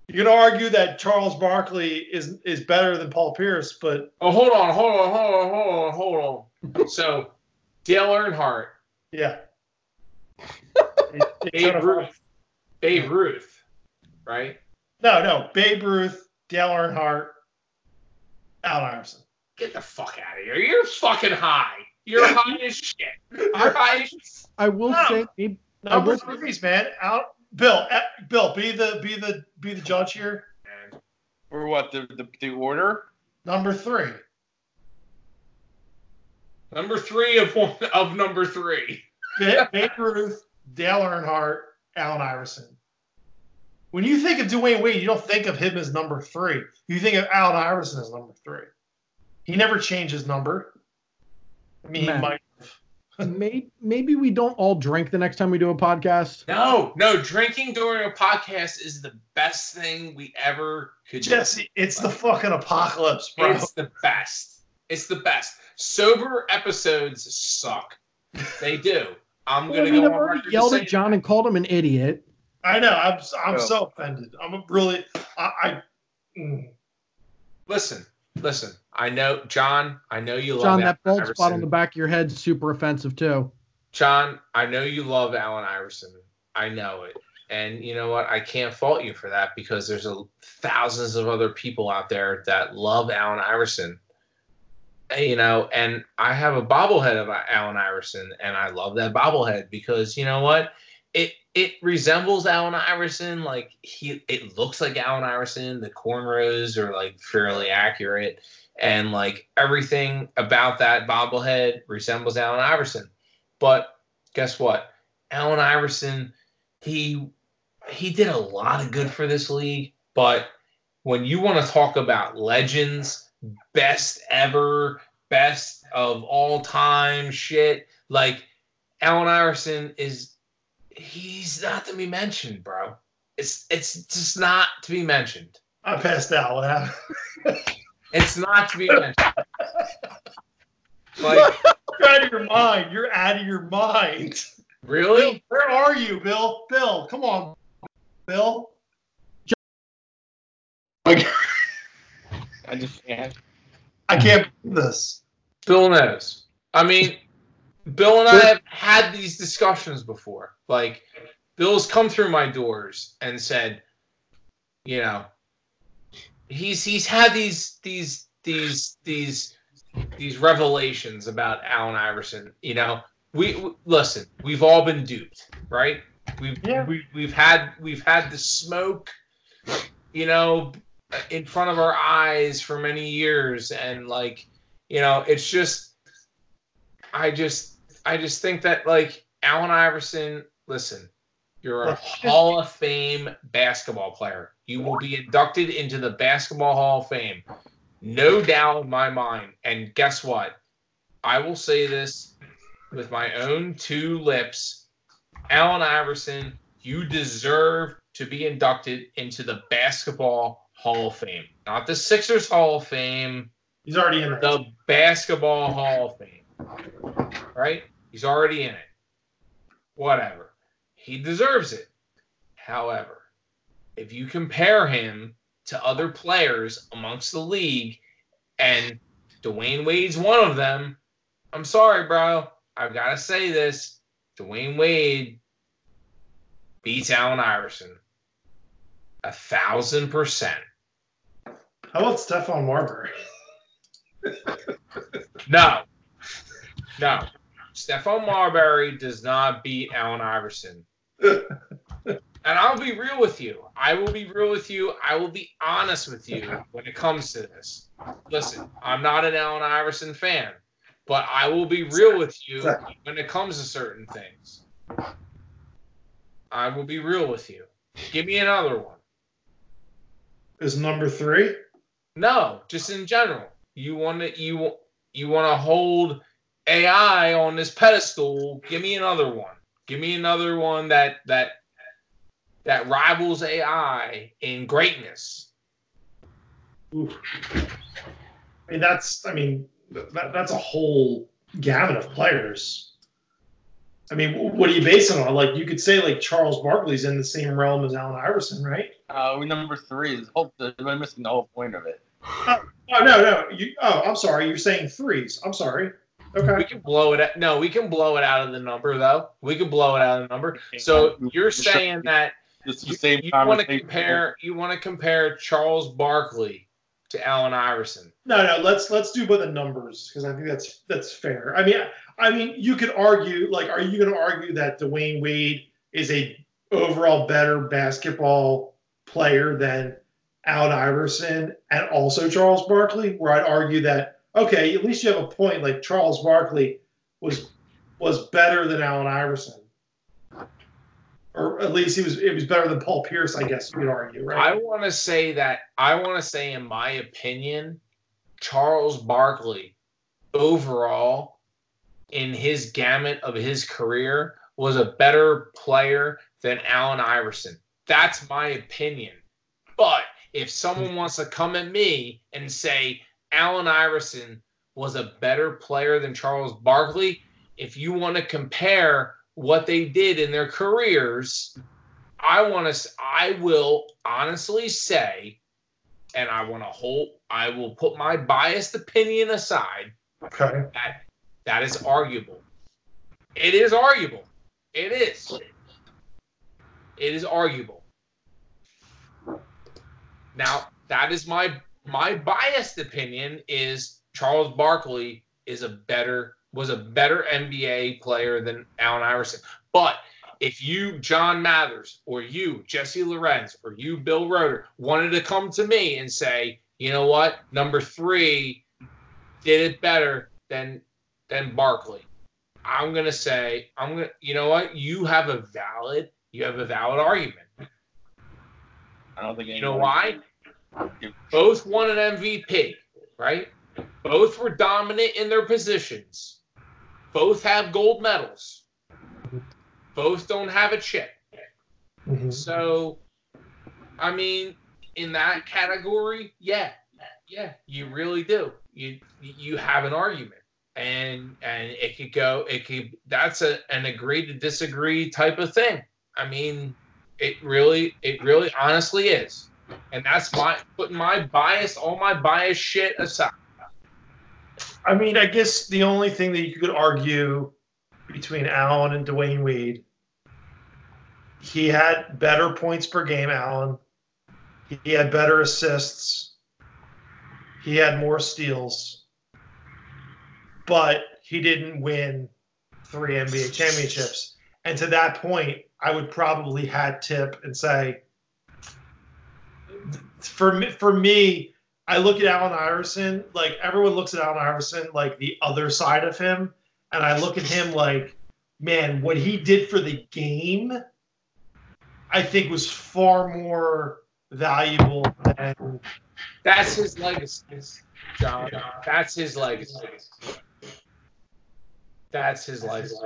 You can argue that Charles Barkley is is better than Paul Pierce, but Oh, hold on, hold on, hold on, hold on, hold on. so, Dale Earnhardt, yeah. Babe Ruth, Babe Ruth, right? No, no. Babe Ruth, Dale Earnhardt, Al Iverson. Get the fuck out of here. You're fucking high. You're high as shit. You're high as I will No. say Babe, Number will- threes, man. Out, Bill. eh, Bill, be the be the be the judge here. shit. For what? The, the, the order? Number three. Number three of one of number three. Ba- Babe Ruth, Dale Earnhardt, Allen Iverson. When you think of Dwyane Wade, you don't think of him as number three. You think of Allen Iverson as number three. He never changed his number. I mean, he Man. might. maybe, maybe we don't all drink the next time we do a podcast. No, no, drinking during a podcast is the best thing we ever could do. Jesse, it's the fucking apocalypse, bro. It's the best. It's the best. Sober episodes suck. They do. I'm Well, gonna mean, go I've on already record yelled to at say John and called him an idiot. I know. I'm I'm Oh. so offended. I'm really. I. I mm. Listen, listen. I know, John. I know you love John, that bald spot on the back of your head's super offensive too. John, I know you love Allen Iverson. I know it. And you know what? I can't fault you for that because there's a, thousands of other people out there that love Allen Iverson. You know, and I have a bobblehead of Allen Iverson, and I love that bobblehead because you know what? It it resembles Allen Iverson. Like he, it looks like Allen Iverson. The cornrows are like fairly accurate, and like everything about that bobblehead resembles Allen Iverson. But guess what? Allen Iverson, he he did a lot of good for this league. But when you want to talk about legends, best ever, best of all time shit, like Allen Iverson is he's not to be mentioned, bro. It's it's just not to be mentioned. I passed out. What happened? It's not to be mentioned. Like You're out of your mind. You're out of your mind. Bill, really? where are you, Bill? Bill, come on, Bill. I just can't. I can't believe this. Bill knows. I mean, Bill and I have had these discussions before. Like, Bill's come through my doors and said, you know, he's he's had these these these these these revelations about Allen Iverson. You know, we, we listen. We've all been duped, right? We've Yeah. we, we've had we've had the smoke, you know, in front of our eyes for many years, and like, you know, it's just, I just I just think that like Allen Iverson, listen, you're a Hall of Fame basketball player. You will be inducted into the Basketball Hall of Fame. No doubt in my mind. And guess what? I will say this with my own two lips. Allen Iverson, you deserve to be inducted into the Basketball Hall of Fame. Not the Sixers Hall of Fame, He's already in there. the Basketball Hall of Fame. Right? He's already in it. Whatever. He deserves it. However, if you compare him to other players amongst the league, and Dwyane Wade's one of them, I'm sorry, bro. I've got to say this. Dwyane Wade beats Allen Iverson. A thousand percent. How about Stephon Marbury? No. No. Stephon Marbury does not beat Allen Iverson. and I'll be real with you. I will be real with you. I will be honest with you when it comes to this. Listen, I'm not an Allen Iverson fan, but I will be real with you when it comes to certain things. I will be real with you. Give me another one. Is number three? No, just in general. You want to you you want to hold AI on this pedestal. Give me another one. Give me another one that that that rivals AI in greatness. Oof. I mean, that's. I mean, that, that's a whole gamut of players. I mean, what are you basing on? Like, you could say like Charles Barkley's in the same realm as Allen Iverson, right? Uh, we number three is whole. We're missing the whole point of it. Oh no, no. You. Oh, I'm sorry. You're saying threes. I'm sorry. Okay. We can blow it. Out, no, we can blow it out of the number though. We can blow it out of the number. So you're saying that It's the you, same you want to compare you want to compare Charles Barkley to Allen Iverson. No, no. Let's let's do by the numbers because I think that's that's fair. I mean, I mean, you could argue like, are you going to argue that Dwyane Wade is a overall better basketball player than Allen Iverson and also Charles Barkley? Where I'd argue that okay, at least you have a point. Like Charles Barkley was was better than Allen Iverson, or at least he was it was better than Paul Pierce. I guess you would argue, right? I want to say that I want to say, in my opinion, Charles Barkley overall in his gamut of his career was a better player than Allen Iverson. That's my opinion. But if someone wants to come at me and say Allen Iverson was a better player than Charles Barkley, if you want to compare what they did in their careers, I want to I will honestly say and I want to hold I will put my biased opinion aside. Okay. That that is arguable. It is arguable. It is. It is arguable. Now, that is my my biased opinion is Charles Barkley is a better was a better NBA player than Allen Iverson. But if you, John Mathers, or you, Jesse Lorenz, or you, Bill Roeder, wanted to come to me and say, you know what, number three did it better than than Barkley, I'm gonna say, I'm gonna, you know what, you have a valid, you have a valid argument. I don't think You know why? Both won an MVP, right? Both were dominant in their positions. Both have gold medals. Both don't have a chip. Mhm. So, I mean, in that category, yeah, yeah, you really do. You you have an argument, and and it could go. It could. That's a an agree to disagree type of thing. I mean, it really, it really, honestly is, and that's my putting my bias, all my bias shit aside. I mean, I guess the only thing that you could argue between Allen and Dwyane Wade, he had better points per game, Allen. He had better assists. He had more steals. But he didn't win three NBA championships. And to that point, I would probably hat tip and say, for me, for me, I look at Allen Iverson, like everyone looks at Allen Iverson like the other side of him, and I look at him like, man, what he did for the game, I think was far more valuable than That's his legacy, John. That's his legacy. That's his legacy.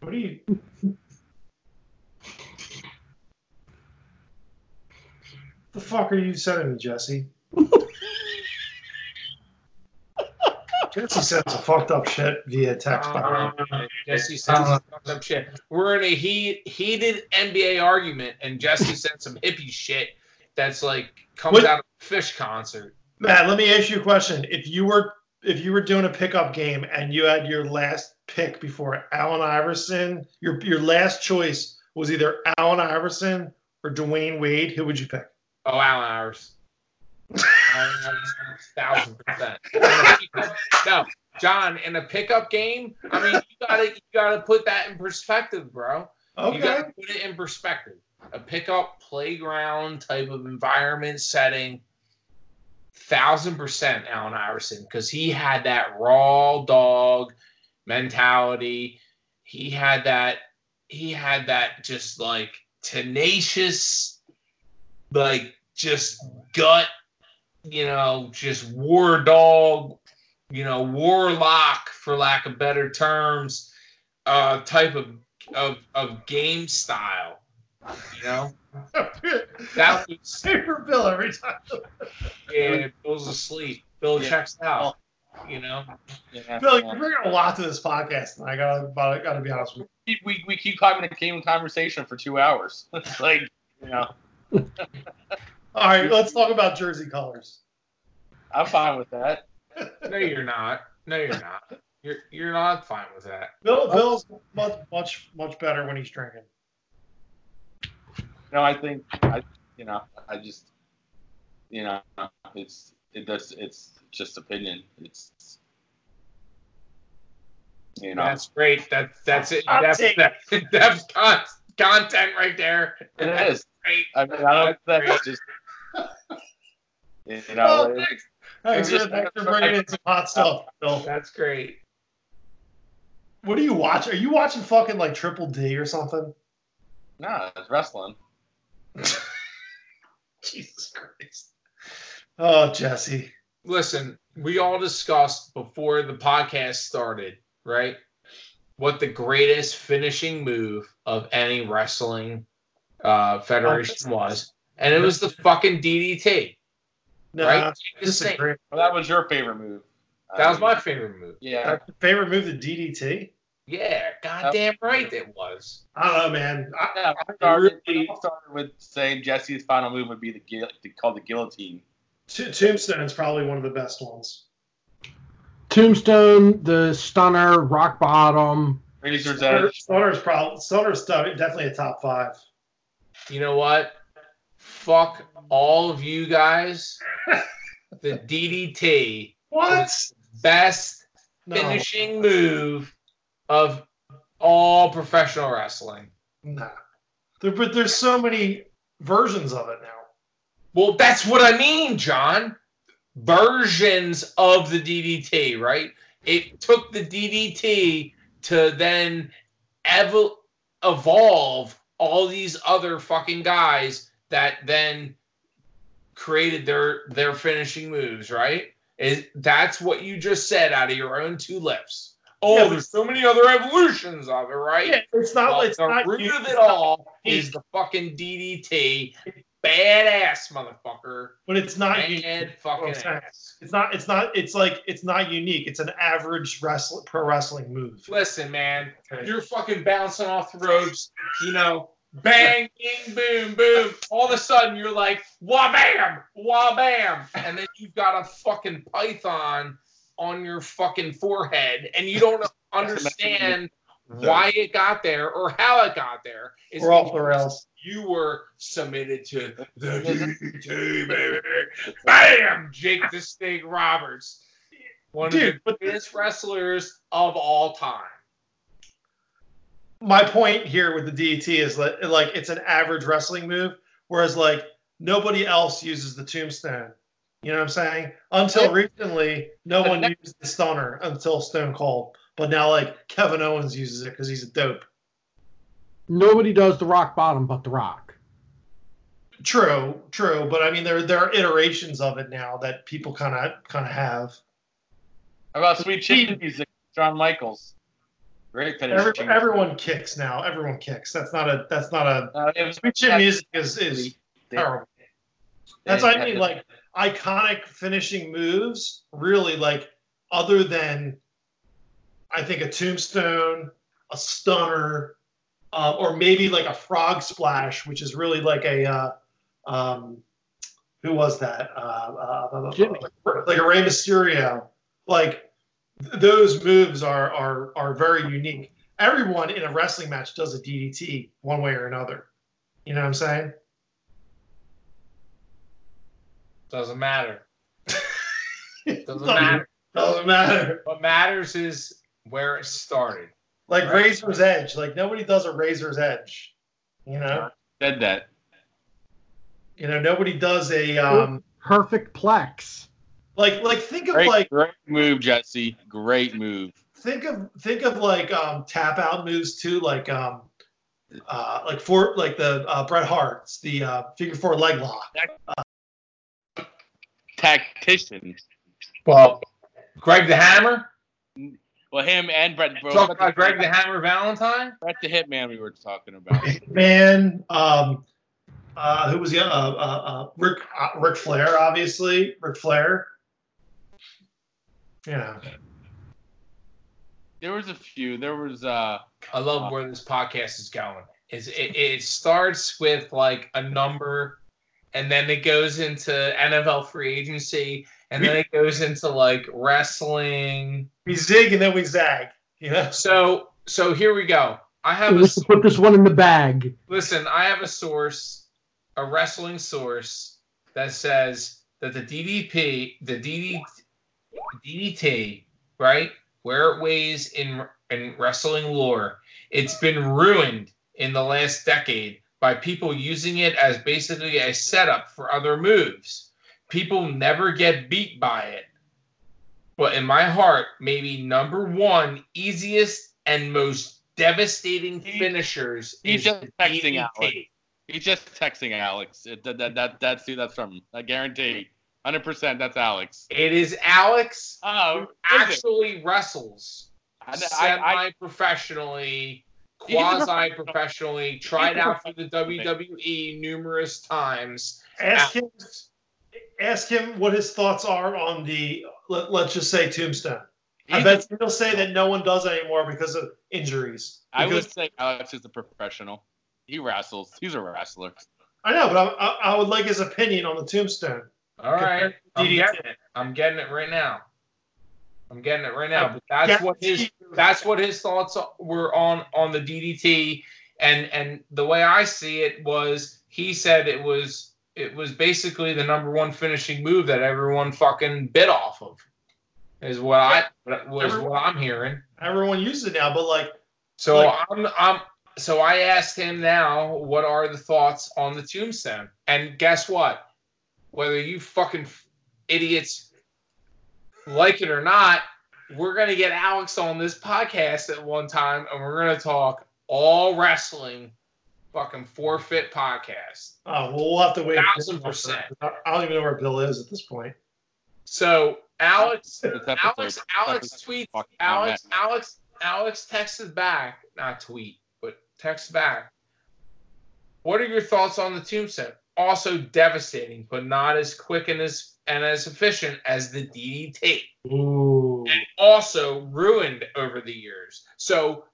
what do you the fuck are you sending me, Jesse? Jesse sends a fucked up shit via text. by the way. Um, Jesse says some shit. We're in a heat, heated NBA argument, and Jesse sent some hippie shit that's like comes What- out of a Phish concert. Matt, let me ask you a question. If you were if you were doing a pickup game and you had your last pick before Allen Iverson, your your last choice was either Allen Iverson or Dwyane Wade, who would you pick? Oh, Allen Iverson, Thousand percent. No, John, in a pickup game, I mean, you gotta you gotta put that in perspective, bro. You Okay. got to put it in perspective. A pickup playground type of environment setting, thousand percent Allen Iverson because he had that raw dog mentality. He had that. He had that just like tenacious, like just gut. You know, just war dog. You know, warlock for lack of better terms. Uh, type of of of game style. You know, that was Paper Bill every time. yeah. Bill's asleep. Bill Yeah. checks out. You know, Yeah. Bill, you're bringing a lot to this podcast, and I gotta gotta, gotta be honest with we, we, we keep having a game conversation for two hours. It's like, you know, you. All right, let's talk about jersey colors. I'm fine with that. no, you're not. No, you're not. You're you're not fine with that. Bill Bill's much much much better when he's drinking. No, I think I, you know, I just, you know, it's it does it's just opinion. It's, you know, That's great. That that's it. Hot That's take. that's, that's con- content right there. it is. Great. I mean, I don't. That's That's just, you Oh, know, it- thanks. Thanks, Just- for, thanks for bringing in some hot uh, stuff, Bill. That's great. What do you watch? Are you watching fucking like Triple D or something? no, it's wrestling. Jesus Christ. Oh, Jesse. listen, we all discussed before the podcast started, right? What the greatest finishing move of any wrestling uh, federation was, and it was the fucking DDT. No, Right? disagree. Well, that was your favorite move. That was my favorite move. Yeah. That's favorite move, the DDT. Yeah, goddamn right it was. I don't know, man. I, Yeah, I started, really- it started with saying Jesse's final move would be the guil- called the guillotine. T- Tombstone's probably one of the best ones. Tombstone, the stunner, rock bottom. Razor's Edge. Stoner's probably Stoner's de- definitely a top five. You know what? Fuck all of you guys. The DDT What? best No, finishing move of all professional wrestling. nah. There, but there's so many versions of it now. Well, that's what I mean, John. Versions of the DDT, right? It took the DDT to then ev- evolve all these other fucking guys that then created their their finishing moves, right? Is that's what you just said out of your own two lips. Oh, Yeah, there's so many other evolutions of it, right? Yeah, it's not. Well, it's the not. root you- of it all unique. is the fucking DDT. Badass motherfucker. but it's not. unique. Bad fucking Well, ass. It's not. It's not. It's like it's not unique. It's an average wrestle, pro wrestling move. Listen, man, Okay. you're fucking bouncing off the ropes, you know, bang, bing, boom, boom. All of a sudden, you're like, wah bam, wah bam, and then you've got a fucking python on your fucking forehead, and you don't understand why it got there or how it got there. It's We're off the rails. You were submitted to the DDT, baby. Bam! Jake the Snake Roberts. One Dude, of the greatest wrestlers of all time. my point here with the DDT is that like it's an average wrestling move, whereas like nobody else uses the tombstone. You know what I'm saying? Until recently, no one used the stunner until Stone Cold. But now like Kevin Owens uses it because he's a dope. Nobody does the rock bottom but the rock. True, true. But I mean there there are iterations of it now that people kinda kinda have. How about Sweet Chicken Music? Shawn Michaels. Great finish. Every, everyone kicks now. Everyone kicks. That's not a that's not a Uh, it was Sweet Chin music is is terrible. That's what I mean. Like iconic finishing moves, really like other than I think a tombstone, a stunner, uh, or maybe like a frog splash, which is really like a uh, um, who was that? Uh, uh, Jimmy. like a Rey Mysterio. Like th- those moves are are are very unique. Everyone in a wrestling match does a DDT one way or another. You know what I'm saying? Doesn't matter. Doesn't Doesn't matter. Doesn't matter. What matters is where it started. Like Right. Razor's Edge. Like nobody does a Razor's Edge. You know. said that. You know nobody does a um Perfect plex. like like think of Great, like great move, Jesse. Great move. think of think of like um tap out moves too like um uh like for like the uh, Bret Hart's the uh, figure four leg lock. Tactician. Well, Greg the Hammer. Well, him and Bret. Bro, Talk about Greg the Hammer Valentine. Bret the Hitman we were talking about. Man, um, uh, who was the uh, uh, uh, Rick uh, Ric Flair obviously Ric Flair. Yeah. There was a few. There was uh I love where this podcast is going. Is it, it starts with like a number, and then it goes into NFL free agency, and then it goes into like wrestling. We zig and then we zag. You know. So so here we go. I have a Let's put this one in the bag. listen. I have a source, a wrestling source that says that the DDP, the DD, DDT, right, where it weighs in in wrestling lore, it's been ruined in the last decade by people using it as basically a setup for other moves. People never get beat by it. But in my heart, maybe number one easiest and most devastating He- finishers he's is just texting DDT. Alex. he's just texting Alex. It, that, that that that's who that's from. I guarantee. Hundred percent. That's Alex. It is Alex Oh, who actually wrestles I, I, semi-professionally, quasi-professionally, tried out for the WWE numerous times. Ask him. Ask him what his thoughts are on the. Let, let's just say Tombstone. I bet he'll say that no one does anymore because of injuries. I would Because- say Alex is a professional. He wrestles. He's a wrestler. I know, but I, I, I would like his opinion on the Tombstone. All right, I'm getting it. I'm getting it right now. I'm getting it right now. But that's Guarantee what his that's what his thoughts were on on the DDT, and and the way I see it was he said it was it was basically the number one finishing move that everyone fucking bit off of. Is what I was Everyone- what I'm hearing. Everyone uses it now, but like, So Like- I'm I'm so I asked him now what are the thoughts on the tombstone? And guess what? Whether you fucking idiots like it or not, we're gonna get Alex on this podcast at one time and we're gonna talk all wrestling fucking forfeit podcast. oh, well, we'll have to wait. Thousand percent. I I don't even know where Bill is at this point. So Alex Alex Alex this tweets Alex. Alex Alex texted back, not tweet, but text back. What are your thoughts on the tombstone? Also devastating, but not as quick and as and as efficient as the DDT. Ooh. And also ruined over the years. So,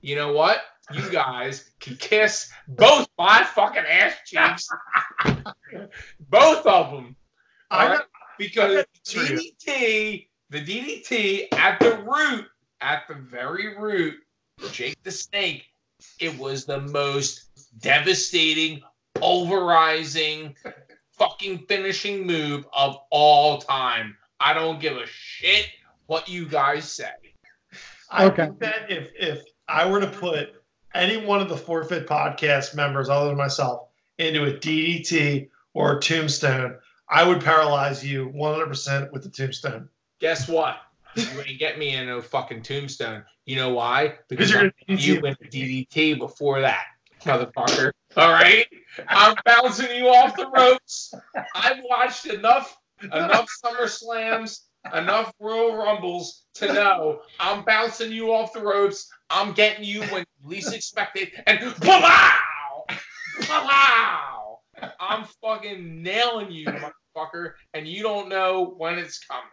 you know what? You guys can kiss both my fucking ass cheeks. both of them. I All Because DDT, the DDT at the root, at the very root, Jake the Snake, it was the most devastating, pulverizing, fucking finishing move of all time. I don't give a shit what you guys say. I Okay. think that if if I were to put any one of the forfeit podcast members other than myself into a DDT or a tombstone, I would paralyze you 100% with the tombstone. Guess what? You ain't get me in no fucking tombstone. You know why? Because you're you went to DDT before that, motherfucker. All right, I'm bouncing you off the ropes. I've watched enough enough Summer Slams, enough Royal Rumbles to know I'm bouncing you off the ropes. I'm getting you when you least expect it, and pow, pow. I'm fucking nailing you, motherfucker, and you don't know when it's coming.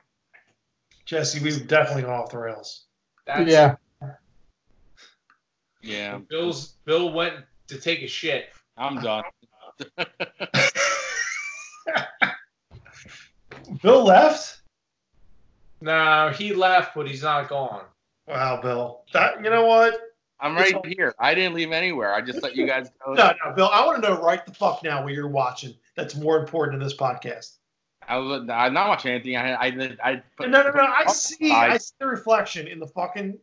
Jesse, we've definitely gone off the rails. That's, yeah. Yeah, Bill's Bill went to take a shit. I'm done. Bill left? No, he left, but he's not gone. Wow, Bill. That you know what? I'm right here. I didn't leave anywhere. I just let you guys go. No, no, Bill. I want to know right the fuck now what you're watching. That's more important than this podcast. I was I'm not watching anything. I I I, No, no, no. I Oh, see. I- I see the reflection in the fucking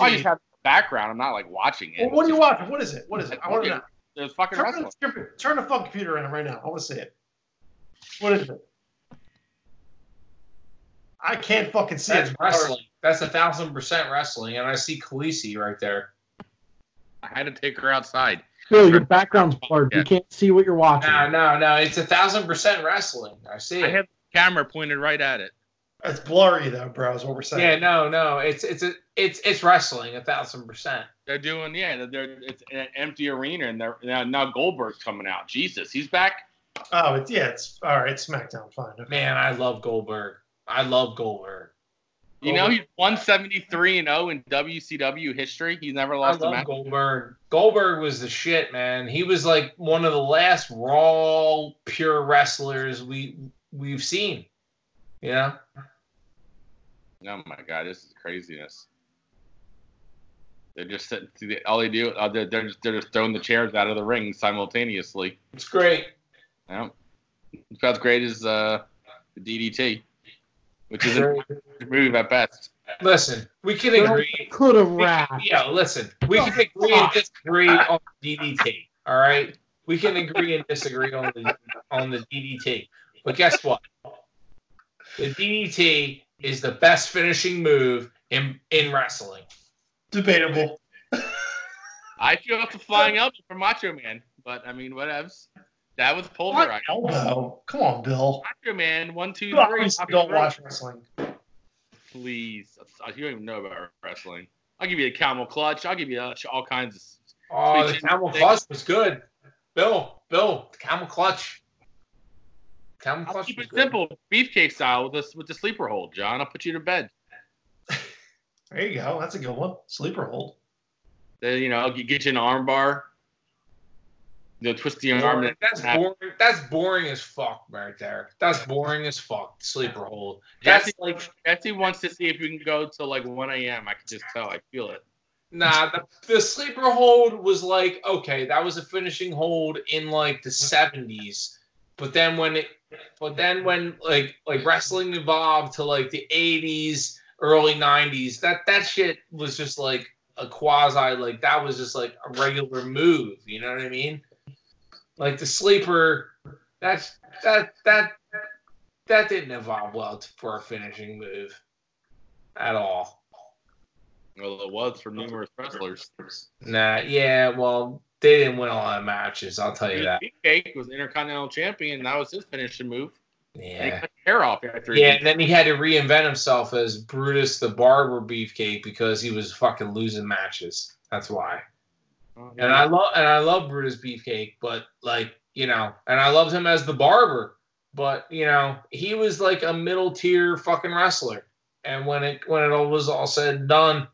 oh, I just have background. I'm not like watching it. Well, what are you watching? What is it? What is it? I want to know. There's fucking Turn wrestling. the, turn the fucking computer around right now. I want to see it. What is it? I can't fucking see That's it. wrestling. That's a thousand percent wrestling, and I see Khaleesi right there. I had to take her outside. Bill, your background's blurred. You can't see what you're watching. No, no, no. It's a thousand percent wrestling. I see I it. had the camera pointed right at it. It's blurry though, bro. Is what we're saying. Yeah, no, no. It's it's a it's it's wrestling a thousand percent. They're doing yeah. They're, they're it's an empty arena, and they're now, now Goldberg's coming out. Jesus, he's back. Oh, it's yeah. It's all right. SmackDown. Fine. Okay. Man, I love Goldberg. I love Goldberg. You know he's 173 and 0 in WCW history. He's never I lost a match. Goldberg. Goldberg was the shit, man. He was like one of the last raw, pure wrestlers we we've seen. Yeah. Oh my god, this is craziness. They're just sitting. All they do, uh, they're, they're just they're just throwing the chairs out of the ring simultaneously. It's great. Yeah, it's about as great as uh, the DDT, which is a Great. move at best. Listen, we can agree. Could have We can- rapped. yeah, listen, we can agree and disagree on DDT. All right, we can agree and disagree on the on the DDT. But guess what? The DDT is the best finishing move in in wrestling. Debatable. I feel it's a flying elbow for Macho Man, but I mean, whatevs. That was What pulverized. elbow? Come on, Bill. Macho Man, one, two, You three. don't watch wrestling. Please, you don't even know about wrestling. I'll give you a camel clutch. I'll give you all kinds of. Oh, the camel thing. clutch was good. Bill, Bill, the camel clutch. Camel I'll clutch keep was it good. simple, beefcake style with the with the sleeper hold, John. I'll put you to bed. There you go. That's a good one. Sleeper hold. Then you know, I'll get get you an arm bar. You know, twist the arm. Boring. That's boring. That's boring as fuck right there. That's boring as fuck. Sleeper hold. That's Jesse, like Jesse wants to see if you can go till like 1 a.m. I can just tell. I feel it. nah. The, the sleeper hold was like okay. That was a finishing hold in like the seventies. But then when it, but then when like like wrestling evolved to like the eighties, early nineties, that that shit was just like a quasi like that was just like a regular move. You know what I mean? Like the sleeper, that's that that that didn't evolve well for a finishing move at all. Well, it was for numerous wrestlers. Nah, yeah, well, they didn't win a lot of matches. I'll tell you that. Beefcake was Intercontinental Champion. That was his finishing move. Yeah. hair off after Yeah, and then he had to reinvent himself as Brutus the Barber Beefcake because he was fucking losing matches. That's why. And I love and I love Brutus Beefcake, but like you know, and I loved him as the Barber, but you know, he was like a middle tier fucking wrestler. And when it when it all was all said and done,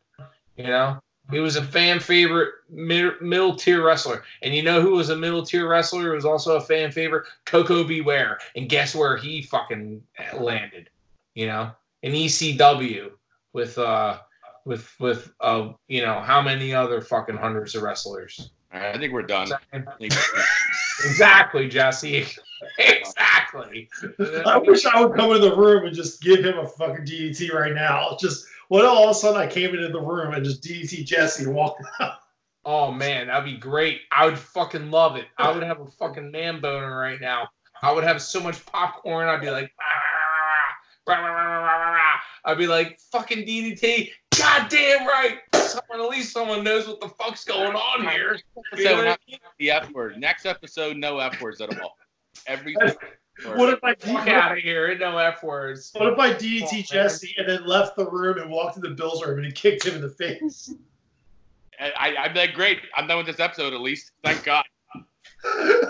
you know, he was a fan favorite mid, middle tier wrestler. And you know who was a middle tier wrestler? Who was also a fan favorite? Koko B. Ware. And guess where he fucking landed? You know, in ECW with uh with with uh you know how many other fucking hundreds of wrestlers. I think we're done. Exactly, Jesse. exactly. I wish I would come into the room and just give him a fucking DDT right now. Just what all of a sudden I came into the room and just DDT Jesse and walked out. Oh man, that'd be great. I would fucking love it. I would have a fucking man boner right now. I would have so much popcorn. I'd be like, "Rah, rah, rah, rah, rah, rah, rah." I'd be like, fucking DDT. Goddamn right. Someone, at least someone knows what the fuck's going on here. You So I mean? the F word. Next episode, no F words at all. Every What if I Fuck out of here. Ain't No F words. what if I DDT oh, Jesse and then left the room and walked to the Bills room and he kicked him in the face? I, I'm like, great. I'm done with this episode at least. Thank God.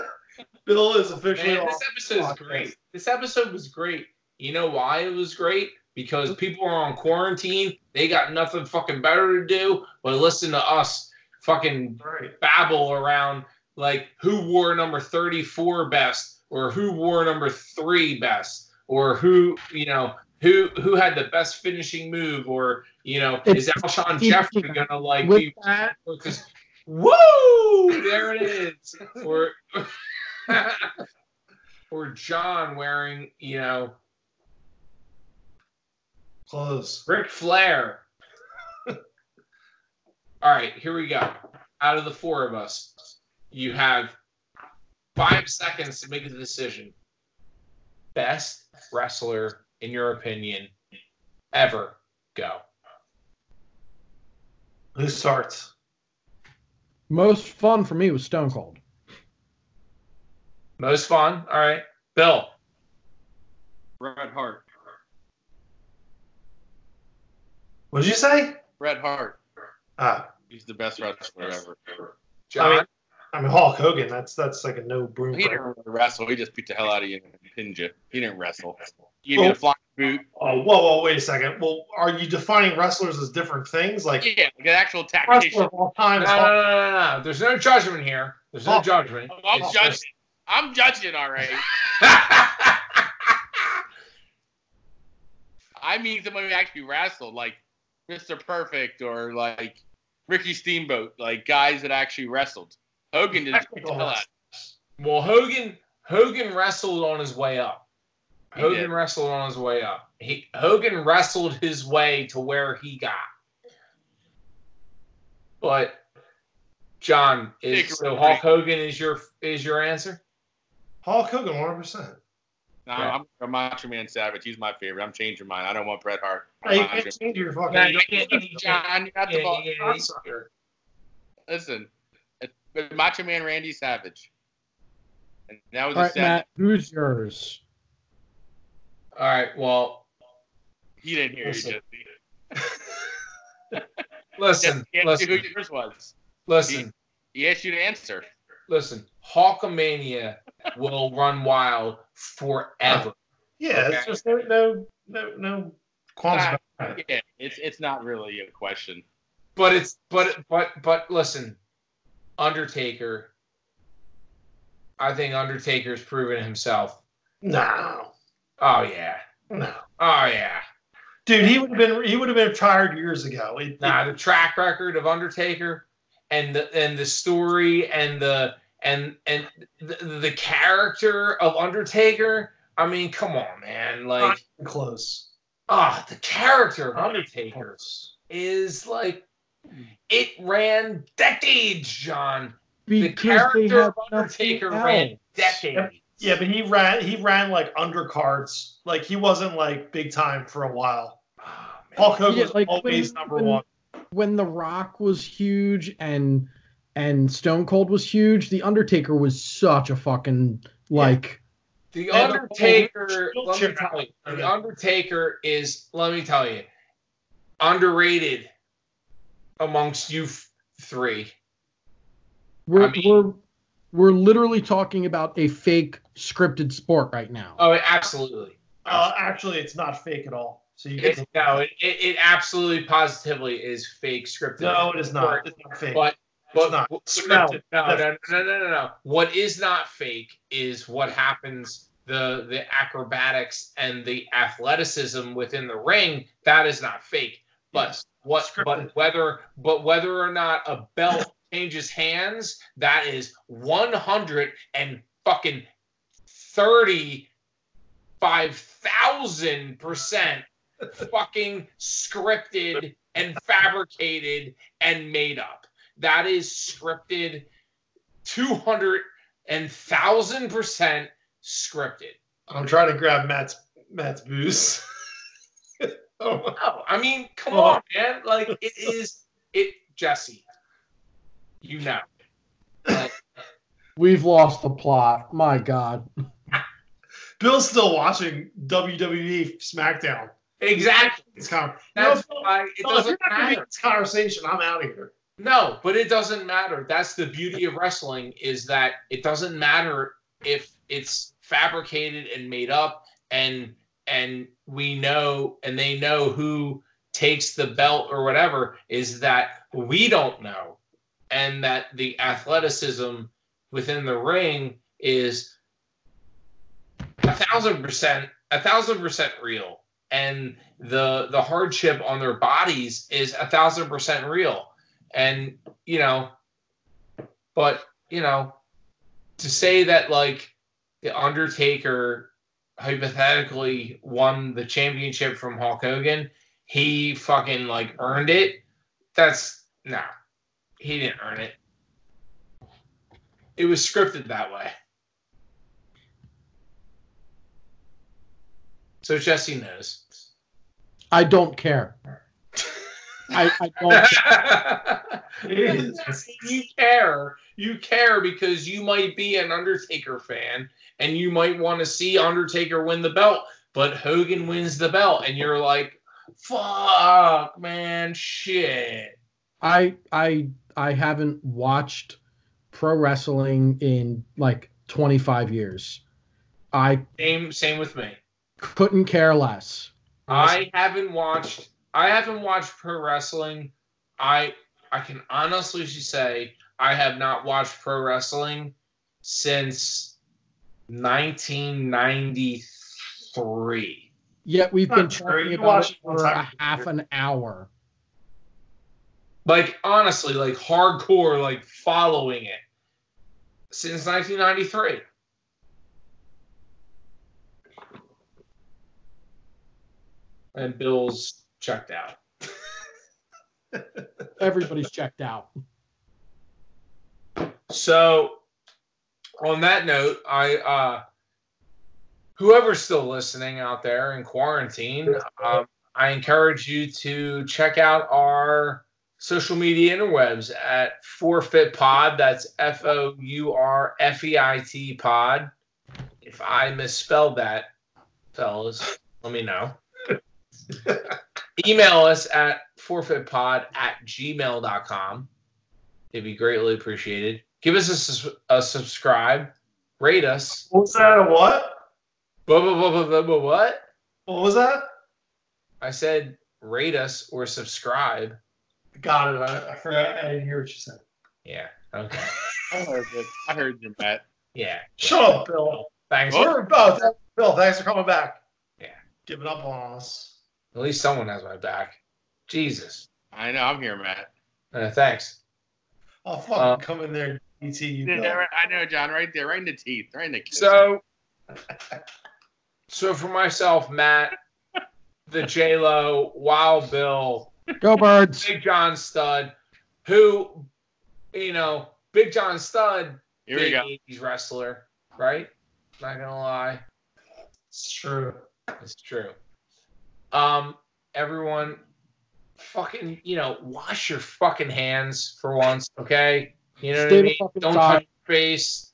Bill is officially Man, this episode is great. This episode was great. You know why it was great? Because people are on quarantine. They got nothing fucking better to do but listen to us fucking Right. babble around like who wore number 34 best or who wore number three best or who, you know, who who had the best finishing move or, you know, is It's- Alshon Jeffery gonna like With be that, because woo there it is or or john wearing you know Close. Ric flair all right here we go out of the four of us you have five seconds to make a decision best wrestler in your opinion ever go Who starts? most fun for me was Stone Cold. most fun all right bill Bret Hart. What did you say? Bret Hart. Ah, He's the best wrestler ever. john I mean- I mean Hulk Hogan. That's that's like a no broom. He didn't really wrestle. He just beat the hell out of you and pinned you. He didn't wrestle. You need a flying boot. Oh, whoa, whoa, wait a second. Well, are you defining wrestlers as different things? Like Yeah, like an actual wrestler tactician. of all time no, no, no, no, no. There's no judgment here. There's no Oh. judgment. I'm It's judging. just- I'm judging, all right. I mean somebody who actually wrestled, like Mr. Perfect or like Ricky Steamboat, like guys that actually wrestled. Hogan didn't beat the well, Hogan Hogan wrestled on his way up. He Hogan did. wrestled on his way up. He Hogan wrestled his way to where he got. But John is so. Hulk Hogan is your is your answer? Hulk Hogan, 100%. No, Yeah. I'm a Macho Man Savage. He's my favorite. I'm changing mine. I don't want Bret Hart. Hey, you can't change your fucking. Yeah, you can't- John, you got the Yeah, ball. yeah, yeah. Listen, it's Macho Man Randy Savage. And that was All a right. Matt, who's yours? All right. Well, He didn't hear Listen. you, Jesse. listen, Jesse asked you listen, who yours was. listen, He asked you to answer. listen. Hulkamania will run wild forever. Yeah, it's just no no no no qualms Ah, about that. Yeah, it's it's not really a question. But it's but but but listen, Undertaker. I think Undertaker's proven himself. No, Oh yeah. no, Oh yeah. dude, he would have been he would have been retired years ago. It- Nah, the track record of Undertaker and the and the story and the and and the, the character of Undertaker. I mean, come on, man. Like, even close. ah, the character of Not Undertaker is like it ran decades, John. The Because they character of Undertaker ran decades. Yeah, but he ran he ran like undercards. Like he wasn't like big time for a while. Man. Hulk Hogan Yeah, was like, always when- number when- one. When The Rock was huge and and Stone Cold was huge, The Undertaker was such a fucking like The the Undertaker, let me tell you, the Undertaker is, let me tell you, underrated amongst you three. we're I mean- we're we're literally talking about a fake scripted sport right now. Oh, absolutely. Uh, actually, it's not fake at all. So you It, can, no, it, it, it absolutely positively is fake scripted. no, it is not. It's not fake. But but, not. but scripted. no, no, no, no, no, no, no. What is not fake is what happens the the acrobatics and the athleticism within the ring. That is not fake. But Yes. what Scripted. but whether but whether or not a belt changes hands, that is one hundred and fucking thirty five thousand percent fucking scripted and fabricated and made up. That is scripted 200 and thousand percent scripted. I'm trying to grab Matt's Matt's booze. oh, No, I mean, come Oh. on, man. Like it is it Jesse. You know. Like, We've lost the plot. My God. Bill's still watching WWE SmackDown. exactly. It's kind of, That's no, why it Bill, if you're doesn't matter. this conversation, I'm out of here. No, but it doesn't matter. That's the beauty of wrestling is that it doesn't matter if it's fabricated and made up and and we know and they know who takes the belt or whatever is that we don't know and that the athleticism within the ring is a thousand percent a thousand percent real and the the hardship on their bodies is a thousand percent real and you know but you know to say that like the undertaker hypothetically won the championship from hulk hogan he fucking like earned it that's no he didn't earn it. It was scripted that way. So jesse knows. I don't care. I, I don't. You care. You care because you might be an Undertaker fan and you might want to see Undertaker win the belt, but Hogan wins the belt, and you're like, fuck, man, shit. I I I haven't watched pro wrestling in like 25 years. I Same, same with me. couldn't care less. I haven't watched. I haven't watched pro wrestling. I I can honestly say I have not watched pro wrestling since 1993. Yet we've been talking about it it for a half an hour. Like honestly, like hardcore, like following it since 1993. And Bill's checked out. Everybody's checked out. So, on that note, I uh, whoever's still listening out there in quarantine, um, I encourage you to check out our social media interwebs at Forfeit Pod. That's F O U R F E I T Pod. If I misspelled that, fellas, let me know. Email us at forfeitpod at gmail.com. It'd be greatly appreciated. Give us a, a subscribe. Rate us. What was that? A what? Blah, blah, blah, blah, blah, blah, what? What was that? I said rate us or subscribe. Got it. I, I forgot. I didn't hear what you said. Yeah. Okay. I heard it. I heard you, Matt. Yeah. Shut up, Bill. Thanks. Sure, oh, th- Bill, thanks for coming back. Yeah. Giving up on us. At least someone has my back. Jesus. I know. I'm here, Matt. Uh, thanks. I'll fucking Uh, come in there and ET you. Yeah, Bill. I know, John. Right there, right in the teeth, right in the. kiss. So, so for myself, Matt, the J Lo, Wild Bill, Go birds. Big John Studd, who, you know, Big John Studd, here we big go. 80s wrestler, right? Not gonna lie, It's true. it's true. Um, everyone, fucking, you know, wash your fucking hands for once, okay? You know Stay what I mean? Don't side. touch your face,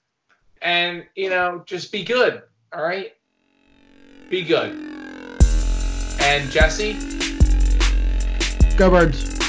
and you know, just be good. All right, be good. And Jesse, Go birds.